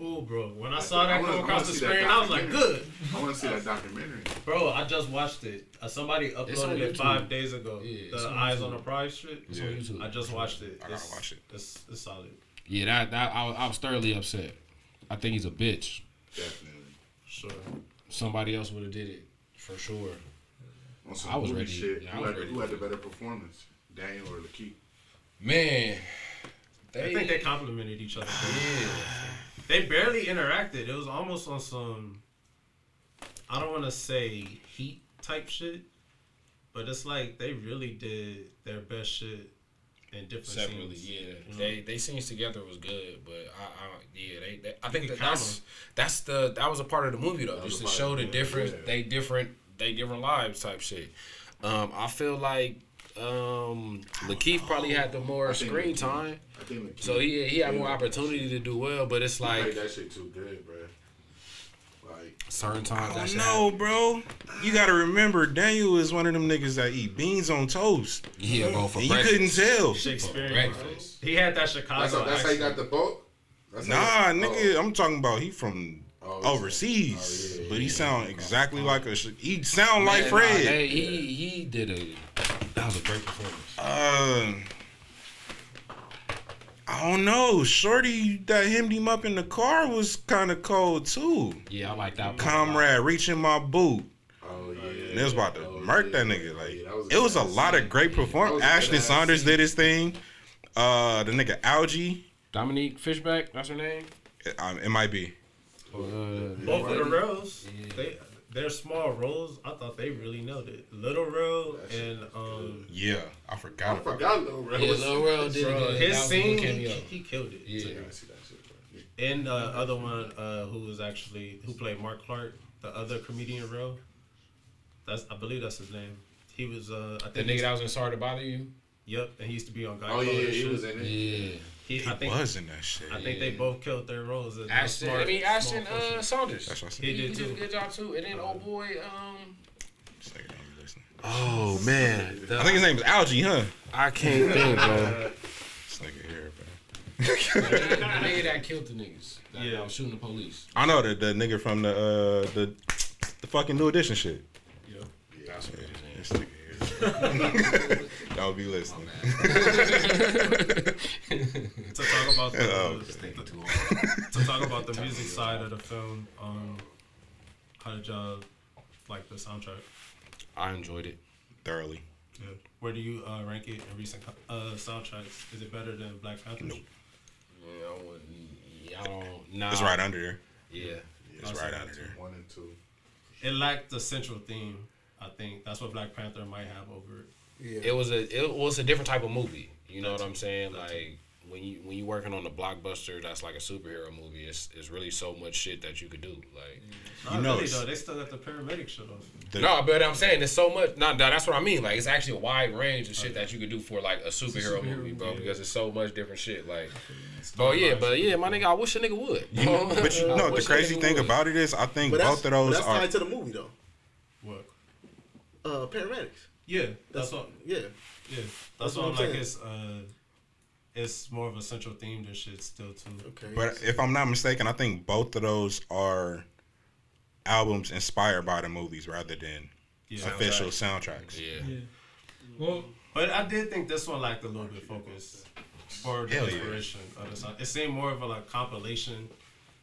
Ooh, bro. When I saw that I come wanna- across the screen, I was like, good. I want to see that documentary. Bro, I just watched it. Uh, somebody uploaded it YouTube. five days ago. Yeah, the on Eyes YouTube. on the Prize shit. It's on YouTube. I just watched it. I gotta It's- watch it. It's, it's solid. Yeah, that that I, was- I was thoroughly upset. I think he's a bitch. Definitely. Sure. Somebody else would have did it for sure. On some I was ready. Shit. Yeah, I who, was had, ready who had the better performance, Daniel or LaKeith? Man, I think they complimented each other. (sighs) yeah. They barely interacted. It was almost on some. I don't want to say heat type shit, but it's like they really did their best shit in different separately. scenes. Yeah, you know? they they scenes together was good, but I, I yeah they, they I think that that's that's the that was a part of the movie though, just to show the the- different yeah. they different they different lives type shit. Um, I feel like um LaKeith probably had the more I screen LaKeith- time, I think so he he had more opportunity to do well, but it's like that shit too good, bro. Like, certain times I that don't shit know, bro. You gotta remember, Daniel is one of them niggas that eat beans on toast. Yeah, bro, for And you couldn't tell. Shakespeare. He had that Chicago. that's how, that's how you got the boat. That's Nah, how you- nigga, I'm talking about he from Oh, overseas, oh, yeah, but he yeah, sound yeah. exactly like a. He sound like Man, nah, Fred. they- he he did a that was a great performance. Uh, I don't know. Shorty that hemmed him up in the car was kind of cold too. Yeah, I like that. part a lot. Comrade reaching my boot. Oh yeah. And it was about to Oh, murk yeah. that nigga. Like Yeah, that was it was a lot scene. of great performance. That Ashton Sanders scene. did his thing. Uh, the nigga Algee. Dominique Fishback, that's her name. Um, it might be. Uh, Both of the roles, Yeah. they their small roles. I thought they really nailed it. Lil Rel and um, Yeah, I forgot. I about forgot Lil Rel. yeah, was- Lil Rel did bro, it. his That was a scene, he, he killed it. Yeah. I see that shit, bro. And the other one, uh, who was actually who played Mark Clark, the other comedian Rel. That's I believe that's his name. He was uh, I The think nigga that was in Sorry to Bother You. Yep, and he used to be on Guy Oh Code yeah, he was in it. Yeah. He, He I think was in that shit. I think they both killed their roles. As Ashton, smart, I mean Ashton uh. Sanders. That's what I said. He He, did he did a good job too. And then old boy, um, This nigga don't be listening. oh man, I think his name is Algee, huh? I can't (laughs) think, bro. This nigga here, bro. the nigga that killed the niggas. That, Yeah. I was shooting the police. I know the the nigga from the uh the the fucking new edition shit. That's what it is. This nigga here. Don't be listening. to (laughs) talk about the Oh, Thinking too to talk about the music side of the film. Um, how did y'all like the soundtrack? I enjoyed it. Thoroughly. Yeah. Where do you uh, rank it in recent uh, soundtracks? Is it better than Black Panther? Nope. Yeah, I wouldn't. Yeah, I don't. Nah. It's right under there. Yeah. It's right under there. One and two. It lacked the central theme. I think that's what Black Panther might have over it. Yeah. It was a it was a different type of movie. You know what I'm saying? Like when you when you working on a blockbuster that's like a superhero movie, it's it's really so much shit that you could do. Like Not know really though. They still got the paramedic shit off. The- no, but I'm saying there's so much. Not that, that's what I mean. Like it's actually a wide range of shit that you could do for like a superhero, superhero movie, bro. movie. Because it's so much different shit. Like, oh yeah, but yeah, my nigga, I wish a nigga would. You know, (laughs) but you I know the crazy thing would. about it is I think But both of those but that's are tied to the movie though. What? Uh, paramedics. Yeah, that's That's what. Yeah. Yeah, that's, That's what what I'm I'm like. saying. It's uh, it's more of a central theme than shit still too. Okay. But if I'm not mistaken, I think both of those are albums inspired by the movies rather than Yeah. official soundtracks. Yeah. Yeah. Well, But I did think this one lacked a little bit of focus for the Hell yeah. inspiration of the song. It seemed more of a like compilation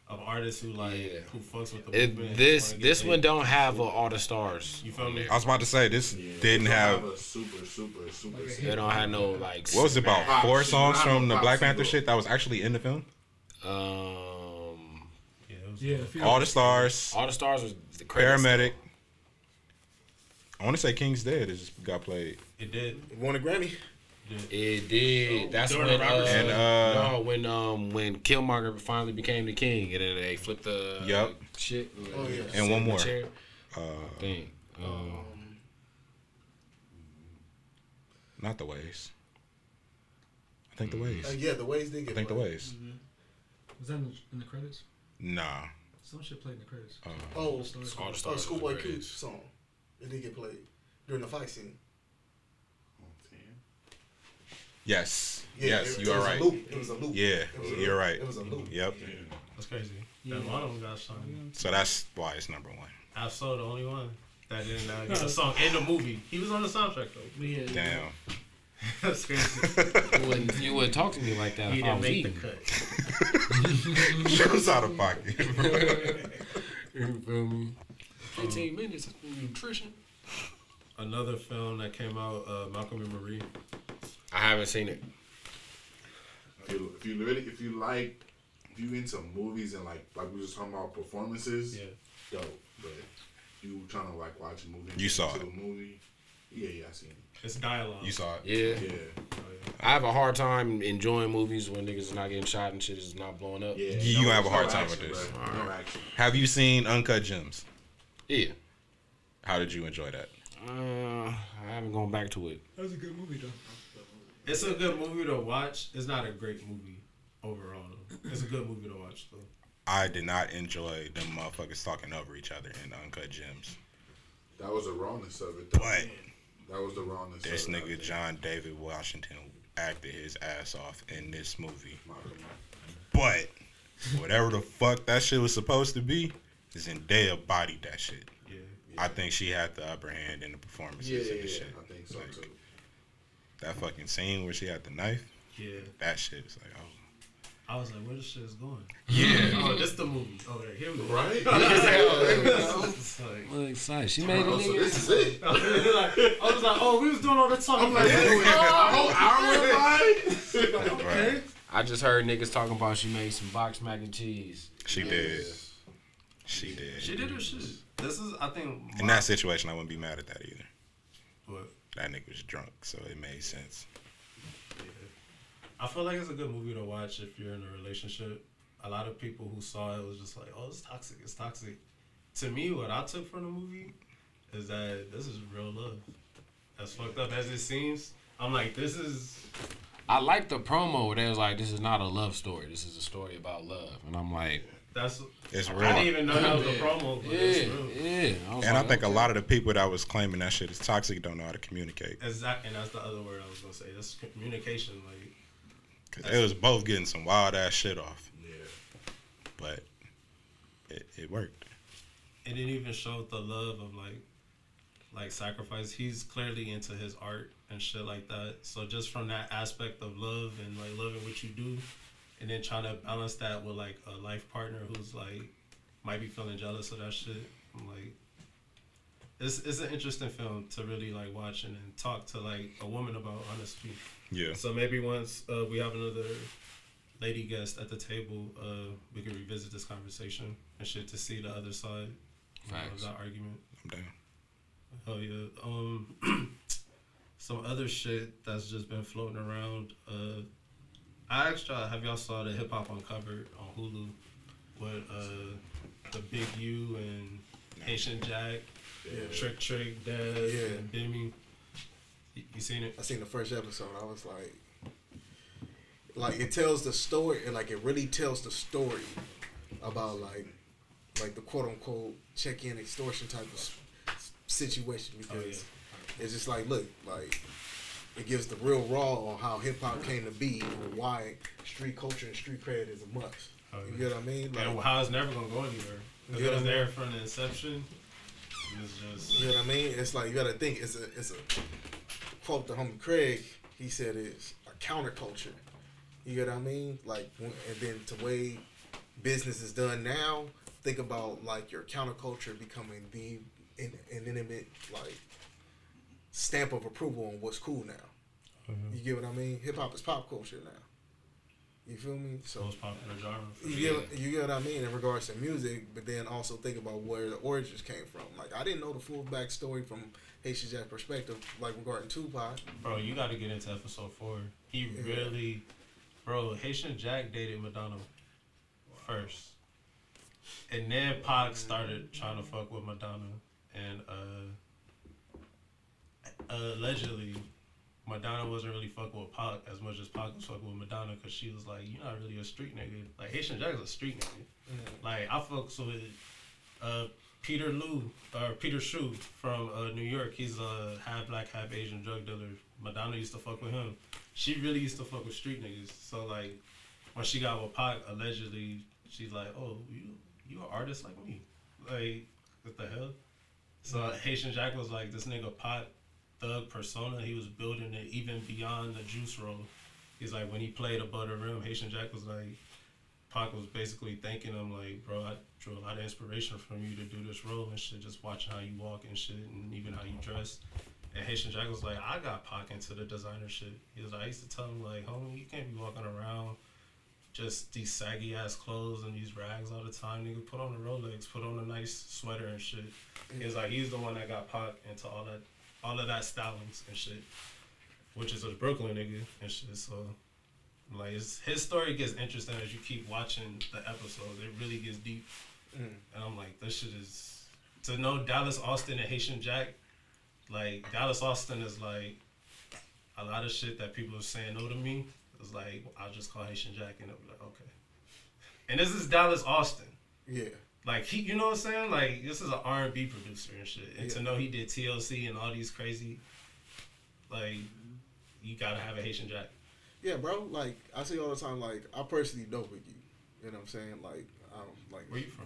of artists who like Yeah. who fucks with the. It, and this this paid. one don't have uh, all the stars. You feel me? I was about to say this Yeah, didn't we don't have. a super, super, super. It don't have no like. What was it about? Pop Four songs from the pop Black Panther shit that was actually in the film. Um, Yeah, Yeah, All the stars, all the stars was the credits. paramedic. I want to say King's Dead is got played. It did. It won a Grammy. It did. That's During when uh, Robert And, uh, no, when um when Killmonger finally became the king, and then they flipped the Yup. shit. Oh, yeah. And one more. chair. Uh, thing. Um, not the ways. I think the ways. Uh, yeah, the ways they I get. think the played. ways. Was that in the, in the credits? Nah. Some shit played in the credits. Uh, Oh, all the oh, stars. Schoolboy was Q song. It did get played during the fight scene. Yes. Yeah, yes, it- you it are right. loop. It was a loop. Yeah, a you're loop. right. It was a loop. Yep. That's crazy. Then one of them got shot. So that's why it's number one. I saw the only one that didn't uh, get a song in the movie. He was on the soundtrack though. Yeah. Damn. (laughs) That's crazy. (laughs) you wouldn't you wouldn't talk to me like that He if I didn't was make the eating. cut. (laughs) Shit was out of pocket. You feel me? Fifteen minutes of nutrition. Another film that came out, uh, Malcolm and Marie. I haven't seen it. If you, really, if you like, if you into movies and like, like we was talking about performances, Yeah. dope. But you trying to like watch a movie? You saw it. the movie? Yeah, yeah, I seen it. It's dialogue. you saw it. Yeah. Yeah, I have a hard time enjoying movies when niggas is not getting shot and shit is not blowing up. yeah. You gonna have a no hard time action, with this. bro. No action. Have you seen Uncut Gems? Yeah. How did you enjoy that? Uh, I haven't gone back to it. That was a good movie though. It's a good movie to watch. It's not a great movie overall. Though. It's a good movie to watch though. I did not enjoy them motherfuckers talking over each other in Uncut Gems. That was the rawness of it. Though. But that was the rawness. this of it, nigga. John David Washington acted his ass off in this movie. But whatever the fuck that shit was supposed to be, Zendaya bodied that shit. Yeah. I think she had the upper hand in the performances Yeah, and yeah, the yeah. shit. I think so Like, too. That fucking scene where she had the knife, Yeah. that shit is like, oh. I was like, where this shit is going? Yeah. (laughs) oh, this the movie. Oh, there, here we go. Right? (laughs) (laughs) It's like- I'm excited. She oh, made Oh, so this is it. I was like, oh, we was doing all the talking. I'm like, wait, wait, a whole hour went by. okay. I just heard niggas talking about she made some box mac and cheese. She did. She did. She did her shit. This is, I think, In that situation, I wouldn't be mad at that either. What? That nigga was drunk, so it made sense. I feel like it's a good movie to watch if you're in a relationship. A lot of people who saw it was just like, "Oh, it's toxic. It's toxic." To me, what I took from the movie is that this is real love. As fucked up as it seems, I'm like, this is I like the promo where they was like, "This is not a love story. This is a story about love," and I'm like, that's. It's real. I didn't even know that was a promo, but "Yeah, it's real. yeah." I was And I like, think a lot of the people that was claiming that shit is toxic don't know how to communicate. Exactly, and that's the other word I was gonna say. That's communication. Like, Cause they was both getting some wild ass shit off, Yeah. but it, it worked. it didn't even show the love of like like sacrifice he's clearly into his art and shit like that so just from that aspect of love and like loving what you do and then trying to balance that with like a life partner who's like might be feeling jealous of that shit i'm like it's, it's an interesting film to really like watch and then talk to like a woman about honestly Yeah. so maybe once uh, we have another lady guest at the table, uh, we can revisit this conversation and shit to see the other side you know, of that argument. I'm down. Hell yeah. Um, (clears throat) some other shit that's just been floating around. Uh, I asked y'all, have y'all saw the Hip Hop Uncovered on Hulu with uh, the Big U and Haitian Jack, Trick Trick, Dez, Yeah. and Bimmy? You, you seen it? I seen the first episode. I was like, like it tells the story, and like it really tells the story about like, like the quote unquote check in extortion type of situation because it's just like, look, like it gives the real raw on how hip hop came to be and why street culture and street cred is a must. Oh, You yeah. get what I mean? Like, and how it's never gonna go anywhere. Because it was there from the inception. It's just You know what I mean? It's like you gotta think. It's a it's a quote the homie Craig. He said it's a counterculture. You get what I mean? Like and then to way business is done now, think about like your counterculture becoming the in, an intimate like stamp of approval on what's cool now. You get what I mean? Hip hop is pop culture now. You feel me? So Most popular genre. for you sure. get you get what I mean in regards to music, but then also think about where the origins came from. Like I didn't know the full backstory from Haitian Jack perspective, like regarding Tupac. Bro, you got to get into episode four. He Yeah. really, bro, Haitian Jack dated Madonna first, and then Pac started trying to fuck with Madonna, and uh, allegedly, Madonna wasn't really fucking with Pac as much as Pac was fucking with Madonna because she was like, "You're not really a street nigga." Like Haitian Jack is a street nigga. Like I fucks with uh, Peter Lou or Peter Shu from uh, New York. He's a half black, half Asian drug dealer. Madonna used to fuck with him. She really used to fuck with street niggas. So like when she got with Pac, allegedly she's like, "Oh, you you an artist like me? Like what the hell?" So Haitian Jack was like this nigga Pac thug persona. He was building it even beyond the juice roll. He's like when he played above the rim, Haitian Jack was like Pac was basically thanking him like, bro, I drew a lot of inspiration from you to do this role and shit, just watching how you walk and shit and even how you dress. And Haitian Jack was like, I got Pac into the designer shit. He was like, I used to tell him like, homie, you can't be walking around just these saggy ass clothes and these rags all the time, nigga. Put on a Rolex, put on a nice sweater and shit. He was like, he's the one that got Pac into all that, all of that stylings and shit, which is a Brooklyn nigga and shit. So like it's, his story gets interesting as you keep watching the episodes. It really gets deep, Mm. and I'm like, this shit is to know Dallas Austin and Haitian Jack. Like Dallas Austin is like a lot of shit that people are saying no to me. It's like I'll just call Haitian Jack and they'll be like, okay. And this is Dallas Austin. Yeah. Like he, you know what I'm saying? Like this is an R&B producer and shit. And to know he did TLC and all these crazy, like, you gotta have a Haitian Jack. Yeah, bro. Like I say all the time, like I personally know with you. You know what I'm saying? Like I don't like. Where you from?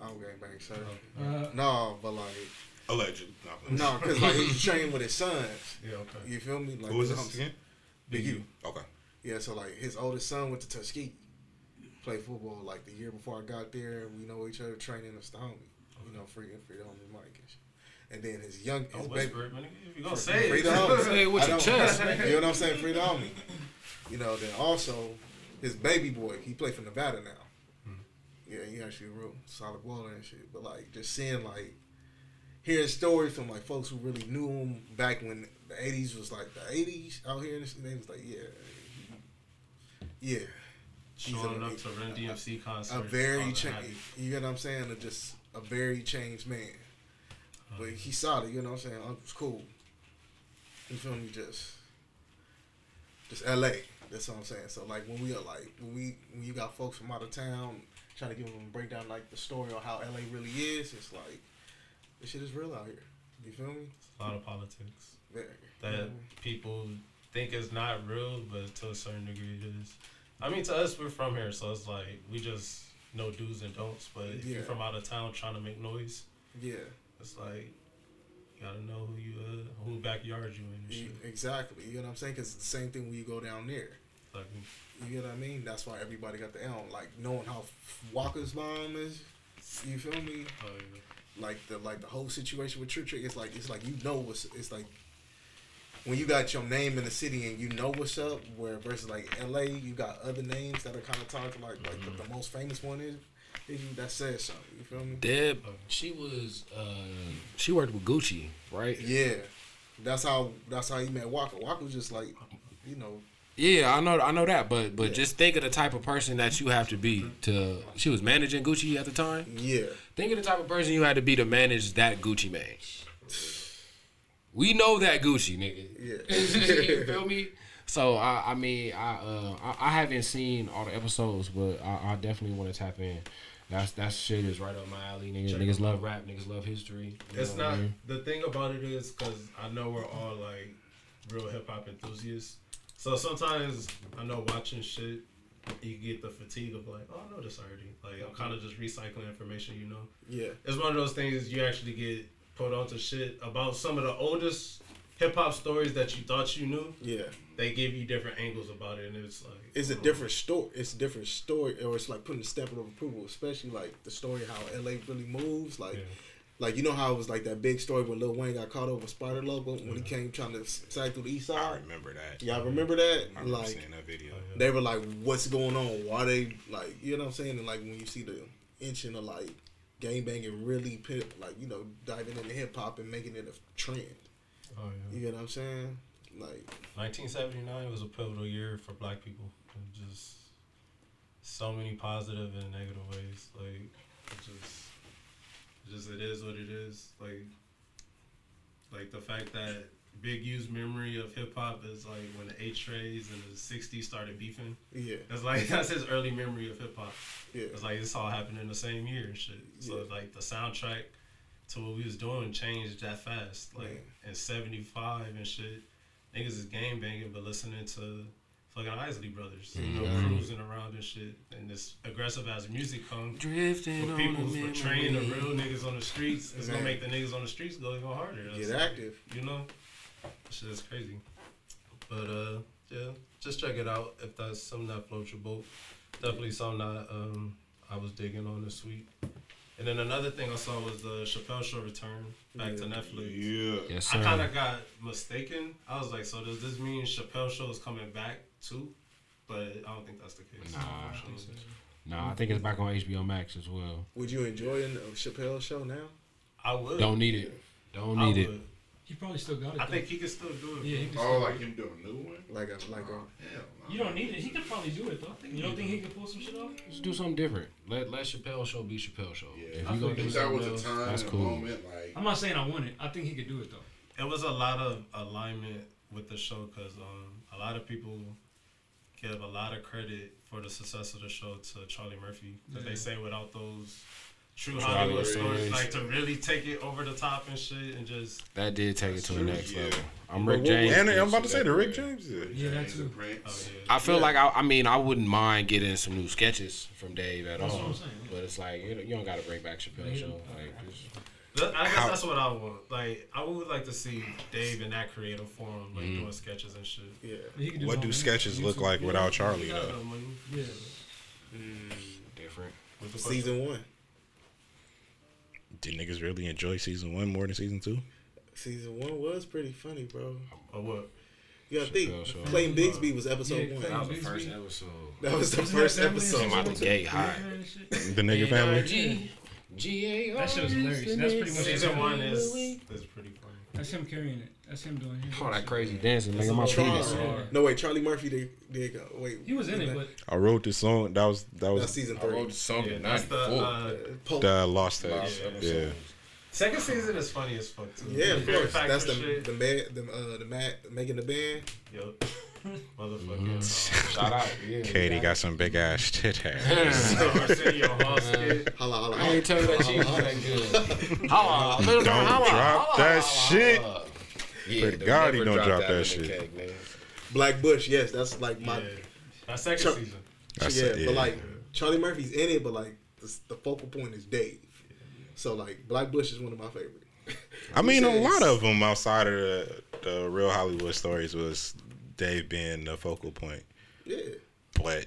I don't gang bang, sir. Uh, no, but like Alleged. no, because like he's trained with his sons. (laughs) Yeah, okay. You feel me? Like Who was I'm- this again? Big U. Okay. Yeah, so like his oldest son went to Tuskegee, played football like the year before I got there. We know each other, training us the homie. You know, free free the homie Mike and shit. And then his young, oh, his Don't baby, whisper it, you gonna say free it. the homie. (laughs) Say it with your chest, You know what I'm saying? Free the homie. You know, then also his baby boy, he played for Nevada now. Hmm. Yeah, he actually a real solid baller and shit. But like just seeing like hearing stories from like folks who really knew him back when the '80s was like the '80s out here, and this- they was like, yeah, yeah. Showing a- up to Run DMC concert. a very happy. You get what I'm saying? A just a very changed man. But he's um, solid. You know what I'm saying? Uncle's cool. You feel me? Just, just L.A. That's what I'm saying. So like when we are like when we when you got folks from out of town trying to give them a breakdown like the story on how L.A. really is, it's like this shit is real out here. You feel me? It's A lot of politics Very. that people think is not real, but to a certain degree it is. I mean, to us, we're from here, so it's like we just know do's and don'ts. But if you're from out of town trying to make noise, Yeah. it's like you gotta know who you uh, who backyard you in and shit. Exactly. You know what I'm saying? Because it's the same thing when you go down there. Like, You know what I mean? That's why everybody got the L. Like knowing how Waka's mom is. You feel me? oh, yeah. Like the like the whole situation with Trick Trick. It's like it's like you know what's it's like when you got your name in the city and you know what's up. Where versus like L.A. You got other names that are kind of talking like like the, the most famous one is. is you- That says something. You feel me? Deb, she was uh she worked with Gucci, right? Yeah. That's how that's how he met Waka. Waka was just like, you know, Yeah, I know I know that, but but Yeah. just think of the type of person that you have to be to she was managing Gucci at the time. yeah. Think of the type of person you had to be to manage that Gucci Mane. We know that Gucci nigga. Yeah. (laughs) you feel me? So I, I mean, I, uh, I I haven't seen all the episodes, but I, I definitely want to tap in. That's that shit is right up my alley. Niggas, Check niggas love rap. Niggas love history. It's know what I not mean? the thing about it is because I know we're all like real hip hop enthusiasts. So sometimes I know watching shit, you get the fatigue of like, oh, I know this already. Like I'm kind of just recycling information, you know. Yeah. It's one of those things you actually get put onto shit about some of the oldest hip hop stories that you thought you knew, Yeah. they give you different angles about it, and it's like It's a oh. different story. It's a different story, or it's like putting a stamp of approval, especially like the story how LA really moves. Like, Yeah. like you know how it was like that big story when Lil Wayne got caught over Spider Logo when he came trying to side through the East I Side. remember that. Y'all remember that? I remember like seeing that video. Oh, they were like, "What's going on? Why they like?" You know what I'm saying? And like when you see the inching of like gang banging really pit, like you know diving into hip hop and making it a trend. oh yeah. You get what I'm saying? Like 1979 was a pivotal year for black people. It just so many positive and negative ways. Like just, it just it is what it is. Like, like the fact that Big U's memory of hip hop is like when the Eight Trays in the '60s started beefing. yeah, That's like (laughs) that's his early memory of hip hop. yeah, It's like this all happened in the same year and shit. So Yeah. like the soundtrack to what we was doing changed that fast. Like in '75 and shit, niggas is game banging, but listening to fucking Isley Brothers, you know, cruising around and shit. And this aggressive as music comes, Drifting when people's portraying the real niggas on the streets, it's gonna make the niggas on the streets go even harder. That's get like, active. you know, shit is crazy. But uh, yeah, just check it out if that's something that floats your boat. Definitely something that um I was digging on this week. And then another thing I saw was the Chappelle Show return back to Netflix. Yeah. Yes, sir. I kind of got mistaken. I was like, so does this mean Chappelle Show is coming back too? But I don't think that's the case. Nah. Nah, I think it's back on HBO Max as well. Would you enjoy a Chappelle show now? I would. Don't need it. Don't I need it. Would. He probably still got it. I though. think he can still do it. Yeah, he can Oh, still like do it. him doing a new one? Like a like a Hell no. You don't need it. He could probably do it though. You don't think he could pull some shit off? Let's do something different. Let let Chappelle Show be Chappelle Show. Yeah. If I you gonna do. That something was else, a time that's and cool. moment. Like, I'm not saying I want it. I think he could do it though. It was a lot of alignment with the show because um, a lot of people give a lot of credit for the success of the show to Charlie Murphy. Because Yeah. they say without those true True Hollywood Hollywood stories, stories. like to really take it over the top and shit and just. That did take it to the next yeah. level. I'm Rick James. And I'm about to say the Rick. James. Yeah. Yeah, that James too. Oh, yeah. I feel like I, I mean I wouldn't mind getting some new sketches from Dave at That's all. what I'm saying. But it's like you, know, you don't got to bring back Chappelle Yeah. Show. Like, just, I guess How- that's what I want. Like, I would like to see Dave in that creative form, like mm-hmm. doing sketches and shit. yeah. Do What do on sketches look like Yeah. without Charlie though? no money. Yeah. different. What's the? Season one. Did niggas really enjoy season one more than season two? Season one was pretty funny, bro. Or what? You gotta think. Chappelle Show. Clayton Bigsby was episode Yeah, one. That was the Bigsby. first episode. That was the Isn't first episode. and Came out the shit? gate hot. Yeah, and shit. The nigga family. G, G A R. That shit was hilarious. That's pretty much Season it. one is is pretty funny. That's him carrying it. That's him doing his Oh, that shit. crazy dancing, It's nigga. a My little penis. Yeah. No wait, Charlie Murphy did, did go. Wait, He was in it, but I wrote this song. That was that that's was season I wrote the song Yeah, in that's the uh, the lost Last tapes. episode. Yeah. second season is funny as fuck too. yeah, of course. That's the shit. the man, the uh, the man making the band. Yup. (laughs) Motherfucking. Shout out. Yeah, Katie got some big ass tit hair. (laughs) Arsenio Hall skit. (laughs) Holla, holla, I ain't tell you that she was that good. Holla, Don't drop that shit. Yeah, Pray to God he don't drop in that shit. cake, nigga. Black Bush. Yes, that's like my. Yeah. That second Chuck- season. That's yeah, it, yeah. but like Charlie Murphy's in it, but like the, the focal point is Dave. So like Black Bush is one of my favorite. I mean, a lot of them outside of the, the real Hollywood stories was Dave being the focal point, Yeah, but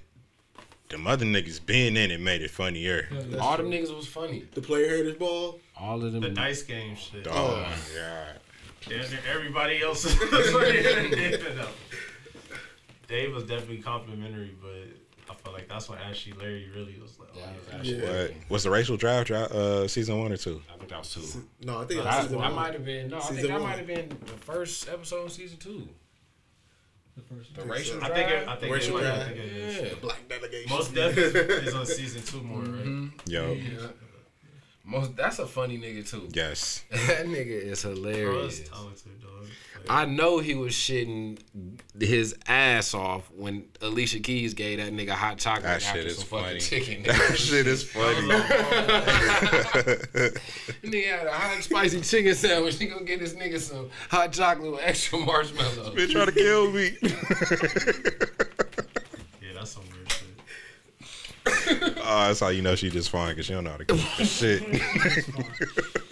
them other niggas being in it made it funnier. that's All true. them niggas was funny. The player haters ball. All of them. The dice game shit. Oh, oh. my god. And everybody else (laughs) is (laughs) funnier than Dave was definitely complimentary, but I felt like that's when Ashley Larry really was like, oh, That was yeah. actually. Yeah. What was the racial drive dra- uh, season one or two? I think that was two. No, I think That, that's that might have been no. I think that might have been the first episode of season two. the first The racial I drive. think it, I think it, Racial I Drive. think it is. yeah. Black delegation. Most definitely is on (laughs) season two more, right? Yo, Most. That's a funny nigga too. yes. (laughs) that nigga is hilarious. talented, dog. Like, I know he was shitting his ass off when Alicia Keys gave that nigga hot chocolate That after shit is some fucking funny. chicken. (laughs) That shit is funny. (laughs) nigga had a hot spicy chicken sandwich. He gonna get this nigga some hot chocolate with extra marshmallow. Bitch trying to kill me. yeah, that's some weird shit. Oh, that's how you know she just fine because she don't know how to cook the shit. (laughs)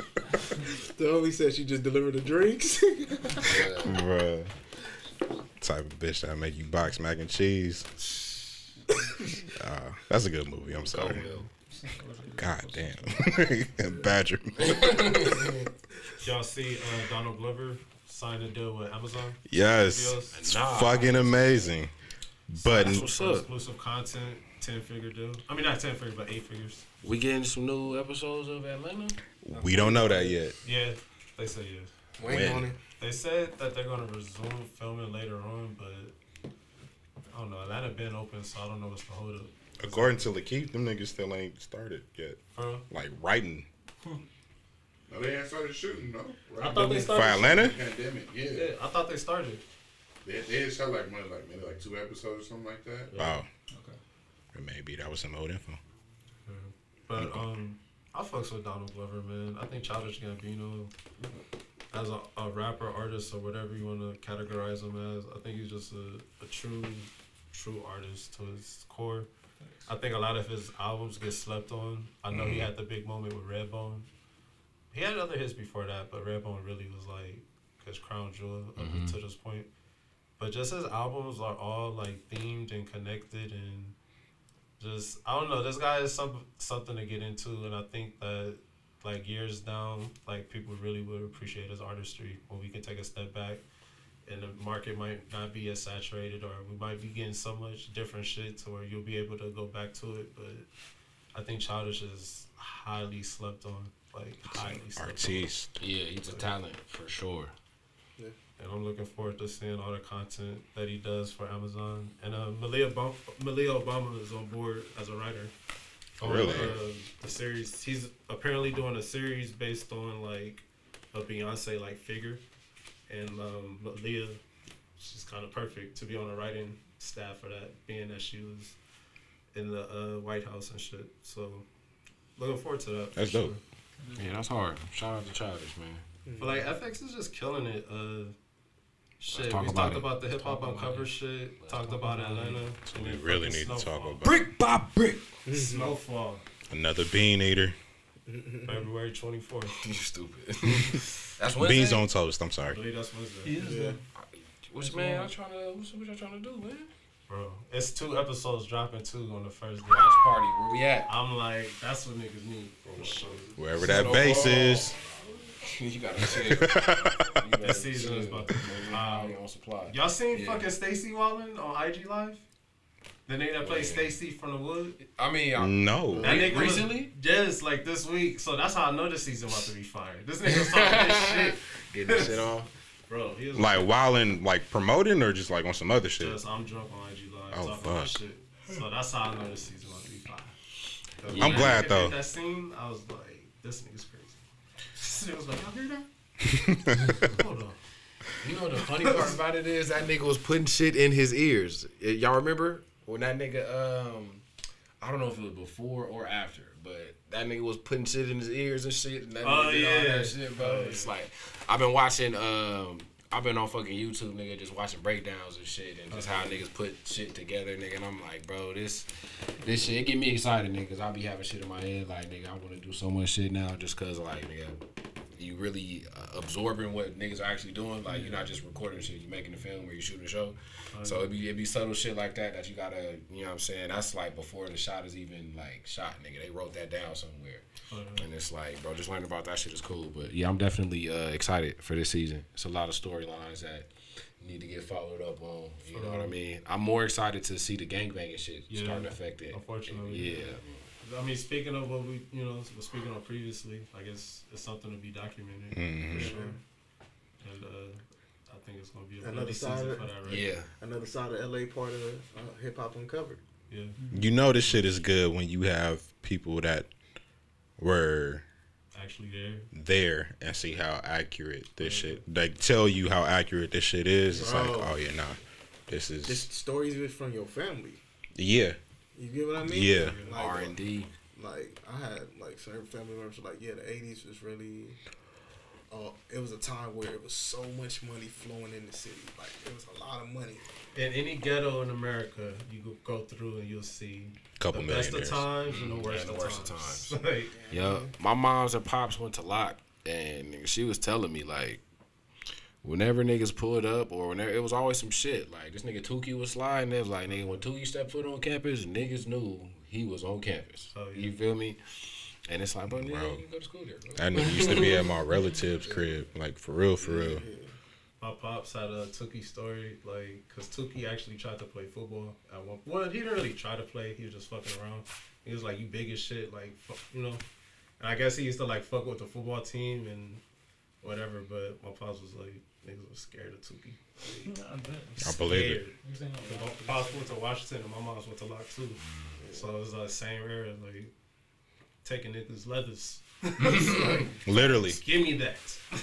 The homie said she just delivered the drinks. (laughs) Bruh. Type of bitch that make you box mac and cheese. Uh, (laughs) that's a good movie. I'm sorry. God damn. Badger. Y'all see uh, Donald Glover sign a deal with Amazon? Yes. Studios? It's fucking amazing. But For exclusive content, ten figure deal. I mean not ten figures, but eight figures. We getting some new episodes of Atlanta. we don't know that yet. Yeah, they say yes. Waiting on it. They said that they're gonna resume filming later on, but I don't know. Atlanta been open, so I don't know what's the hold up. According to LaKeith, them niggas still ain't started yet. Huh? Like writing. (laughs) No, they ain't started shooting, no. I thought they For started. Atlanta? Pandemic, yeah. Yeah, I thought they started. They, they had shot like one, like maybe like two episodes or something like that. Oh. Or maybe that was some old info. But um, I fucks with Donald Glover, man. I think Childish Gambino, as a, a rapper, artist, or whatever you want to categorize him as, I think he's just a, a true, true artist to his core. I think a lot of his albums get slept on. I know he Mhm. had the big moment with Redbone. He had other hits before that, but Redbone really was like his crown jewel up Mhm. to this point. But just his albums are all like themed and connected and just I don't know. This guy is some something to get into, and I think that like years down, like people really would appreciate his artistry when we can take a step back, and the market might not be as saturated, or we might be getting so much different shit to where you'll be able to go back to it. But I think Childish is highly slept on, like highly slept Artiste. Yeah, he's a talent for sure. And I'm looking forward to seeing all the content that he does for Amazon. And uh, Malia, Bum- Malia Obama is on board as a writer. on, Really? uh, the series. He's apparently doing a series based on like a Beyonce like figure, and um, Malia, she's kind of perfect to be on the writing staff for that, being that she was in the uh, White House and shit. So looking forward to that. for That's dope. Yeah, that's hard. Shout out to Childish, man. But like FX is just killing it. Uh, shit, talk we about talked it. about the hip hop Talk about uncover it. shit. talked about Atlanta. So and we really fucking need to talk about Brick by brick. Snowfall, another bean eater. February twenty fourth. (laughs) You stupid. (laughs) that's Wednesday. Beans on toast. I'm I sorry. believe that's Wednesday. He is yeah. there. What's man? I'm trying to. What's what y'all trying to do, man? bro. It's two episodes dropping two on the first day. Watch party. Where we at? I'm like, that's what niggas need for sure. Wherever that base uh, is. You gotta see (laughs) it. You gotta This season is chill. about to- Um, on supply. Y'all seen Yeah. fucking Stacy Wallen on IG Live? The nigga that played Stacy from the Wood. I mean, I, No. That Re- nigga recently? Was, yes, like this week. So that's how I know this season about to be fired. This nigga was talking this (laughs) shit. getting this shit on. Bro, he was Like while in like promoting or just like on some other shit. just I'm drunk on IG Live Oh, talking fuck. shit. So that's how I know this season about to be fired. Yeah. I'm glad, though. did That scene, I was like, this nigga's crazy. Nigga was like, y'all hear that? (laughs) Hold on. You know the funny part about it is that nigga was putting shit in his ears. Y'all remember when that nigga um I don't know if it was before or after, but that nigga was putting shit in his ears and shit and that Oh, nigga did all yeah. that shit, bro. Oh, yeah. It's like I've been watching um I've been on fucking YouTube, nigga, just watching breakdowns and shit, and just how niggas put shit together, nigga. And I'm like, bro, this, this shit, it get me excited, nigga, cause I be having shit in my head, like, nigga, I want to do so much shit now, just cause, like, nigga, you really uh, absorbing what niggas are actually doing. Like you're not just recording shit, you're making a film or you shooting a show. So it be it be subtle shit like that that you gotta, you know what I'm saying? That's like before the shot is even like shot, nigga. They wrote that down somewhere. And it's like, bro, just learning about that shit is cool. But yeah, I'm definitely uh, excited for this season. It's a lot of storylines that need to get followed up on. You know what I mean? I'm more excited to see the gangbanging shit Yeah, starting to affect it. Unfortunately. Yeah. I mean, speaking of what we, you know, was speaking on previously, I guess it's something to be documented Mhm. for sure. And uh, I think it's gonna be a Another side season of for it. that, right? Yeah. Another side of LA part of uh, hip hop uncovered. Yeah. You know this shit is good when you have people that were Actually there. there and see how accurate this shit like tell you how accurate this shit is. It's like, oh yeah, nah. This is This stories is from your family. Yeah. You get what I mean? Yeah. Like, R and D. Like I had like certain family members were like, yeah, the eighties was really. Uh, it was a time where it was so much money flowing in the city. Like it was a lot of money. In any ghetto in America, you go go through and you'll see Couple the best of millionaires. times and the worst, the of, worst of times. times. (laughs) like, Yeah, my mom's and pops went to Locke, and she was telling me like, whenever niggas pulled up or whenever it was always some shit. Like this nigga Tookie was sliding. It was like nigga when Tookie stepped foot on campus, niggas knew he was on campus. Oh, yeah. You feel me? And it's like, but nigga, Bro. you go to school there, bro. That nigga used to be at my relative's crib, like for real, for real. My pops had a Tookie story, like, cause Tookie actually tried to play football at one. Well, he didn't really try to play. He was just fucking around. He was like, "You big as shit," like, fuck, you know. And I guess he used to like fuck with the football team and whatever. But my pops was like, niggas was scared of Tookie. I bet. I believe it. Scared. Niggas My no- pops went to Washington and my mom's went to Locke too. Mm. So it was the same era, like taking niggas leathers. Like, (laughs) Literally, Give me that.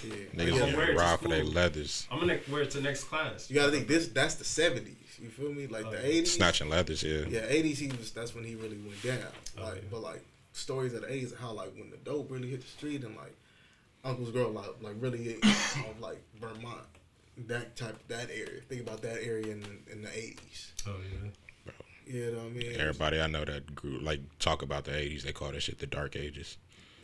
Yeah. niggas Yeah. get Wear it to for their leathers, I'm gonna wear it to next class. You gotta think this. That's the seventies. You feel me? Like Oh, the yeah. eighties. snatching leathers. Yeah, Yeah, eighties. He was. That's when he really went down. Oh, Like, yeah. but like stories of the eighties how like when the dope really hit the street and like uncle's girl like like really (laughs) of like Vermont, that type that area. Think about that area in in the eighties. Oh yeah. You know what I mean? everybody I know that grew like talk about the '80s. They call that shit the Dark Ages, (laughs)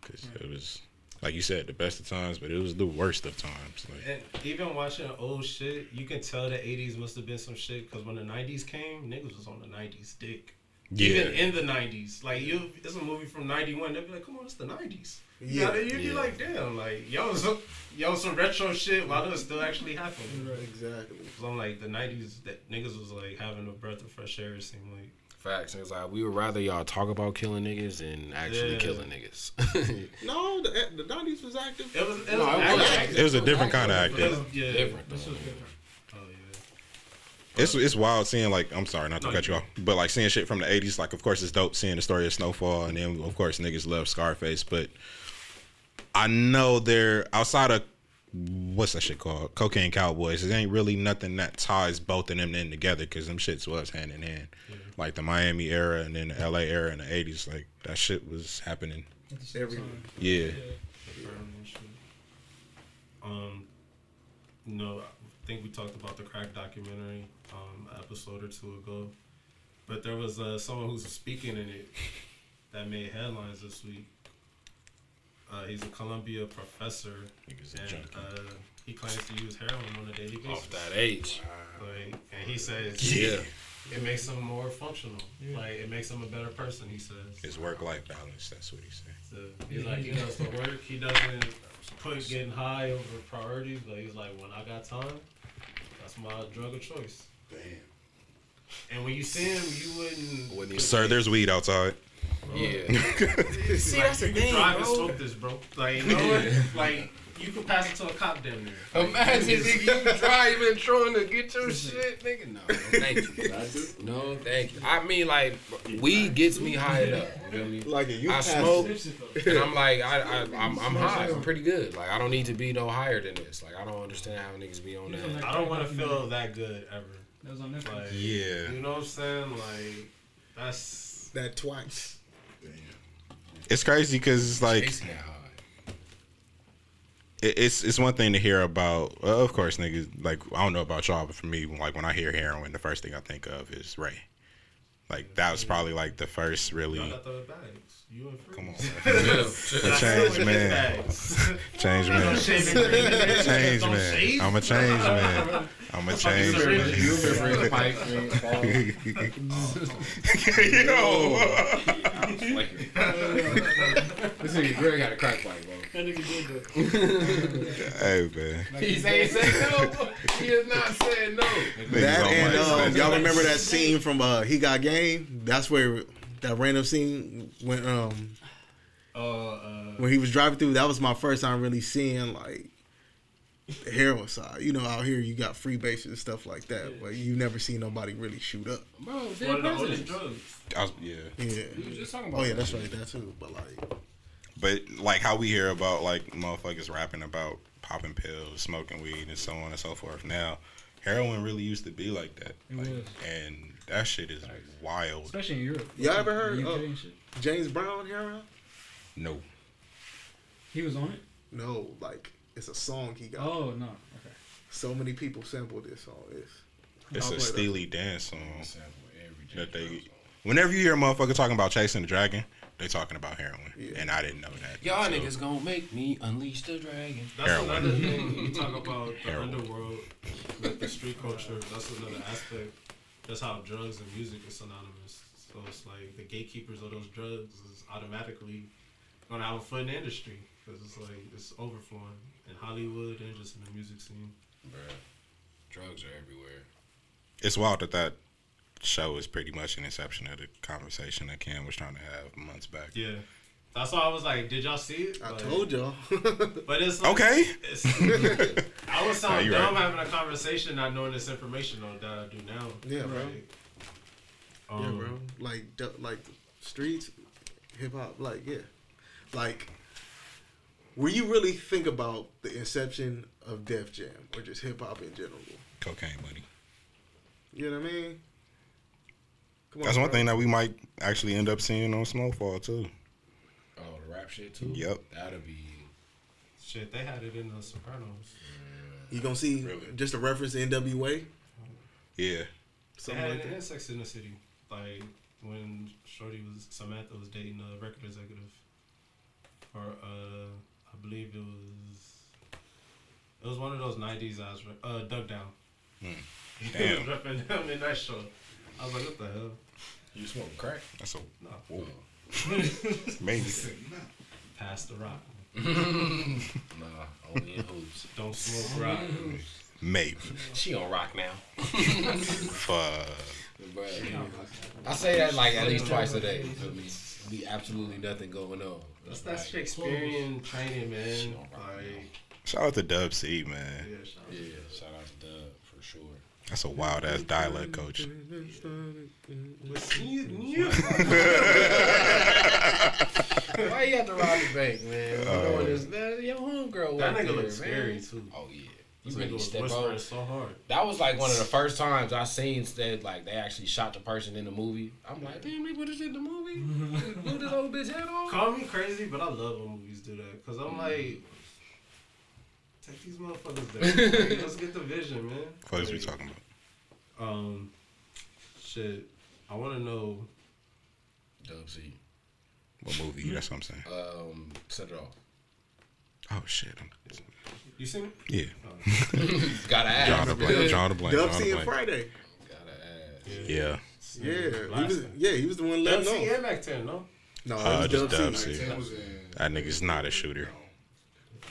because it was like you said the best of times, but it was the worst of times. Like, And even watching old shit, you can tell the '80s must have been some shit because when the '90s came, niggas was on the '90s dick. yeah, Even in the '90s, like you, it's a movie from '91. They'd be like, "Come on, it's the '90s." Yeah. Yeah, you'd be Yeah. like, "Damn, like yo, some, yo, some retro shit while it still actually happening." Right, exactly. So I'm like, the '90s, that niggas was like having a breath of fresh air. It seemed like. Facts. It's like we would rather y'all talk about killing niggas than actually Yeah. killing niggas. (laughs) No, the eh, the nineties was active. It was, it No, it was active. active. it was a different kind of It acting. was- yeah. Different. This though. was different. Oh yeah. It's it's wild seeing like I'm sorry not to No, cut you you off, but like seeing shit from the '80s. Like of course it's dope seeing the story of Snowfall, and then of course niggas love Scarface. But I know they're outside of what's that shit called? Cocaine Cowboys. It ain't really nothing that ties both of them in together because them shits was hand in hand. Like the Miami era and then the LA era in the '80s. Like that shit was happening. At the same Every- time. Yeah. Confirm. Um, you know, I think we talked about the crack documentary um episode or two ago, but there was uh, someone who's speaking in it that made headlines this week. Uh, he's a Columbia professor, and uh, he claims to use heroin on a daily basis. Off that age. Like, and he says Yeah. it makes him more functional. Like it makes him a better person. He says. It's work life balance. That's what he said. So he's like he does the work. He doesn't put getting high over priorities. But he's like, when I got time, that's my drug of choice. Damn. And when you see him, you wouldn't. Wouldn't Sir, there's weed outside. Yeah. (laughs) See, that's the thing, drive and smoke this, bro. Like, you know what? (laughs) like you could pass it to a cop down there. Imagine nigga, you driving trying to get your shit, nigga. No, no, thank you. (laughs) No, thank you. I mean, like, weed gets me high up. You feel me? Like you I pass- smoke, and I'm like, I, I, I'm, I'm high. I'm pretty good. Like, I don't need to be no higher than this. Like, I don't understand how niggas be on that. I don't want to feel that good ever. That was on Netflix. Like, Yeah. you know what I'm saying? Like, that's that twice. It's crazy because it's like. Chasing that high. it- it's it's one thing to hear about. Well, of course, niggas like I don't know about y'all, but for me, like when I hear heroin, the first thing I think of is Ray. Like that was probably like the first really. Y'all got the bags. You and. Come on, (laughs) man. change man, change man, change man. I'm a change man. I'm a change You remember man. his pipe, man, fall. Yo, (laughs) This nigga Greg got a crack pipe, bro. That nigga did that. hey man, He ain't said no. He has not said no. That and um, y'all remember that scene from uh, He Got Game? That's where that random scene when um Oh, uh, when he was driving through. That was my first time really seeing like the heroin side. You know, out here you got free bases and stuff like that, but you never see nobody really shoot up. Bro, one dead of the presidents. drugs. I was- yeah. Yeah. We was just talking about Oh yeah, that. that's right. That too. But like, But like how we hear about like motherfuckers rapping about popping pills, smoking weed, and so on and so forth. Now, heroin really used to be like that, like, and that shit is wild. Especially in Europe. Y'all ever heard of- and shit. James Brown heroin? No, He was on it? No, like it's a song he got. Oh, no. Okay. So many people sample this song. This. it's I'll a play that. Steely Dan song Sample every that they. James Brown Whenever you hear a motherfucker talking about chasing the dragon, They talking about heroin, yeah. and I didn't know that. Y'all So, niggas gonna make me unleash the dragon. That's Heroin. another thing. You talk about the Heroin. underworld, like the street culture. That's another aspect. That's how drugs and music is synonymous. So it's like the gatekeepers of those drugs is automatically gonna have a foot in the industry because it's like it's overflowing in Hollywood and just in the music scene. Bruh, drugs are everywhere. It's wild that that show is pretty much an inception of the conversation that Cam was trying to have months back. Yeah. That's why I was like, did y'all see it? I told y'all. (laughs) But it's like, Okay. It's, (laughs) I was sound you dumb right. having a conversation not knowing this information though that I do now. Yeah, bro. Like, yeah, um, bro. Like, like streets, hip hop. Like, yeah, like. When you really think about the inception of Def Jam or just hip hop in general, Cocaine money. you know what I mean? Come That's one bro. thing that we might actually end up seeing on Snowfall too. The rap shit too. Yep. That'll be. Shit, they had it in the Sopranos. You gonna see just a reference to NWA, Yeah. They had like it in that. Sex in the City. Like when Shorty was Samantha was dating a record executive. Or uh I believe it was it was one of those nineties ass re- uh Dug Down. Hmm. (laughs) He Damn. was repping them in that show. I was like, what the hell? You smoking crack? That's a No. whoa. Maybe. Pass the rock. (laughs) Nah, only in hoops. Don't smoke rock. Maybe. She on rock now. (laughs) Fuck. Bruh, I say that like at least twice a day. I mean. Be absolutely nothing going on. That's that Shakespearean training, man. Like Shout out to Dub C, man. yeah, shout out. Yeah, shout out to Dub for sure. That's a wild ass dialect coach. (laughs) Why you have to rob the bank, man? Uh, Knowing this, man, your homegirl That nigga there, looks man. scary too. Oh yeah, you nigga really was step whispering on. so hard. That was like one of the first times I seen that like they actually shot the person in the movie. I'm like, damn, they put this in the movie. (laughs) Blew this old bitch head off. Call me crazy, but I love when movies do that because I'm like, take these motherfuckers there. (laughs) Like, let's get the vision, man. What is we talking about? Um, shit. I want to know. Dub C. What movie? That's what I'm saying. Um, set it off. Oh shit. I'm- You seen it? Yeah. (laughs) Gotta ask. Drawing a blank. Drawing a blank. Dub Drawing C a and. Friday. Gotta ask. Yeah. Yeah, he was. Yeah, he was the one Dub letting C and Mac 10, no? No, Uh, just was Dub Dub C. C. Ten was in. That nigga's not a shooter.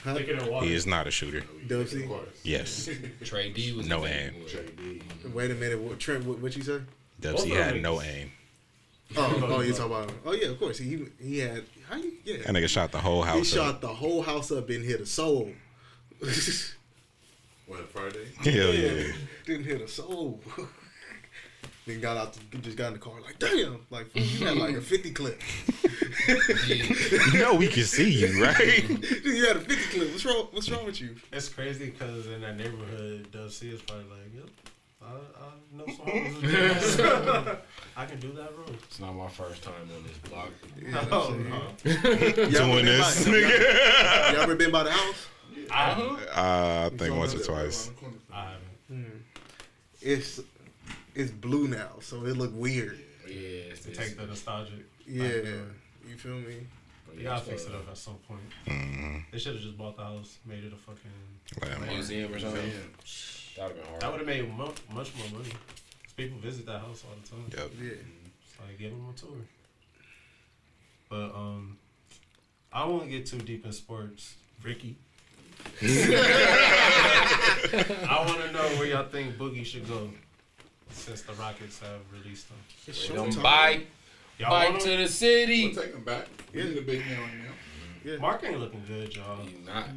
Huh? Thicker than water. He is not a shooter. Dub Yes. Trey D was No the aim. boy. JD. Wait a minute, what, Trent? What, what you say? Dub Both C had no niggas. aim. Oh, oh, (laughs) you talking about? Oh yeah, of course. He he had. How you? Yeah. That nigga shot the whole house. He house shot up. the whole house up and hit a soul. What Friday? Hell yeah. Didn't hit a soul. (laughs) then got out, the, just got in the car like, damn, like you had like a fifty clip. (laughs) You know we can see you, right? (laughs) you had a fifty clip. What's wrong? What's wrong with you? It's crazy because in that neighborhood, Dub C is probably like, yep, I, I know some. (laughs) I can do that road. It's not my first time on this block. No, no. Y'all Doing ever been this. by- Y'all, y'all ever been by the house? I, Uh, I think once or twice. I haven't. It's it's blue now, so it look weird. Yeah, it's, To it's, take the nostalgic. Yeah, back you feel me? But You gotta fix it up at some point. Mm-hmm. They should have just bought the house, made it a fucking. Let him- museum or something. That'd have been hard. That would have made mu- much more money. 'Cause people visit that house all the time. Yep. Yeah. It's like give them a tour. But um, I won't get too deep in sports. Ricky. (laughs) I want to know where y'all think Boogie should go since the Rockets have released him. It's Them showtime. bike, Y'all bike want to him? the city. We'll take him back. We need a big man right now. Yeah. Mark ain't looking good, y'all. He not.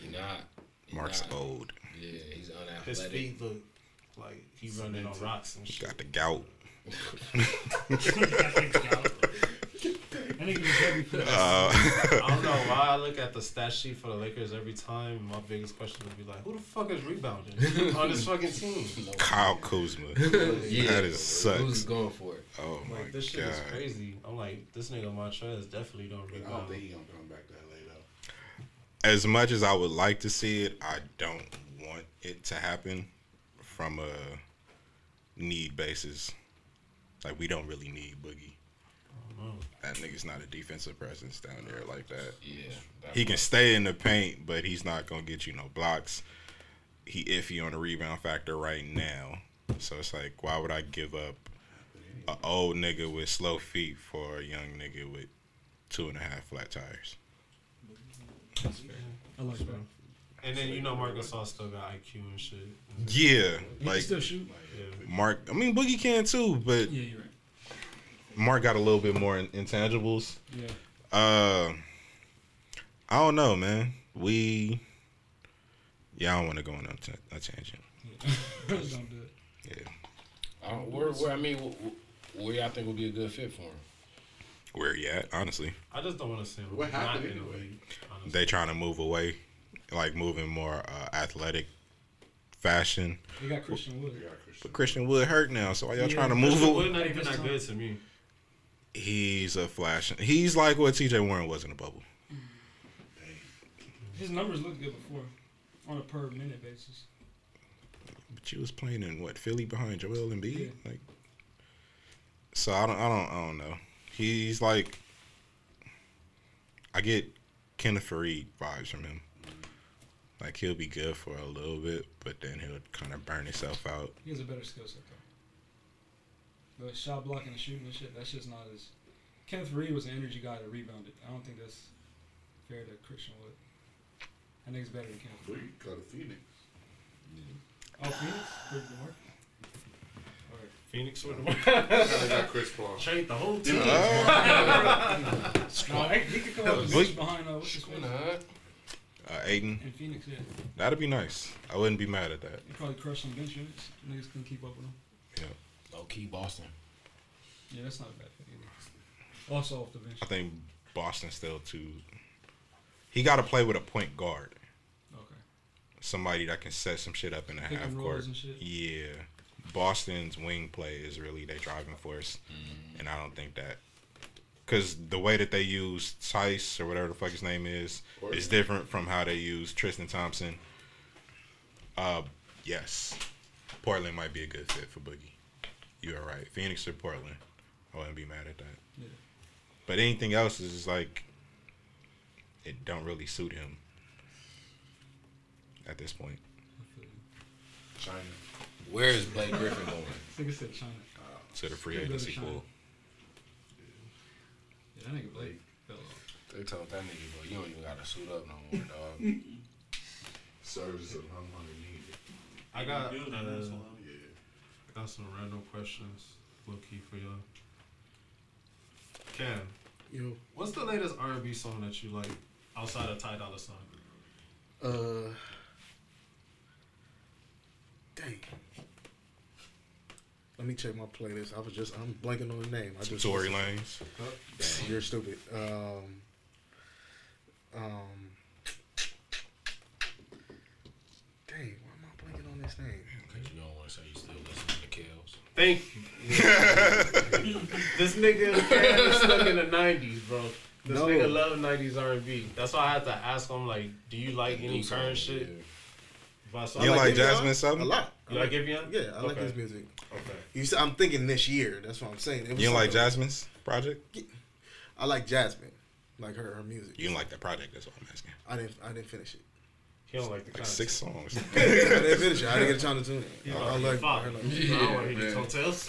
He not. He Mark's not. old. Yeah, he's unathletic. His feet look like he running on rocks and shit. (laughs) Got the gout. (laughs) That nigga was heavy for that. Uh, I don't know why I look at the stat sheet for the Lakers every time. My biggest question would be like, who the fuck is rebounding (laughs) on this fucking team? Kyle Kuzma. Yeah, That is sucks. Who's going for it? Oh my Like this shit is crazy. I'm like, this nigga Montrezl definitely don't rebound. I don't think he gonna come back to LA though. As much as I would like to see it, I don't want it to happen from a need basis. Like we don't really need Boogie. That nigga's not a defensive presence down there like that. Yeah. that He can stay in the paint, but he's not gonna get you no blocks. He iffy on the rebound factor right now. So it's like, why would I give up a old nigga with slow feet for a young nigga with two and a half flat tires? I like that. And then you know Marcus Gasol still got IQ and shit. Yeah, He can like still shoot. Mark. I mean, Boogie can too, but Yeah, you're right. Mark got a little bit more in- intangibles. Yeah. Uh, I don't know, man. We, yeah, I don't want to go on a, t- a tangent. Brothers (laughs) don't do it. Yeah, Uh, where, where, I mean, wh- wh- where y'all think would be a good fit for him? where you at? Honestly, I just don't want to see him What not happened in the anyway? they trying to move away, like moving more uh, athletic fashion. They got Christian Wood. But Christian Wood hurt now, so why y'all Yeah, trying to Christian move? Wood Away? not even that good to me. He's a flash. He's like what T.J. Warren was in the bubble. His numbers looked good before, on a per minute basis. But you was playing in what Philly behind Joel Embiid, Yeah. like. So I don't, I don't, I don't know. He's like, I get Kenneth Faried vibes from him. Like he'll be good for a little bit, but then he'll kind of burn himself out. He has a better skill set though. The shot blocking and shooting and shit, that's just not as. Kenneth Faried was an energy guy that rebounded. I don't think that's fair to Christian Wood. I think it's better than Kenneth. Boogie got a Phoenix. Oh, Phoenix? Good work. Alright. Phoenix with They got Chris Paul. Trade the whole team. (laughs) No, he he could come up with Wait. behind uh, what's his face? Uh, Ayton, In Phoenix, yeah. that'd be nice. I wouldn't be mad at that. He probably crush some bench units. Niggas couldn't keep up with him. Low key Boston. Yeah, that's not a bad fit either. Also off the bench. I think Boston still too. He got to play with a point guard, Okay. somebody that can set some shit up in the Pick half court. and shit. Yeah, Boston's wing play is really their driving force, and I don't think that because the way that they use Theis or whatever the fuck his name is is different from how they use Tristan Thompson. Uh, yes, Portland might be a good fit for Boogie. You are right, Phoenix or Portland. I wouldn't be mad at that. Yeah. But anything else is just like it don't really suit him at this point. I feel you. China. Where is Blake Griffin going? Nigga said China. To the free Gotta go to agency China. pool. Yeah, that nigga Blake fell off. They told that nigga, bro, you don't even gotta suit up no more, dog. (laughs) Service of how money needed. I got uh, that's all. Yeah. I got some random questions, low key for y'all. Cam, Yo, what's the latest R&B song that you like outside of Ty Dolla Sign? uh, dang. Let me check my playlist. I was just I'm blanking on the name. I just Tory Lanez. You're stupid. Um, um, dang, why am I blanking on this name? Cause you don't want to say you still listen to Kells. Thank you. (laughs) this nigga is stuck in the '90s, bro. This No. nigga love '90s R&B. That's why I had to ask him like, do you like any current shit? But so I You like Giveon Jazmine something? A lot. You like Giveon? Yeah, I like Okay. his music. Okay. You said, I'm thinking this year. That's what I'm saying. You don't like something- Jazmine's project? I like Jazmine, like her her music. You don't like that project? That's what I'm asking. I didn't I didn't finish it. He don't like the Like content. six songs. (laughs) I didn't finish it. I didn't get a chance to tune He it. I, like I like, five. I like I don't want to hear these hotels. (laughs)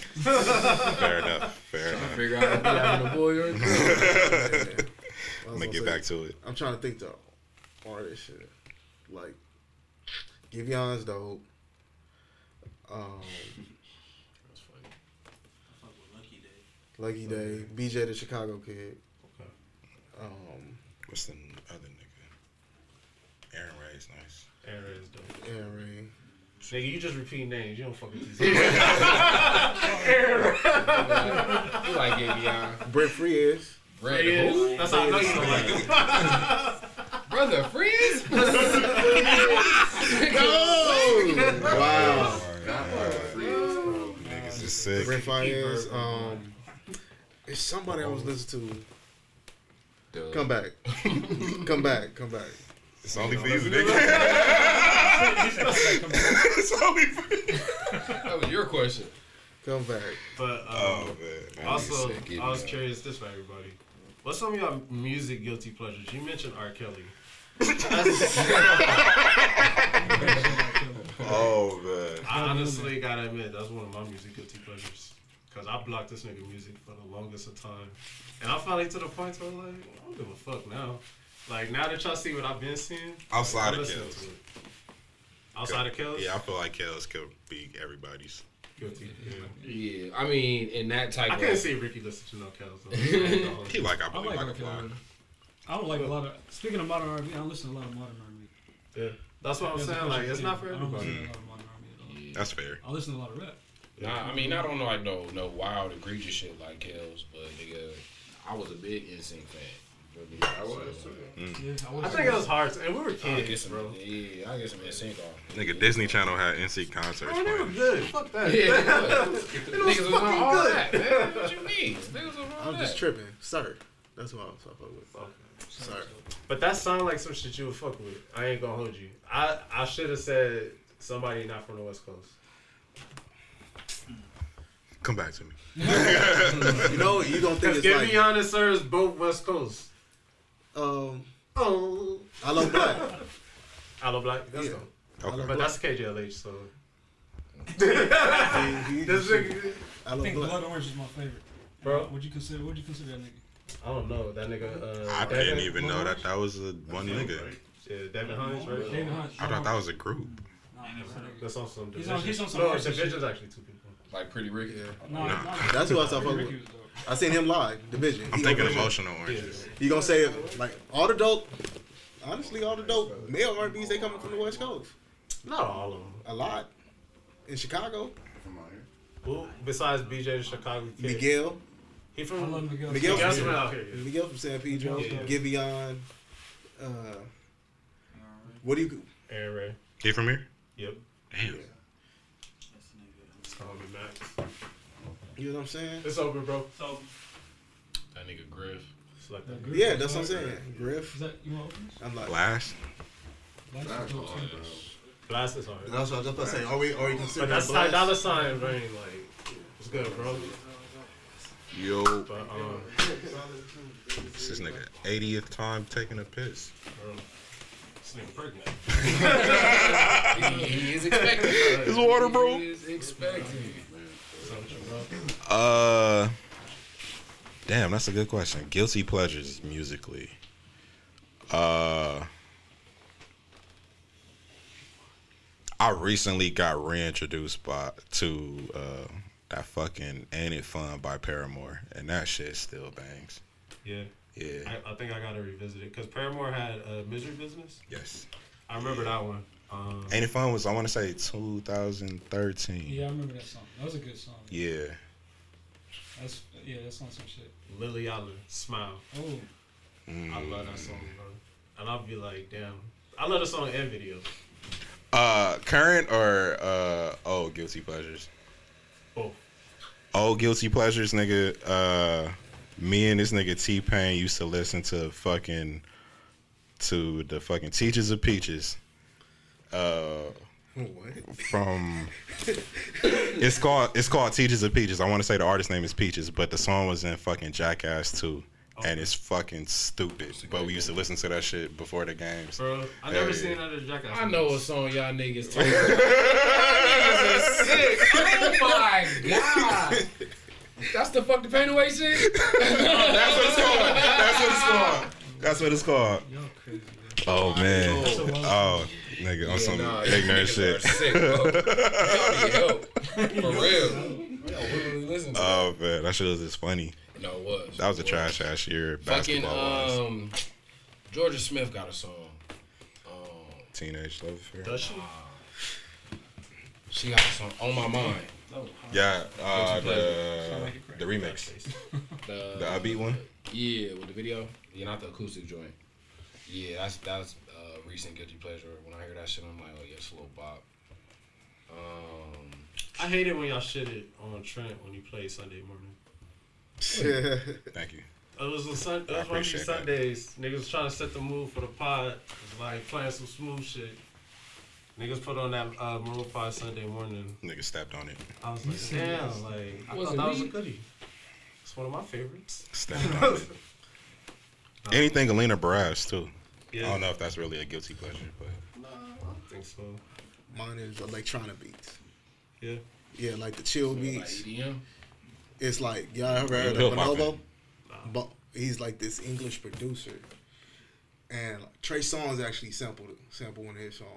Fair enough. Fair enough. Figure out if you having a boy or a girl. Yeah. I was I'm gonna gonna get back to it. I'm trying to think the artist shit. Like Giveon's dope. Um, That's funny. Fuck with Lucky Daye. Lucky Daye, BJ the Chicago Kid. Okay. Um, What's the other nigga? Arin Ray's nice. Arin is dope. Arin Ray. Nigga, you just repeat names. You don't fuck with these. (laughs) You like Giveon. Brett Freeze. Brad, Friends. who? That's how I know you don't like him. Brother, friends? (laughs) Wow. Niggas is sick. Brent Faiyaz. Um, it's somebody I was listening to. Come back. come back. Come back. It's only for you, (laughs) nigga. (laughs) it's only for you. That was your question. Come back. But um, Oh man. also. I was curious this for everybody. What's some of your music guilty pleasures? You mentioned R. Kelly. (laughs) Oh man. I honestly gotta admit that's one of my music guilty pleasures. Cause I blocked this nigga music for the longest of time, and I finally to the point where I'm like, I don't give a fuck now. Like now that y'all see what I've been seeing, Outside I'm of listening Kells. to it. Outside of Kells, Yeah, I feel like Kells could be everybody's. guilty. Yeah. Yeah, I mean, in that type I of. couldn't see Ricky listen to no Kells. Though. I ain't gonna hold He like I I like like, R. a fly. I don't like a lot of. Speaking of modern R&B, I don't listen to a lot of modern R&B. yeah, that's what I'm saying. Like it's not for listen everybody. to a lot of modern That's fair. I listen to a lot of rap. Nah, I mean, I don't on like no no wild egregious shit like Kells, but nigga, I was a big NSYNC fan. I was. Yeah, I, I think it was hard, and we were I get kids, some, bro. yeah, I get some NSYNC off. Nigga, Disney Channel had NSYNC concerts Oh, they were playing. good. Fuck that. Yeah, (laughs) it was Niggas was on fucking all good. that, man. What you mean? Niggas was on I'm just that. tripping, sir. That's what I'm fucking with. Okay. Sir. But that sound like some shit you would fuck with. I ain't gonna hold you. I I should have said somebody not from the West Coast. Come back to me. (laughs) You know, you don't think Because it's Give like Me Honest Sir is both West Coast. Um Oh, I love black. (laughs) Aloe Blacc. That's Yeah. dope. Okay. But that's KJLH, so. (laughs) He- he- This nigga, I I think black. Blood Orange is my favorite. Bro. Would you consider? Would you consider that nigga? I don't know. That nigga. Uh, I Devin- didn't even know that that was a one nigga. Yeah, Devin Hynes, right? David Hunt. I thought that was a group. Nah, that's a nigga. That's some He's division. on- he's on some no, artsy division's actually two people. Like Pretty Ricky. Nah, Nah. nah, That's who I saw Ricky fuck with. Was dope. I seen him live, Division. I'm He thinking go emotional oranges. You gonna say like all the dope? Honestly, all the dope male R&B's they coming from the West Coast. Not all of them. A lot in Chicago. From out here. Who besides BJ the Chicago kid? Miguel, He from love Miguel. Miguel Miguel's from from out here. yeah. Miguel from San Pedro, Yeah. Giveon. Uh, what do you? Arin Ray. He from here? Yep. Damn. It's called me Max. You know what I'm saying? It's over, bro. It's So That nigga Griff. Like that. Griff Yeah, that's what I'm saying. Griff. Is that you want to open this? I'm like, Last? That's That's dope, hard, Blast is hard. that's what I was just about to say. Are we? Are you considering But that's Blast? Ty Dollar Sign, man. Like, it's good, bro. Yo. But um, This is nigga 80th time taking a piss. bro, this nigga pregnant. He, (laughs) he is expecting. It's water, bro. He is expecting. Uh, damn, that's a good question. Guilty pleasures musically. Uh, I recently got reintroduced by to uh that fucking "Ain't It Fun" by Paramore, and that shit still bangs. Yeah. Yeah. I, I think I gotta revisit it because Paramore had a misery business. Yes. I remember that one. Um, "Ain't It Fun" was I want to say 2013. Yeah, I remember that song. That was a good song. Yeah. That's yeah, that's on some shit. Lily Allen, Smile. Oh, Mm. I love that song, bro. And I'll be like, damn. I love the song and video. Uh, current or uh oh guilty pleasures. Both. Oh, guilty pleasures, nigga. Uh, me and this nigga T Pain used to listen to fucking to the fucking Teaches of Peaches. Uh, What? from it's called it's called Teaches of Peaches. I want to say the artist name is Peaches, but the song was in fucking Jackass 2. And it's fucking stupid. But we used to listen to that shit before the games. Bro, I never yeah. seen that as Jackass. I know a song y'all niggas (laughs) talking about. Niggas are sick. Oh my god. That's the fuck the pain away shit? That's what it's called. That's what it's called. That's what it's called. y'all crazy. Man. Oh man. Oh, nigga, on some nah, ignorant niggas shit. are sick, bro. (laughs) Y'all. For real. Y'all really listen to Oh man, that shit was just funny. that. No, it was. That was a trash ass year Fucking basketball um, Jorja Smith got a song. Um, Teenage love affair. Does she? she got a song on my mind. Yeah, uh, the the remix, The, (laughs) the upbeat one. Yeah, with the video. Yeah, not the acoustic joint. Yeah, that's that's recent guilty pleasure. When I hear that shit, I'm like, oh yeah, slow bop. Um, I hate it when y'all shit it on Trent when he plays Sunday morning. (laughs) Thank you. It was a sun. It I was one of these appreciate that. Sundays. Niggas was trying to set the mood for the pod. It was like playing some smooth shit. Niggas put on that uh, Maroon 5 Sunday morning. Nigga stepped on it. I was like, damn, like, I Was thought it that was a weed? goodie. It's one of my favorites. Stepped on it. (laughs) Anything Alina Baraz too. I don't know if that's really a guilty pleasure, but No, I think so. Mine is electronic beats. Yeah. Yeah, like the chill Like beats. EDM. It's like y'all ever heard of hop, Bonobo? But he's like this English producer, and like, Trey Songz actually sampled sampled one of his songs.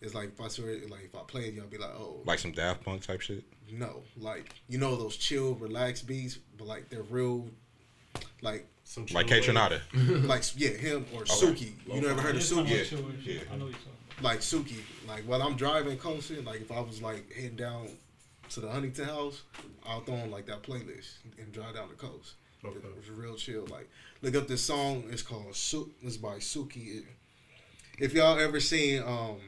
It's like if I saw it, like if I play it, y'all be like, oh, like some Daft Punk type shit. no, like you know those chill, relaxed beats, but like they're real, like Some Like chill K wave. (laughs) Like yeah, him or Suki. You never heard of Suki? like chill wave shit. Yeah. I know you're talking about. like Suki, like while I'm driving coasting, like if I was like heading down to the Huntington house, I'll throw on like that playlist and drive down the coast. Okay. It was real chill. Like look up this song. It's called Su. It's by Suki. If y'all ever seen um,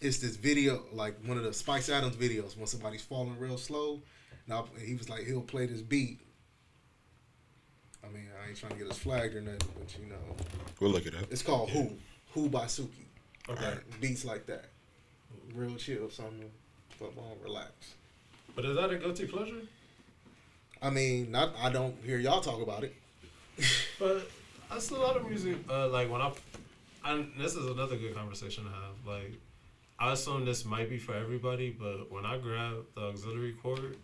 it's this video like one of the Spice Adams videos when somebody's falling real slow. Now he was like he'll play this beat. I mean I ain't trying to get us flagged or nothing, but you know We'll look it up. it's called Who. Who by Suki. Okay. Like, beats like that. Real chill, something for long, relax. But is that a guilty pleasure? I mean, not I don't hear y'all talk about it. (laughs) But that's a lot of music. Uh, like when I, and this is another good conversation to have. Like, I assume this might be for everybody, but when I grab the auxiliary cord,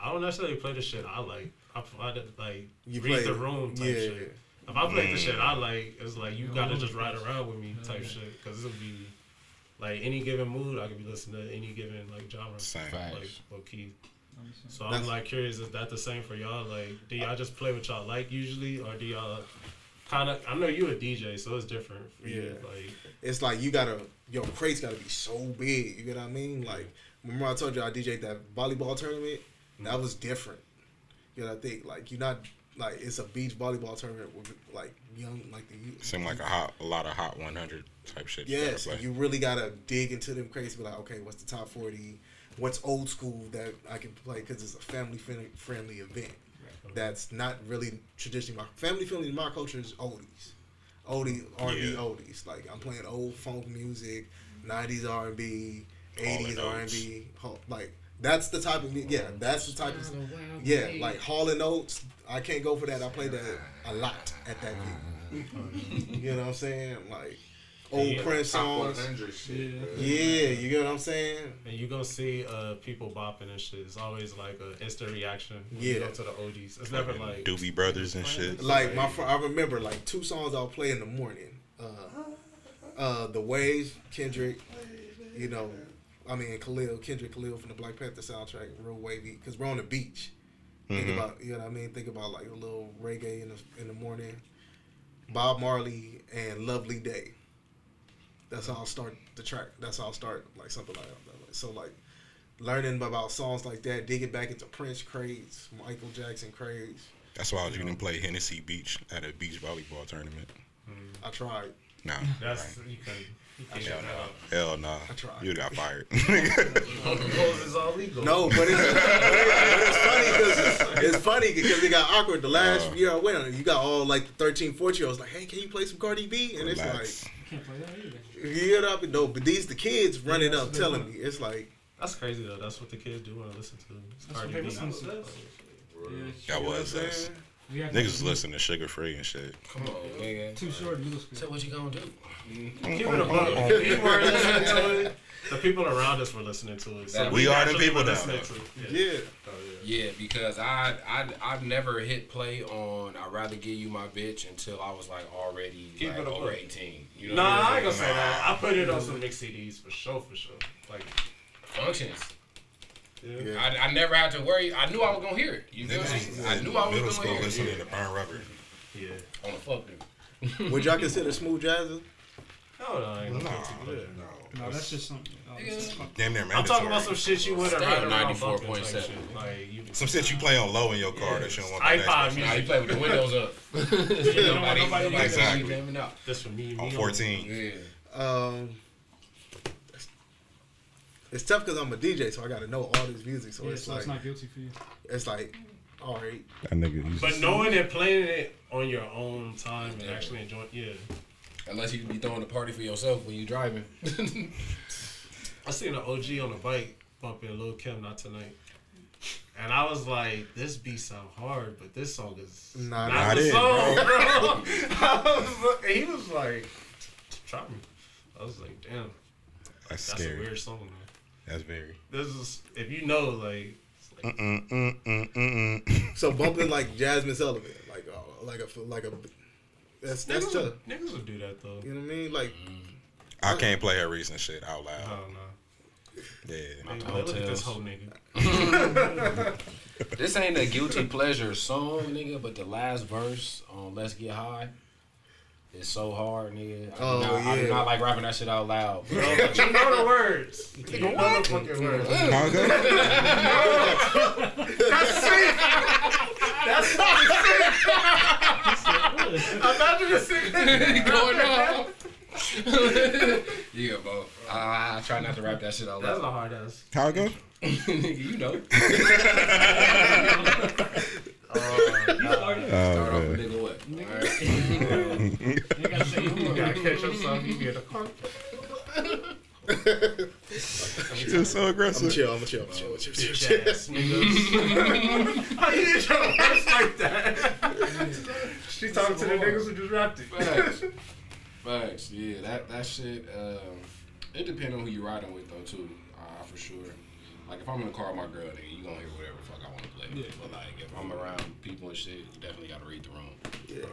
I don't necessarily play the shit I like. I, I did, like You read play the room type Yeah. shit. If I play the shit I like, it's like you Yeah, gotta just ride around with me type Yeah. shit. Cause it'll be like any given mood, I could be listening to any given like genre. Same. Like Facts. low key. So I'm That's- like curious, is that the same for y'all? Like, do y'all just play what y'all like usually, or do y'all kind of? I know you a DJ, so it's different for you. Like, It's like you gotta your crates gotta be so big. You get what I mean? Like remember I told you I DJ'd that volleyball tournament? That mm. was different. You know what I think? Like you're not like it's a beach volleyball tournament with like young like the youth. Seemed like a hot, a lot of hot 100 type shit. you gotta Yes, play. you really gotta dig into them crazy. Be like, okay, what's the top forty? What's old school that I can play because it's a family friendly friendly event. That's not really traditional. My family friendly. in My culture is oldies, oldie R and B Yeah. oldies. Like I'm playing old funk music, '90s R and B, '80s R and and Oates. B. Like that's the type of yeah. That's the type of yeah. Like Hall and Oates. I can't go for that. I play that a lot at that gig. you know what I'm saying? Like old Yeah. Prince songs. shit. Yeah. Yeah, you get what I'm saying? and you gonna see uh people bopping and shit. It's always like a instant reaction. When you Yeah. go to the OGs. It's never like Doobie Brothers and shit. Like my, fr- I remember like two songs I'll play in the morning. Uh, uh, the Waves, Kendrick, you know, I mean Khalid, Kendrick Khalid from the Black Panther soundtrack, real wavy, because we're on the beach. Think Mhm. about, you know what I mean? Think about like a little reggae in the in the morning. Bob Marley and Lovely Day. That's how I'll start the track. That's how I'll start like something like that. So like learning about songs like that, digging back into Prince crates, Michael Jackson crates. That's why you didn't play Hennessy Beach at a beach volleyball tournament. I tried. No. that's you can. You can Hell shut no. Hell nah. I tried. You got fired. (laughs) Hoes all legal. No, but it's, it's funny because it's funny because it got awkward. The last Uh. year I went, on, you got all like 13, 14 year olds like, hey, can you play some Cardi B? And Relax. Can't play that either. it's like, you know, no, but these the kids running that's up telling want. me. It's like, That's crazy though. That's what the kids do want to listen to. It's That's Cardi what they B. listen to. Yeah, That what I'm was us. saying? Niggas was listening to Sugar Free and shit. Come on, nigga. Too short in middle school. So what you gonna do? Keep it a buck. We were listening to it. The people around us were listening to it. So That- We are the people were now, listening to it. Yeah. Yeah. Oh, yeah. Yeah, because I I I've never hit play on I'd rather give you my bitch until I was like already Keep like it over buck. eighteen. You know Nah, what I I'm ain't gonna say that. I put it on some mix CDs for sure, for sure. Like, functions. yeah. Yeah. I, I never had to worry. I knew I was gonna hear it. You feel me? I knew I was Middle gonna school hear it. listening to Burn Rubber. yeah. On the fuck nigga. Would y'all consider smooth jazz? No, no, I ain't no Nah, guilty. No, that's just something. Oh, it's just. Damn near I'm talking about some shit you would have Stay right on around 94.7. bumping type shit. Like, you, Some shit you play on low in your car that you don't want the iPod music. Nah, you play with the windows up. (laughs) Yeah, nobody, nobody- nobody Exactly. exactly. jamming out. This for me. on me 14. Yeah. Um, it's tough because I'm a DJ, so I got to know all this music. So Yeah, it's so like, it's not guilty for you. it's like, all right. That nigga. But knowing and playing it on your own time and actually enjoying, yeah. Unless you be throwing a party for yourself when you driving. (laughs) I seen an OG on a bike bumping Lil Kim not tonight. And I was like, this beat sound hard, but this song is Nah, not, not the it, song, bro. (laughs) I was, he was like, try me. I was like, damn, That's that's a weird song, man. That's very. This is, if you know, like, Mm, mm, mm, mm, mm. So bumping like Jazmine Sullivan, like uh, like a like a that's that's niggas, tough. would, niggas would do that, though. You know what I mean? Like mm. I can't play her recent shit out I loud. don't know. Yeah. Hey, the look at this whole nigga. (laughs) This ain't a guilty pleasure song, nigga, but the last verse on Let's Get High is so hard, nigga. I, Oh, do, not, I do yeah. not like rapping that shit out loud. Bro, but (laughs) you know the words. You know the fucking words. Imagine the singing. (laughs) going on. (laughs) yeah, bro. I, I try not to rap that shit out That's a loud. hard ass. How it go? Nigga, you know. (laughs) Oh, oh, Start off man. with nigga what? Alright. You gotta say You gotta catch yourself. You get a car. She was so I'm chill, I'm chill, I'm chill, I'm chill, chill, Bitch chill. ass niggas. (laughs) How you get your words like that? she talking to the niggas who just rapped it. Facts. (laughs) Facts. Yeah, that that shit. Um, it depends on who you riding with though too. Uh, for sure. Like if I'm in the car with my girl, nigga, you gonna hear whatever the fuck I want to play. Yeah. But like if I'm around people and shit, you definitely gotta read the room. Yeah.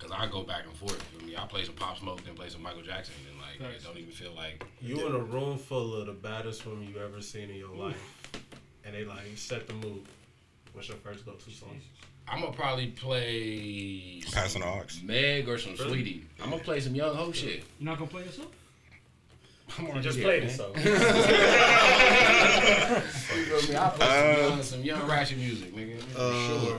Cause I go back and forth. You feel me? I play some Pop Smoke, then play some Michael Jackson, and like it don't even feel like. You in a room full of the baddest women you ever seen in your life, and they like set the mood. What's your first go-to song? I'm gonna probably play Passing the ox, Meg or some Really? Sweetie. I'm gonna play some Young Ho shit. You're not gonna play yourself? I'm You already just here, played man. it, so. (laughs) You feel me? I play some, Uh, young, some young ratchet music, nigga. For Um, sure.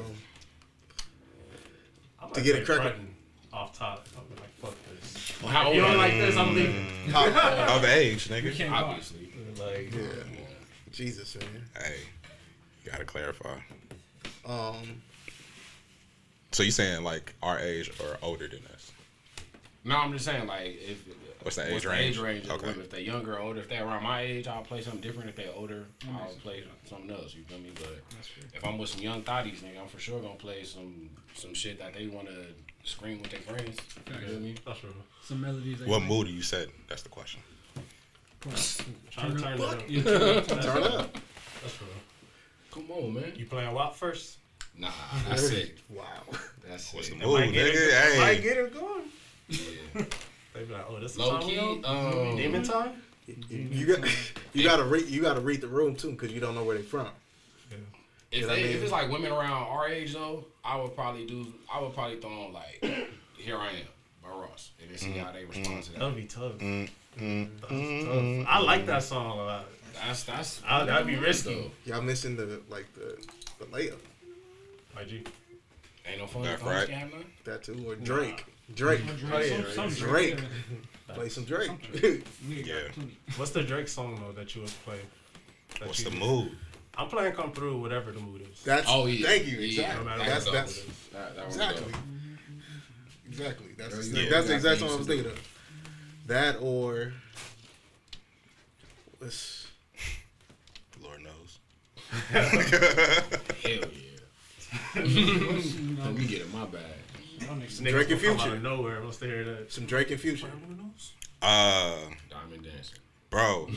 I might To get it play cracking. Off top. I'm like, fuck this. Well, how old you don't like you? this, I'm leaving. Of (laughs) age, You nigga. can't. Obviously. Like, Yeah. Jesus, man. Hey, you gotta clarify. Um, So you saying like our age or older than us? No, I'm just saying, like, if What's the what's age the range? age range Okay. If they're younger or older, if they're around my age, I'll play something different. If they're older, I'll play something else. You feel me? But if I'm with some young thotties, nigga, I'm for sure gonna play some some shit that they wanna scream with their friends. You feel me? that's real. Some melodies. that What mood do you set? That's the question. Trying to turn it up. Yeah, turn it up. That's real. Come on, man. You playing WAP first? Nah, that's it. Wow. That's What's it. the mood, Might get nigga? it, might get it going. Yeah. (laughs) They be like, oh, this is Low key, um, Demon time? You got (laughs) you gotta read you gotta read the room too because you don't know where they're from. If, You know they, I mean? if it's like women around our age though, I would probably do. I would probably throw on like (coughs) "Here I Am" by Ross, and then see how they respond to that. That'd be tough. Mm, mm, That's tough. I like that song a lot. That's that's I- that'd be risky. Y'all missing the like the the layup IG. Ain't no fun. That's right. that too or Drake. Drake. Oh, yeah, Some- some Drake. yeah. Play some Drake. Nigga (laughs) Yeah. What's the Drake song though that you would play? What's you- the mood? I'm playing "Come Through" whatever the mood is. That's Oh, yeah. thank you. Yeah, Exactly. no matter that's what that's the mood is. That, that exactly. One Exactly. That's Girl, the, you that's the you exact got I was thinking of. That or what's Lord knows. (laughs) Hell yeah. (laughs) Let me get in my bag. y'all niggas- Niggas Drake and Future. out of nowhere once they hear that. some Drake and Future. Uh, Diamond dancing. Bro,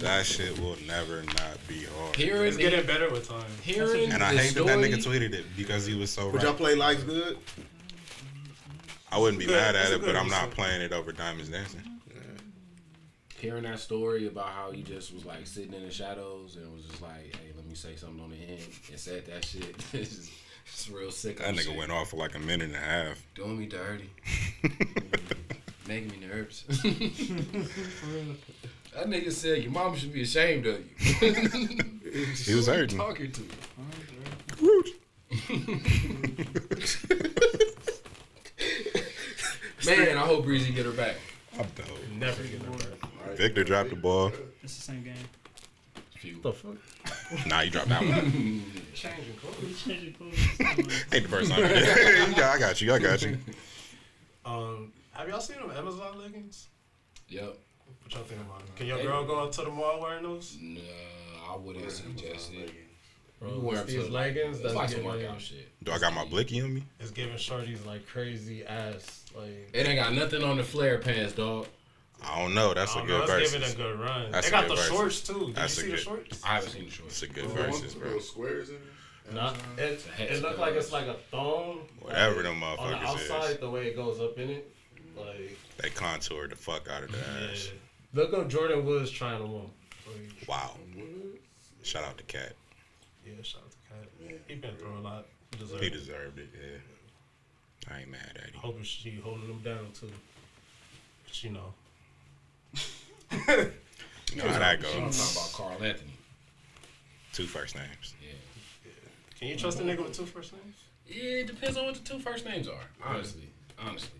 that shit will never not be hard. Hearing It's getting better with time. hearing And I hate story, that that nigga tweeted it because he was so Would y'all right. play Life's Good? I wouldn't be Good. mad at a it, but I'm not playing it over Diamonds Dancing. hearing that story about how he just was like sitting in the shadows and was just like, "Hey, let me say something on the end," and said that shit. (laughs) it's, just, it's real sick. That nigga went off for like a minute and a half. doing me dirty, (laughs) making me nervous. (laughs) For real. that nigga said your mom should be ashamed of you. He was Who you hurting. Talking to. Man, I hope Breezy get her back. I'm dope. Never get it back. Victor dropped the ball. It's the same game. Few. The fuck? Nah, you dropped that one. (laughs) Changing clothes. Changing clothes. Ain't the first time. (laughs) you got, I got you. I got you. Um, Have y'all seen them Amazon leggings? Yep. What y'all think about them? Can your girl go up to the mall wearing those? Nah, I wouldn't suggest it. Bro, You wear it's these leggings that's like some workout shit. Do I got my blicky on me? It's giving shorties like crazy ass like. It ain't got nothing on the flare pants, dog. I don't know. That's I a don't good know, it's versus. giving a good run. That's they got the versus. shorts too. Did That's you see good- the shorts? I haven't seen the shorts. It's a good Little versus, bro. little squares in it. Not, it, it looked like it's like a thong. Whatever like, them On the outside, is. the way it goes up in it, like They contoured the fuck out of the yeah. ass. Look up Jordyn Woods trying them on. Like, Wow. Shout out to Cat. yeah, shout out to Cat. He been through a lot. He deserved He it. deserved it. Yeah. I ain't mad at him. Hoping she holding him down too. But you know. (laughs) You know how that I'm talking about Carl Anthony. Two first names. Yeah. Can you trust a nigga with two first names? Yeah, it depends on what the two first names are. Honestly, honestly.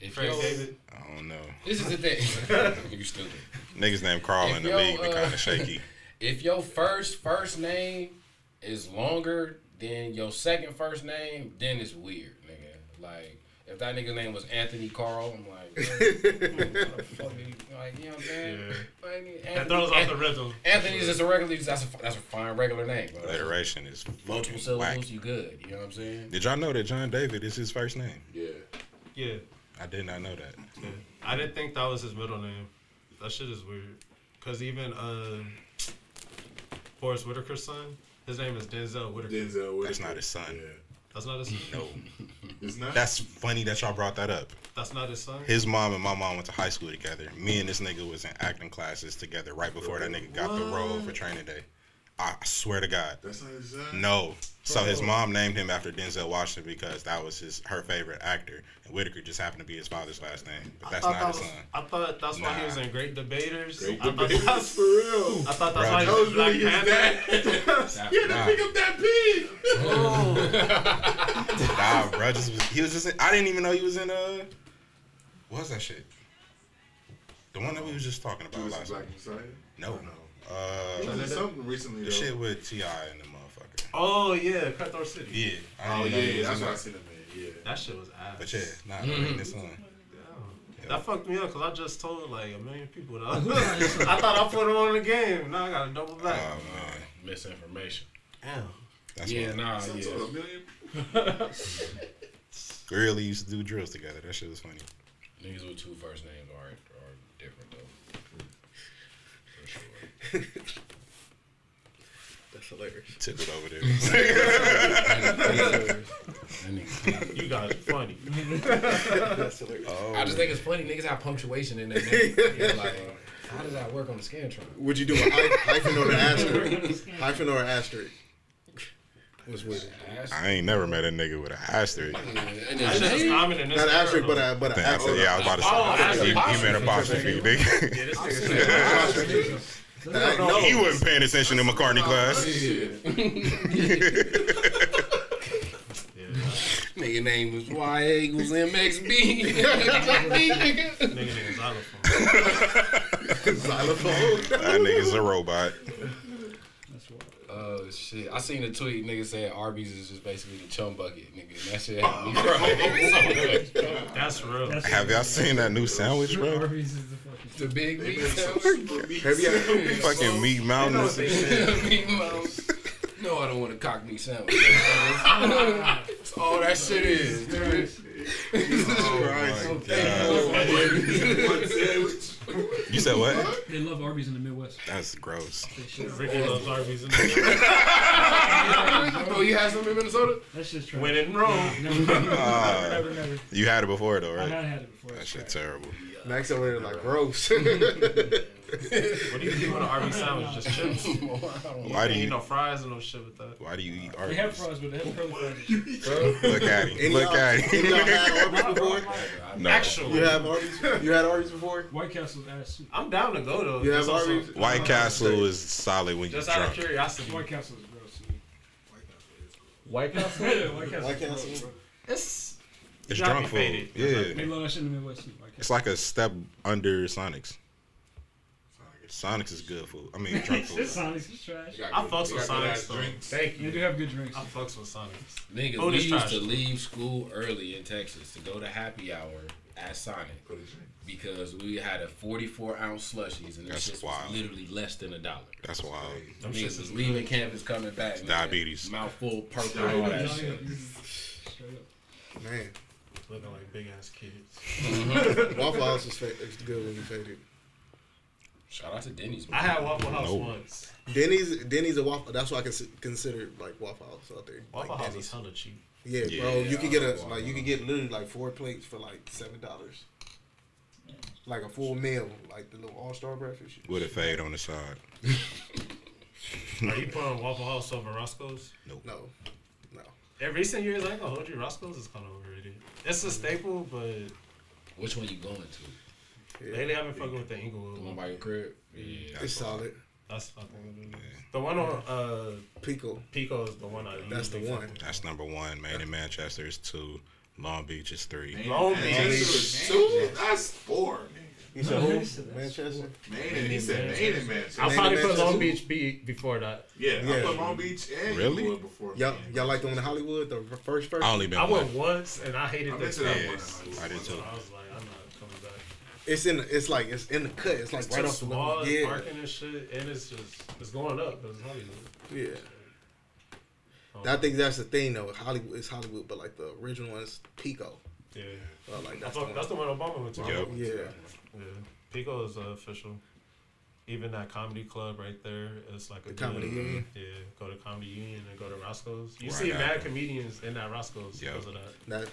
If Frank David. I don't know. (laughs) This is the thing. (laughs) you stupid. Niggas named Carl If in the yo, league be uh, kind of shaky. (laughs) If your first first name is longer than your second first name, then it's weird, nigga. Like if that nigga's name was Anthony Carl, I'm like, what the fuck you, like, you know what I'm saying? Yeah. Like, That throws off the rhythm. Anthony's just a regular. That's a that's a fine regular name, bro. Alliteration is Multiple fucking whack. syllables, you good. You know what I'm saying? Did y'all know that John David is his first name? Yeah. Yeah. I did not know that. yeah. I didn't think that was his middle name. That shit is weird. Cause even uh, Forest Whitaker's son, his name is Denzel Whitaker. Denzel Whitaker. That's not his son. Yeah. That's not his son. No. (laughs) It's not. That's funny that y'all brought that up. That's not his son. His mom and my mom went to high school together. Me and this nigga was in acting classes together right before that nigga got the role for training day. I swear to God. That's not his son. No. So his mom named him after Denzel Washington because that was his her favorite actor, and Whitaker just happened to be his father's last name. But I that's thought not that his was. son. I thought that's why he was in Great Debaters. Great I thought debaters that's- for real. I thought that's Bro, why he That was was Black really his Panther. dad. (laughs) You had Nah. pick up that pig. Nah, bro, just was, he was just. In, I didn't even know he was in. Uh, what was that shit? The one that we was just talking about Judas last Black night. Messiah. No. No. Uh, He was something recently the though. shit with T.I. and the motherfucker. Oh yeah, Cutthroat City. Yeah. I Oh didn't know he yeah, that's in what I seen him in. Yeah. That shit was ass. But yeah, nah, I reading this one. Damn. That fucked me up because I just told like a million people that (laughs) (laughs) I thought I put him on the game. Now I gotta double back. Oh man, Misinformation. Damn. that's yeah, nah, Some yeah. sort of million. (laughs) we really used to do drills together. That shit was funny. Niggas with two first names are are different though. For sure. (laughs) That's hilarious. Took it over there. (laughs) You guys are funny. (laughs) That's hilarious. oh, I just think it's funny niggas have punctuation in their name. Yeah, like, how does that work on the Scantron? Would you do a hy- hyphen or an asterisk? hyphen or an asterisk? What's with it? I ain't never met a nigga with an asterisk. And That then shit is Jay- common in this Not era, asterisk, but though. a but an I said, yeah, I was about to say. Oh, he, he meant apostrophe, nigga. Yeah, this nigga said- no. he wasn't paying attention to McCartney class. (laughs) (laughs) Nigga name was YA equals MXB. (laughs) Nigga, nigga, xylophone. Xylophone. That nigga's a robot. Oh shit! I seen a tweet. Nigga saying Arby's is just basically the chum bucket. Nigga, and that shit had me crying so much. That's real. Have y'all seen that new sandwich, bro? Arby's is the fucking. The big meat Super sandwich. meat. Have you ever, Fucking meat mountains. and shit. Meat mouse. No, I don't want a cock meat sandwich. That's all that shit is. dude. Oh my god. One sandwich. You said what? They love Arby's in the Midwest. That's gross. They shit. Ricky loves Arby's in there. (laughs) Oh, you had some in Minnesota? That's just trash. When in Rome. Never, never, Ah. never, never. You had it before though, right? had had it before. That It's shit terrible. Max over there like gross. (laughs) (laughs) What do you do with an Arby's sandwich? Just chips. (laughs) You Why do can't eat you? no fries and no shit with that. Why do you eat They have fries, but they have curly fries. Look at him. Look at any y'all him. had Arby's before? No. Actually, You have Arby's? You had Arby's before? White Castle's ass soup. I'm down to go though. You have also- Arby's? White uh, Castle is solid when you're drunk. Just out of curiosity. White Castle is gross to me. White Castle. White Castle. White Castle? It's It's drunk food. Yeah. They love that shit in the Midwest too. White It's like a step under Sonic's. Sonic's is good food. I mean, drunk food. This Sonics is trash. I good- fucks with Sonics though. drinks. Thank They you. do have good drinks. I fucks with Sonics. Niggas, Food we used trash. to leave school early in Texas to go to happy hour at Sonic Go to drink. because we had a 44 ounce slushies and That's this shit wild. was literally less than a dollar. That's wild. Them shits Niggas is was leaving campus coming back. nigga, diabetes. Mouthful, purple all that shit. yeah, Straight up. Man, looking like big ass kids. Mm-hmm. (laughs) Waffle House is, fa- is good when you faded. Shout out to Denny's. I had Waffle House No. once. Denny's, Denny's a waffle. That's why I consi- consider like Waffle House out there. Waffle like House Denny's. is hella cheap. Yeah, Yeah, bro. You can get a Waffle like you can get literally like four plates for like seven dollars. Like a full meal, like the little all star breakfast. With a fade on the side. (laughs) Are you putting Waffle House over Roscoe's? Nope. No, no. Every recent years, I ain't gonna hold you. Roscoe's is kind of overrated. It's a staple, but Which one you going to? Yeah. lately I've been fucking with the The Inglewood one one. by your crib? Yeah. It's solid. That's I think what. The one on uh, Pico. Pico is the one I That's the one. fuck. That's number one. Main and Manchester is two. Long Beach is three. Main Long Beach. Manchester is two. That's four. nigga. You said who? Manchester. Main and he said Main and Manchester. I'll probably and put Long Beach be before that. Yeah, Yeah. I put Long Beach and Really? Inglewood before. Y'all, Main. y'all like the one in Hollywood, the first first. I only been I went once and I hated I've the been to that experience. I did too. I was like, I'm not coming back. It's in. The, it's like it's in the cut. It's like It's right off the wall. line. Yeah, parking and shit, and it's just it's going up. It's Hollywood. yeah. I think that's the thing though. Hollywood is Hollywood, but like the original one is Pico. Yeah, Uh, like I that's, thought the that's the one. one Obama went to. Yep. Yeah. Yeah, Pico is uh, official. Even that comedy club right there is like a The Comedy good- Union? Yeah, go to Comedy Union and go to Roscoe's. You Right see mad after. comedians in that Roscoe's Yep. because of that. That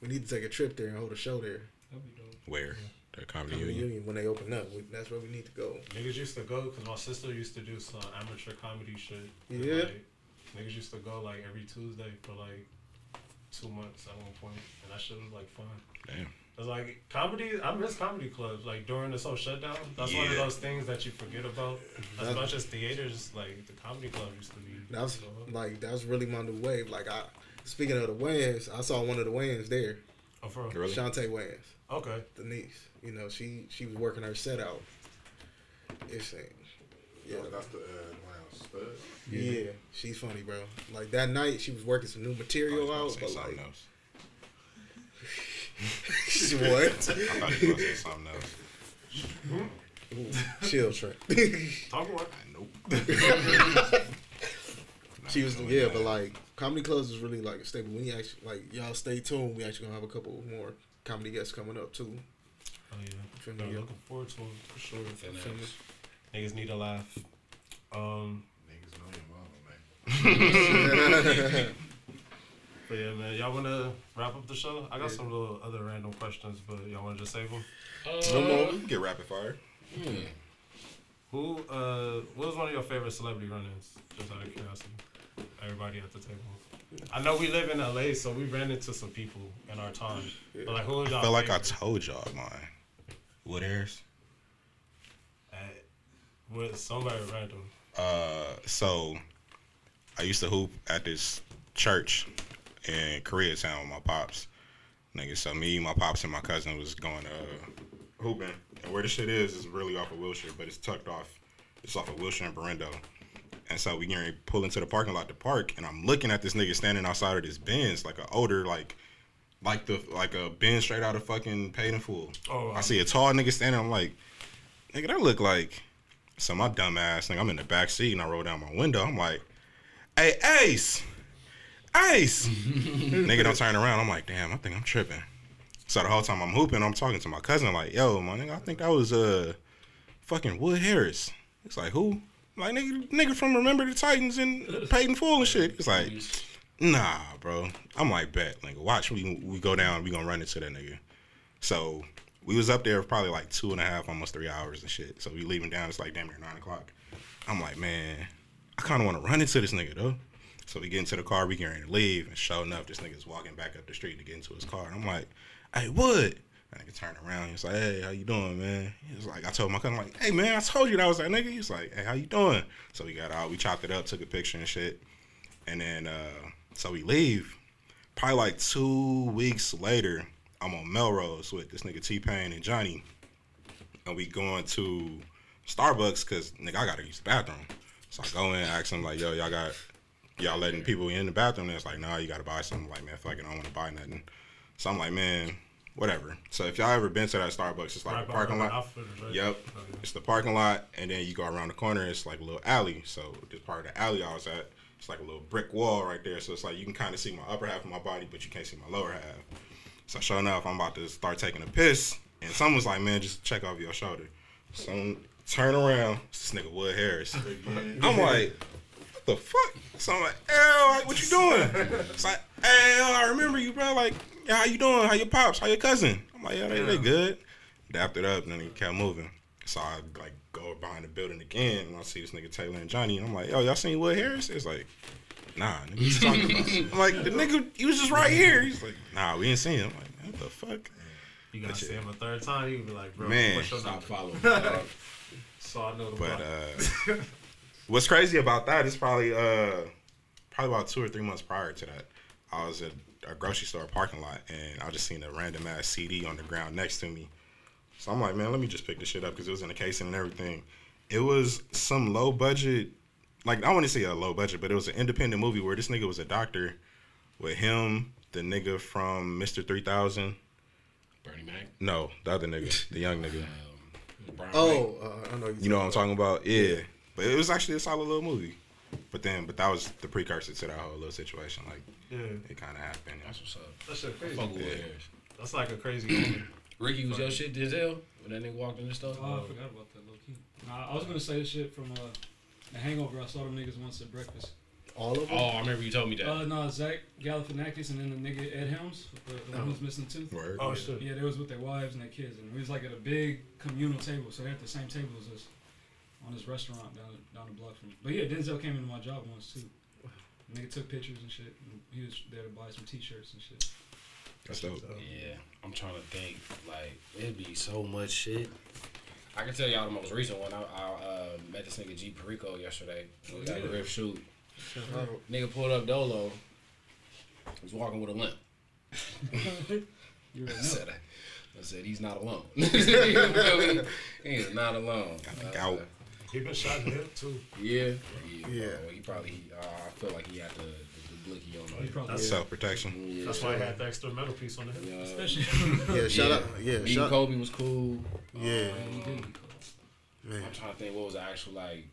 we need to take a trip there and hold a show there. That'd be dope. Where? The Comedy Comedy Union. Union when they open up. We, that's where we need to go. Niggas used to go because my sister used to do some amateur comedy shit. Yeah. Like, niggas used to go like every Tuesday for like two months at one point, and that shit was like fun. Damn. It's like comedy. I miss comedy clubs. Like during this whole shutdown, that's one of those things that you forget about. As That- much as theaters, like the comedy club used to be. That's so like that was really my new wave. Like I, speaking of the Wayans, I saw one of the Wayans there. oh, for real? Really? Chaunté Wayans, Okay. the niece. You know, she she was working her set out. It's uh, yeah, Yeah, that's the uh, wow, stud. yeah, she's funny, bro. Like that night, she was working some new material I out, but like, else. She (laughs) what? I thought you were going to say something else. Chill, Trent. (laughs) Talk about. Nope. (laughs) she was yeah, but like comedy clubs is really like a staple. We actually like y'all stay tuned. We actually gonna have a couple more comedy guests coming up too. Oh yeah. Feel No, me? looking forward to it for sure. Finesse. Niggas need a laugh. Um, Niggas know your mama, man. But yeah, man, y'all wanna wrap up the show? I got Yeah. some little other random questions, but y'all wanna just save them? No more. We can get rapid fire. Hmm. Who? Uh, what was one of your favorite celebrity run-ins? Just out of curiosity. Everybody at the table. I know we live in LA, so we ran into some people in our time. But like, who was I y'all? I feel like I told y'all mine. Wood Harris. At- with somebody random. Uh, so I used to hoop at this church in Koreatown with my pops. Nigga, so me, my pops, and my cousin was going to uh, hooping. And where the shit is is really off of Wilshire, but it's tucked off. It's off of Wilshire and Berendo. And so we getting pull into the parking lot to park, and I'm looking at this nigga standing outside of this Benz, like an older, like, like the like a Benz straight out of fucking paid in full. Oh, I see a tall nigga standing. I'm like, nigga, that look like. So my dumb ass, nigga, I'm in the back seat and I roll down my window. I'm like, hey, Ace, Ace. (laughs) nigga don't turn around. I'm like, damn, I think I'm tripping. So the whole time I'm hooping, I'm talking to my cousin like, yo, my nigga, I think that was uh, fucking Wood Harris. It's like, who? Like, nigga, nigga from Remember the Titans and in Full and shit. It's like, nah, bro. I'm like, bet, nigga, watch. We we go down. We gonna run into that nigga. So we was up there probably like two and a half, almost three hours and shit. So we leaving down. It's like damn near nine o'clock. I'm like, man, I kind of want to run into this nigga though. So we get into the car, we to leave, and sure enough, this nigga's walking back up the street to get into his car. And I'm like, hey, Wood. And nigga turned around. He's like, hey, how you doing, man? He was like, I told my cousin, like, hey, man, I told you that I was that nigga. He's like, hey, how you doing? So we got out, we chopped it up, took a picture and shit. And then, uh, so we leave. Probably like two weeks later, I'm on Melrose with this nigga T Pain and Johnny, and we going to Starbucks because nigga, I gotta use the bathroom. So I go in, ask them like, yo, y'all got y'all letting people in the bathroom? And it's like, nah, you gotta buy something. Like, man, fuck it, I don't want to buy nothing. So I'm like, man, whatever. So if y'all ever been to that Starbucks, it's like Right a parking lot. outfitters, right? Yep, Oh, yeah. it's the parking lot, and then you go around the corner. It's like a little alley. So this part of the alley I was at, it's like a little brick wall right there. So it's like you can kind of see my upper half of my body, but you can't see my lower half. So sure enough, I'm about to start taking a piss, and someone's like, "Man, just check off your shoulder." So turn around, it's this nigga Wood Harris. (laughs) I'm like, "What the fuck?" So I'm like, "L, what you doing?" It's like, "Hey, I remember you, bro. Like, how you doing? How your pops? How your cousin?" I'm like, "Yeah, they, they good." Dapped it up, and then he kept moving. So I like go behind the building again, and I see this nigga Taylor and Johnny, and I'm like, "Yo, y'all seen Wood Harris?" It's like. Nah, nigga, you talking about? (laughs) I'm like, the nigga, he was just right here. He's like, nah, we ain't seen him. I'm like, what the fuck? You gotta see him a third time, you be like, bro, Man. what's your Stop following. (laughs) So I know the But block. uh, (laughs) what's crazy about that is probably uh, probably about two or three months prior to that, I was at a grocery store parking lot and I just seen a random ass CD on the ground next to me. So I'm like, man, let me just pick this shit up because it was in the casing and everything. It was some low budget, like I want to say a low budget, but it was an independent movie where this nigga was a doctor with him, the nigga from Mr. 3000. Bernie Mac. No, the other nigga, the young nigga. Um, Oh, uh, I know You know what I'm talking about? Yeah. But it was actually a solid little movie. But then, but that was the precursor to that whole little situation. Like, yeah, it kind of happened. That's what's up. that shit crazy. Fuck with Yeah. Harris. That's like a crazy (clears throat) moment. Ricky was your shit, Denzel? When that nigga walked in the store? Oh, I forgot about that, low key. Nah, I was gonna say this shit from uh, The Hangover. I saw them niggas once at breakfast. All of them. Oh, I remember you told me that. Uh, no, Zach Galifianakis and then the nigga Ed Helms, the, the one who's missing a tooth. Word. Oh shit. Yeah, they was with their wives and their kids, and we was like at a big communal table, so they at the same table as us on this restaurant down down the block from. But yeah, Denzel came into my job once too. Nigga took pictures and shit. And he was there to buy some T-shirts and shit. That's dope. Yeah, I'm trying to think. Like, it'd be so much shit. I can tell y'all the most recent one. I, I uh, met this nigga G Perico yesterday. We got a Yeah. riff shoot. Nigga pulled up Dolo. Was walking with a limp. (laughs) I said, I said he's not alone. (laughs) You feel me? he is not alone. Got the Uh, gout. He been shot in the hip too. yeah, yeah. Yeah. bro, he probably. Uh, I feel like he had the the, the blicky on He him. probably That's- Self protection. Yeah. That's why he had the extra metal piece on the hip. Yeah. especially. (laughs) Yeah, shout Yeah. out. Yeah, Me shout. and Kobe was cool. Yeah, he did. man. I'm trying to think what was the actual like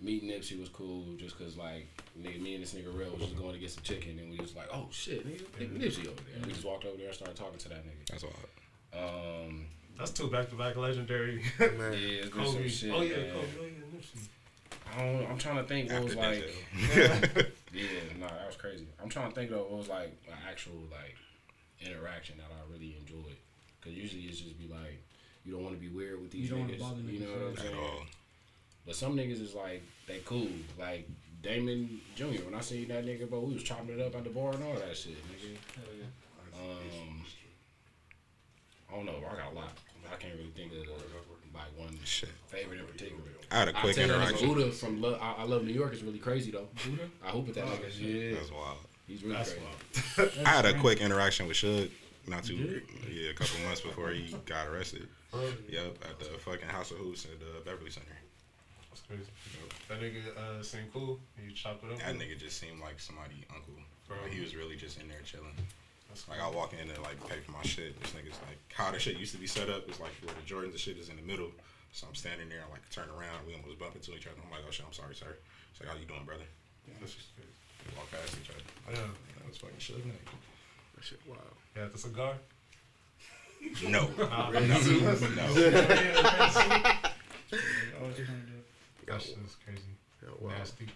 meeting Nipsey was cool just cause like nigga, me and this nigga real was just going to get some chicken and we was like oh shit nigga, nigga Nipsey over there. We just walked over there and started talking to that nigga. That's wild. Um, That's two back to back legendary. (laughs) yeah, Man. it's some Kobe. shit. oh yeah, man. Kobe. Oh yeah, Nipsey. I don't, I'm trying to think what was like. (laughs) Yeah, no, that was crazy. I'm trying to think though what was like an actual like interaction that I really enjoyed. Cause usually it's just be like you don't want to be weird with these You don't wanna niggas. bother you know what I'm yeah. At saying? all. But some niggas is like they cool. Like Damon Jr. When I seen that nigga, bro, we was chopping it up at the bar and all that shit, nigga. Hell yeah. Um, I don't know. I got a lot. I can't really think of like one Shit. favorite in particular. I had a I quick tell you, that interaction. Buddha from Lo- I, I Love New York is really crazy though. Buddha? I hope at that nigga. Yeah, That's wild. he's really That's crazy. wild. I had a quick interaction with Suge not too, did? yeah, a couple months before he (laughs) got arrested. Yep, at the fucking House of Hoops at the Beverly Center. That's crazy. That nigga uh, seemed cool. He chopped it up. That nigga just seemed like somebody uncle. Bro. Like, he was really just in there chilling. That's Like I walk in and like pay for my shit. This nigga's like how the shit used to be set up is like where the Jordans and shit is in the middle. So I'm standing there and like turn around. We almost bump into each other. I'm like, oh shit, I'm sorry, sir. He's like, how you doing, brother? That's just crazy. Walk past each other. Yeah. That was fucking shit. nigga. That shit wild. Yeah, the cigar. No. (laughs) Uh, no. That shit is crazy. Yeah, wow. Nasty.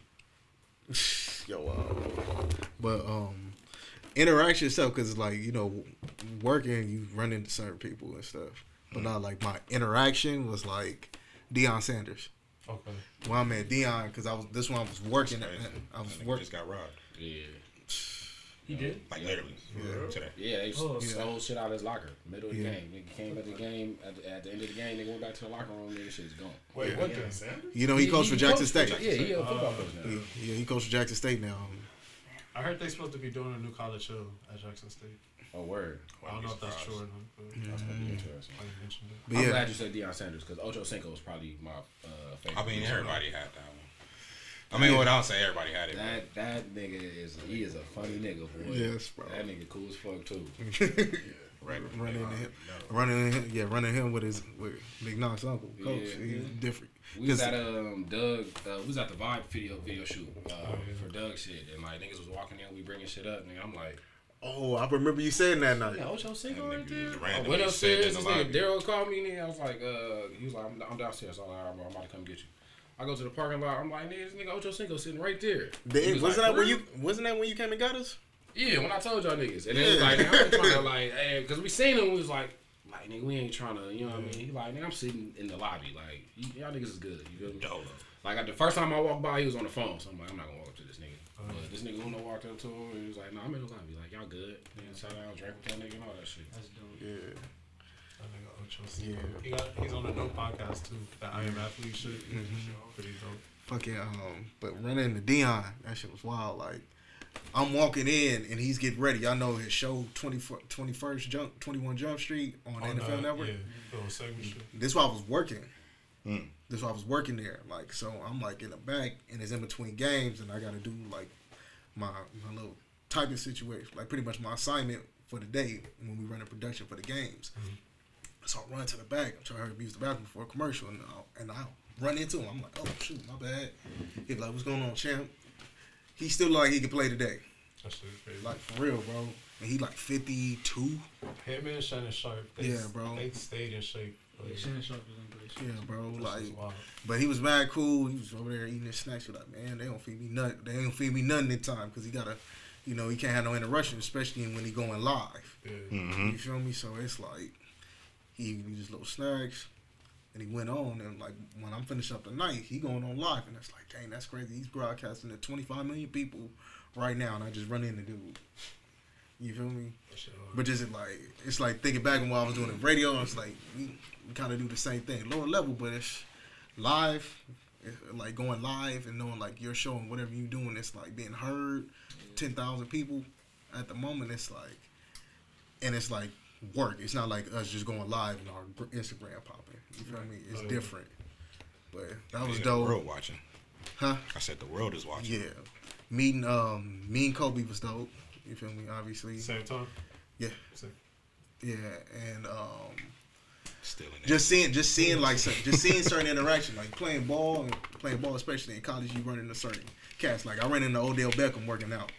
Yo, wow. But um, interaction stuff because like you know, working you run into certain people and stuff. But mm-hmm. not like my interaction was like Deion Sanders. Okay. When I met Deion, because I was this one I was working. At, I was working. just got robbed. Yeah, He did. Like literally. Yeah. Today. yeah. They Oh, stole shit out of his locker, middle of the Yeah. game. Nigga came at the game at the, at the end of the game. Nigga went back to the locker room. Nigga, shit's gone. Wait, what? Deion Sanders? You know, he, coached for Jackson coached State. Yeah, he a football uh, coach now. He- yeah, he coached for Jackson State now. I heard they're supposed to be doing a new college show at Jackson State. Oh, word. I don't know if that's true or not. But That's gonna be interesting. I mentioned it. But I'm yeah. glad you said Deion Sanders because Ocho Cinco is probably my uh, favorite. I mean, everybody had that one. I mean, without saying everybody had it. That that nigga is he is a funny nigga boy. Yes, bro. That nigga cool as fuck too. (laughs) Right. running into him, running into him, yeah, running him with his with Big Knox uncle, coach. Yeah. He's different. We was 'Cause- at um Doug. Uh, we was at the Vibe video video shoot uh, for Doug shit, and like niggas was walking in, we bringing shit up, and I'm like, Oh, I remember you saying that night. yeah, Ocho Cinco right there. I randomly went sitting upstairs. in This the nigga lobby. Daryl called me, and I was like, uh, he was like, I'm, I'm downstairs. I'm like, all right, bro, I'm about to come get you. I go to the parking lot. I'm like, nigga, this nigga Ocho Cinco sitting right there. He Damn, was wasn't like, that when you wasn't that when you came and got us? Yeah, when I told y'all niggas, and then it was Yeah. like, I'm trying to like, hey, because we seen him, we was like, like nigga, we ain't trying to, you know what I mean? He like, nigga, I'm sitting in the lobby, like, y'all niggas is good, you feel me? Like, the first time I walked by, he was on the phone, so I'm like, I'm not gonna walk up to this nigga. But this nigga Uno walked up to him, and he was like, no, I'm in the lobby, like, y'all good. And sat down, drank with that nigga, and all that shit. That's dope. Yeah. That nigga Ocho Cinco. He got he's on the dope podcast too. That I am athlete shit. Pretty dope. Fucking um, but running the Deion, that shit was wild. Like, I'm walking in and he's getting ready. Y'all know his show 20, 21st Jump 21 Jump Street on, On, NFL uh, Network. Yeah, little. This why I was working. This why I was working there. Like so, I'm like in the back and it's in between games, and I got to do like my my little typing situation, like pretty much my assignment for the day when we run a production for the games. So I run to the back. I'm trying to use the bathroom for a commercial, and I, and I run into him. I'm like, oh shoot, my bad. He's like, what's going on, champ? He still look like he can play today, That shit is crazy. like for real, bro. And he like 52. Him and Shannon Sharpe. They, Yeah, bro. They stayed in shape. Yeah, Shannon Sharpe was in great shape. Yeah, bro. Like. But he was mad cool. He was over there eating his snacks. He was like, man, they don't feed me nothing. They don't feed me nothing in time because he gotta, you know, he can't have no interruption, especially when he going live. Yeah. Mm-hmm. You feel me? So it's like he eat his little snacks, and he went on. And like when I'm finished up the night, he going on live, and it's like, dang, that's crazy. He's broadcasting to 25 million people right now, and I just run into dude. You feel me? Hard. But just like it's like thinking back on while I was doing the radio, it's like we, we kind of do the same thing, lower level, but it's live, it's like going live and knowing like your show and whatever you're doing, it's like being heard, ten thousand people at the moment. It's like, and it's like work. It's not like us just going live and our Instagram popping. You feel me? It's different. But that was The dope, world watching. huh? I said the world is watching. Yeah, meeting um me and Kobe was dope. You feel me? Obviously, Same time. Yeah. Same. yeah, and um. Still in just seeing just seeing like some, just seeing certain interaction like playing ball and playing ball especially in college you run into certain cats like I ran into Odell Beckham working out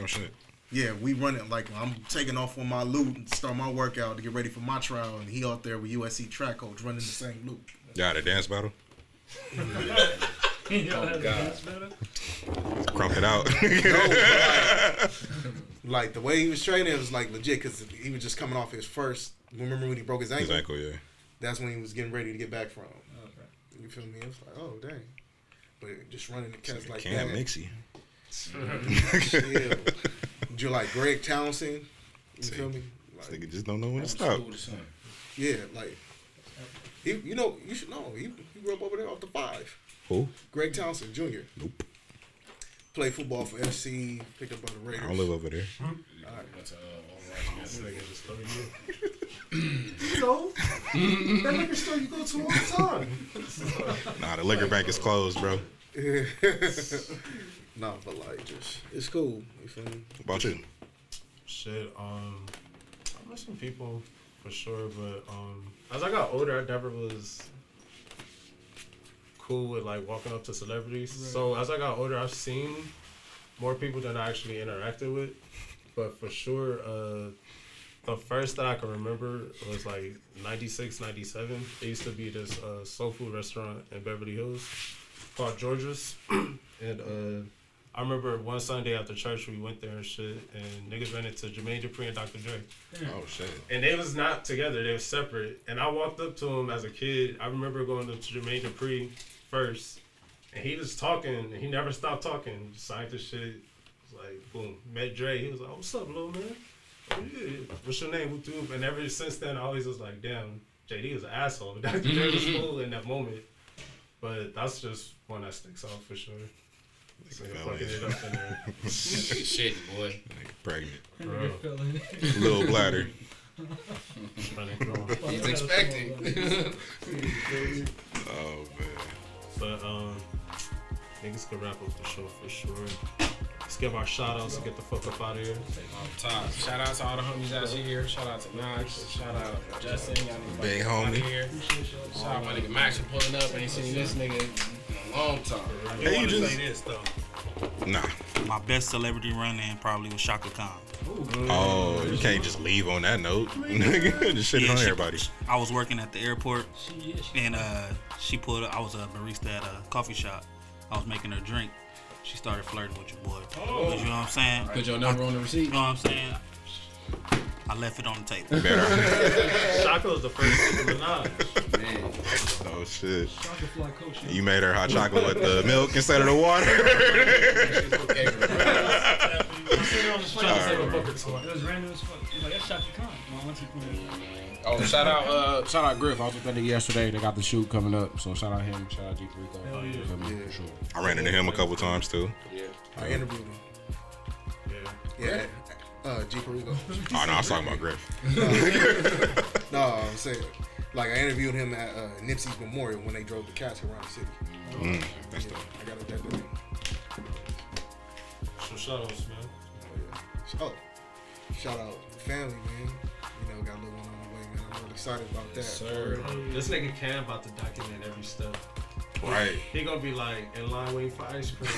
oh shit. Yeah we run it like I'm taking off on my loop and start my workout to get ready for my trial and he out there with USC track coach running the same loop Y'all had a dance battle. (laughs) Oh God. (laughs) Crump it out. (laughs) like the way he was training it was like legit because he was just coming off his first remember when he broke his ankle, His ankle, yeah. that's when he was getting ready to get back from Okay. you feel me it was like oh dang but just running the cats like Cam that Mixie. Chill. You're like Greg Townsend. You See, feel me? This Like, nigga just don't know when to stop. school with the son. yeah, like he, you know, you should know. He, he grew up over there off the five. Who? Greg Townsend Jr. Nope. Played football for SC. Picked up by the I Raiders. don't live over there. Went to, uh, This Overwatch, man. nigga just throw you. you know, that liquor store you go to all the time. Nah, the liquor bank is closed, bro. (laughs) (laughs) no, but like just it's cool. You feel me? What about you? Shit, um, I met some people for sure, but um, as I got older, I never was cool with like walking up to celebrities. So as I got older, I've seen more people than I actually interacted with. But for sure, uh, the first that I can remember was like 96, 97. It used to be this uh, soul food restaurant in Beverly Hills called George's. (clears throat) and uh, I remember one Sunday after church, we went there and shit, and niggas ran into Jermaine Dupri and Dr. Dre. Oh shit. And they was not together, they was separate. And I walked up to him as a kid. I remember going to Jermaine Dupri first, and he was talking, and he never stopped talking. Signed the shit. It was like, boom. Met Dre. He was like, what's up, little man? Oh, yeah. What's your name? Whoop, whoop. And ever since then, I always was like, damn, JD was an asshole. (laughs) Dr. Dre was mm-hmm. cool in that moment. But that's just one that sticks out for sure. (laughs) Shit, boy. Like pregnant. And nigga fell in. Little bladder. He's (laughs) expecting. Oh man. But um, niggas can wrap up the show for sure. Let's give our shout outs and get the fuck up out of here. Top. Shout out to all the homies that's here. Shout out to Knox. Shout out to Justin. Y'all niggas Big out homie. Here. Shout out my nigga Max for pulling up. Ain't seen this nigga in a long time. I Hey, do you want to just- say this though. Nah. My best celebrity run in probably was Chaka Khan. Oh, you can't just leave on that note. (laughs) Nigga, just shit Yeah, on she- everybody. I was working at the airport, She, yeah, she, and uh, she pulled. I was a barista at a coffee shop. I was making her drink. She started flirting with your boy. Oh. You know what I'm saying? Put your number on the receipt. You know what I'm saying? I left it on the table. Better. (laughs) Chaka was the first Nicki Minaj. Man. oh shit. Chaka Fly coach. You made her hot chocolate with the milk instead of the water. (laughs) (laughs) It was random as fuck. Like. My auntie put it. Oh, shout out, uh, shout out Griff. I was with that yesterday. They got the shoot coming up, so shout out him. Shout out G Rico. Hell yeah. Me? For sure. I ran into him a couple times too. Yeah. I interviewed him. Yeah. Uh, G Perico. Oh no, I was talking about Griff. no, I'm saying, like I interviewed him at uh, Nipsey's memorial when they drove the casket around the city. Mm, that's Yeah, dope. I got that. So shout outs, man. Oh, shout out family, man. You know, got a little one on the way, man. I'm really excited about that. Sir. This nigga Cam about to document every step. Right. He gonna be like in line waiting for ice cream.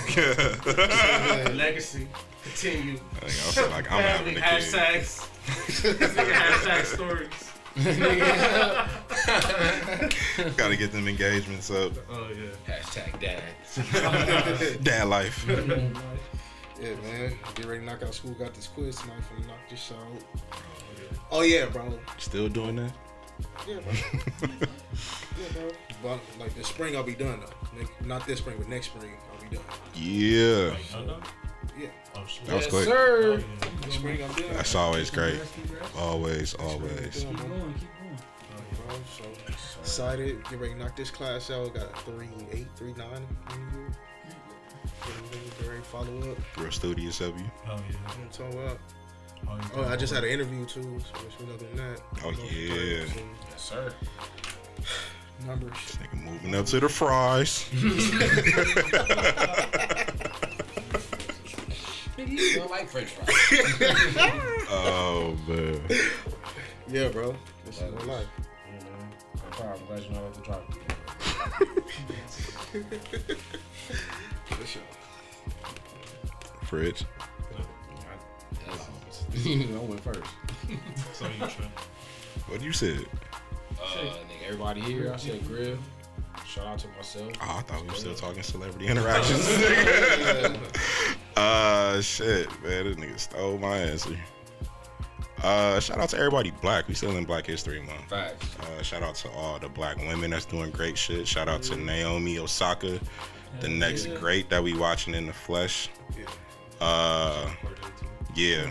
(laughs) Legacy, continue. I think I feel like I'm having Family a kid. hashtags. Nigga hashtag stories. (laughs) Gotta get them engagements up. Oh yeah. Hashtag dad. Dad life. (laughs) Yeah, man. Get ready to knock out school. Got this quiz tonight. Finna knock this shit out. Oh yeah, bro. Still doing that? Yeah, bro. yeah, bro. But like this spring, I'll be done though. Not this spring, but next spring, I'll be done. Yeah. Yeah. That was yes, quick. Sir. Spring, I'm done. That's always great. Always, always. So excited. Get ready to knock this class out. Got a 3 8, 3 9. Direct follow up. Real studious of you. Oh yeah. I'm. Oh, oh I just had an interview too. So that. Oh yeah. Yes sir. (sighs) Numbers. Think I'm moving up to the fries. (laughs) you don't like French fries. (laughs) oh man. Yeah, bro. This is my life. I'm glad you know what to try. For sure. Fridge. (laughs) I went first. (laughs) So you try. What you said? Uh, nigga, everybody here. I said grill. Shout out to myself. Oh, I thought we were still talking celebrity interactions. (laughs) uh, shit, man, this nigga stole my answer. Uh, shout out to everybody black. We still in Black History Month. Facts. Uh, shout out to all the black women that's doing great shit. Shout out to Naomi Osaka, the next great that we watching in the flesh. Yeah. Uh, yeah.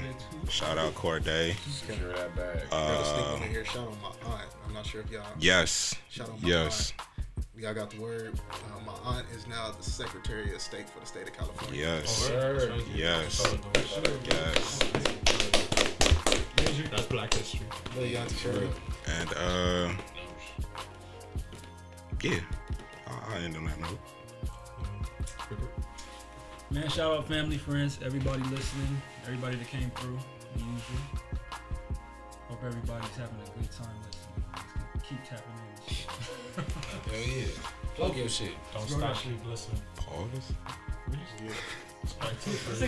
Shout out Corday. Secure. Gotta sneak Uh, here. Shout out my aunt. I'm not sure if y'all. yes. Shout out my Yes. aunt. Y'all got the word. Uh, my aunt is now the Secretary of State for the state of California. Yes. Sir. Yes. Yes. That's Black History. Lil Auntie Shirley. And uh, yeah. I, I end on that note. Man, shout out family, friends, everybody listening, everybody that came through, the usual. Hope everybody's having a good time listening. Just keep tapping in. Hell yeah. Plug your shit. Don't Throw stop. that Keep listening. Pause. Like, two This first.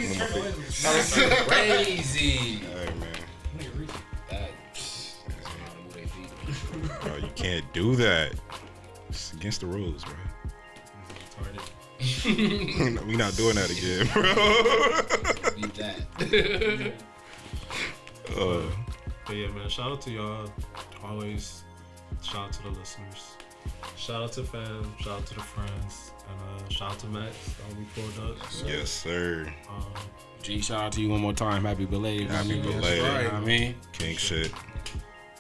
nigga. Crazy. Hey man, Nigga. That. That's how to move their feet. bro, you can't do that. It's against the rules, bro. Retarded. (laughs) we not doing that again, bro. Beat that. (laughs) uh, But yeah, man, shout out to y'all. Always shout out to the listeners. Shout out to fam. Shout out to the friends. And uh, shout out to Max. That we pulled up. yes, sir. Um, G, shout out to you one more time. Happy belated. Happy you know what belated. I mean? King shit.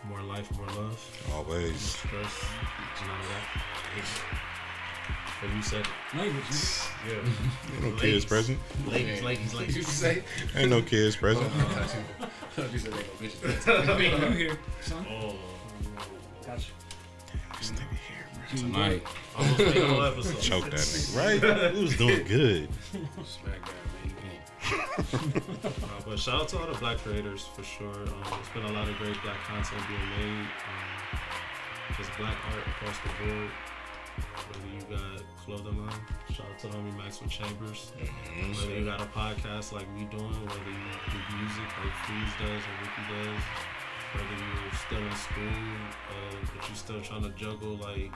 more life, more love. Always. Stress. None of that. But you said Language. yeah. Ain't no kids present. Ladies, ladies, What you ladies. say? Ain't no kids present. you said they go bitches. (laughs) Man, you here, son? Oh, Gotcha. Tonight, almost made a whole episode. (laughs) Choke that nigga. Right? He was doing (laughs) good. smack that man. Uh, but shout out to all the black creators for sure. Um, there's been a lot of great black content being made. Um, just black art across the board. Whether you got clothing line, shout out to the homie Maxwell Chambers. Whether you got a podcast like we doing, whether you do music like Freeze does or Ricky does, whether you're still in school, uh, but you're still trying to juggle like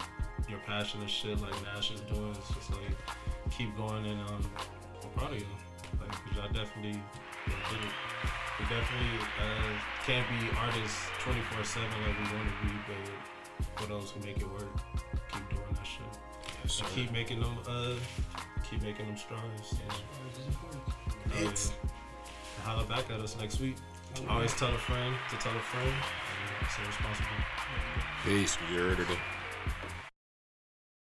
your passion and shit like Nash is doing. It's just like keep going and um, I'm proud of you. Like, cause y'all definitely did it. We definitely uh, can't be artists 24 7 like we want to be, but for those who make it work, Yes, sir. keep making them, uh, keep making them strides. And, uh, It's- holla back at us next week. Always tell a friend to tell a friend. And stay responsible. Peace. You heard it.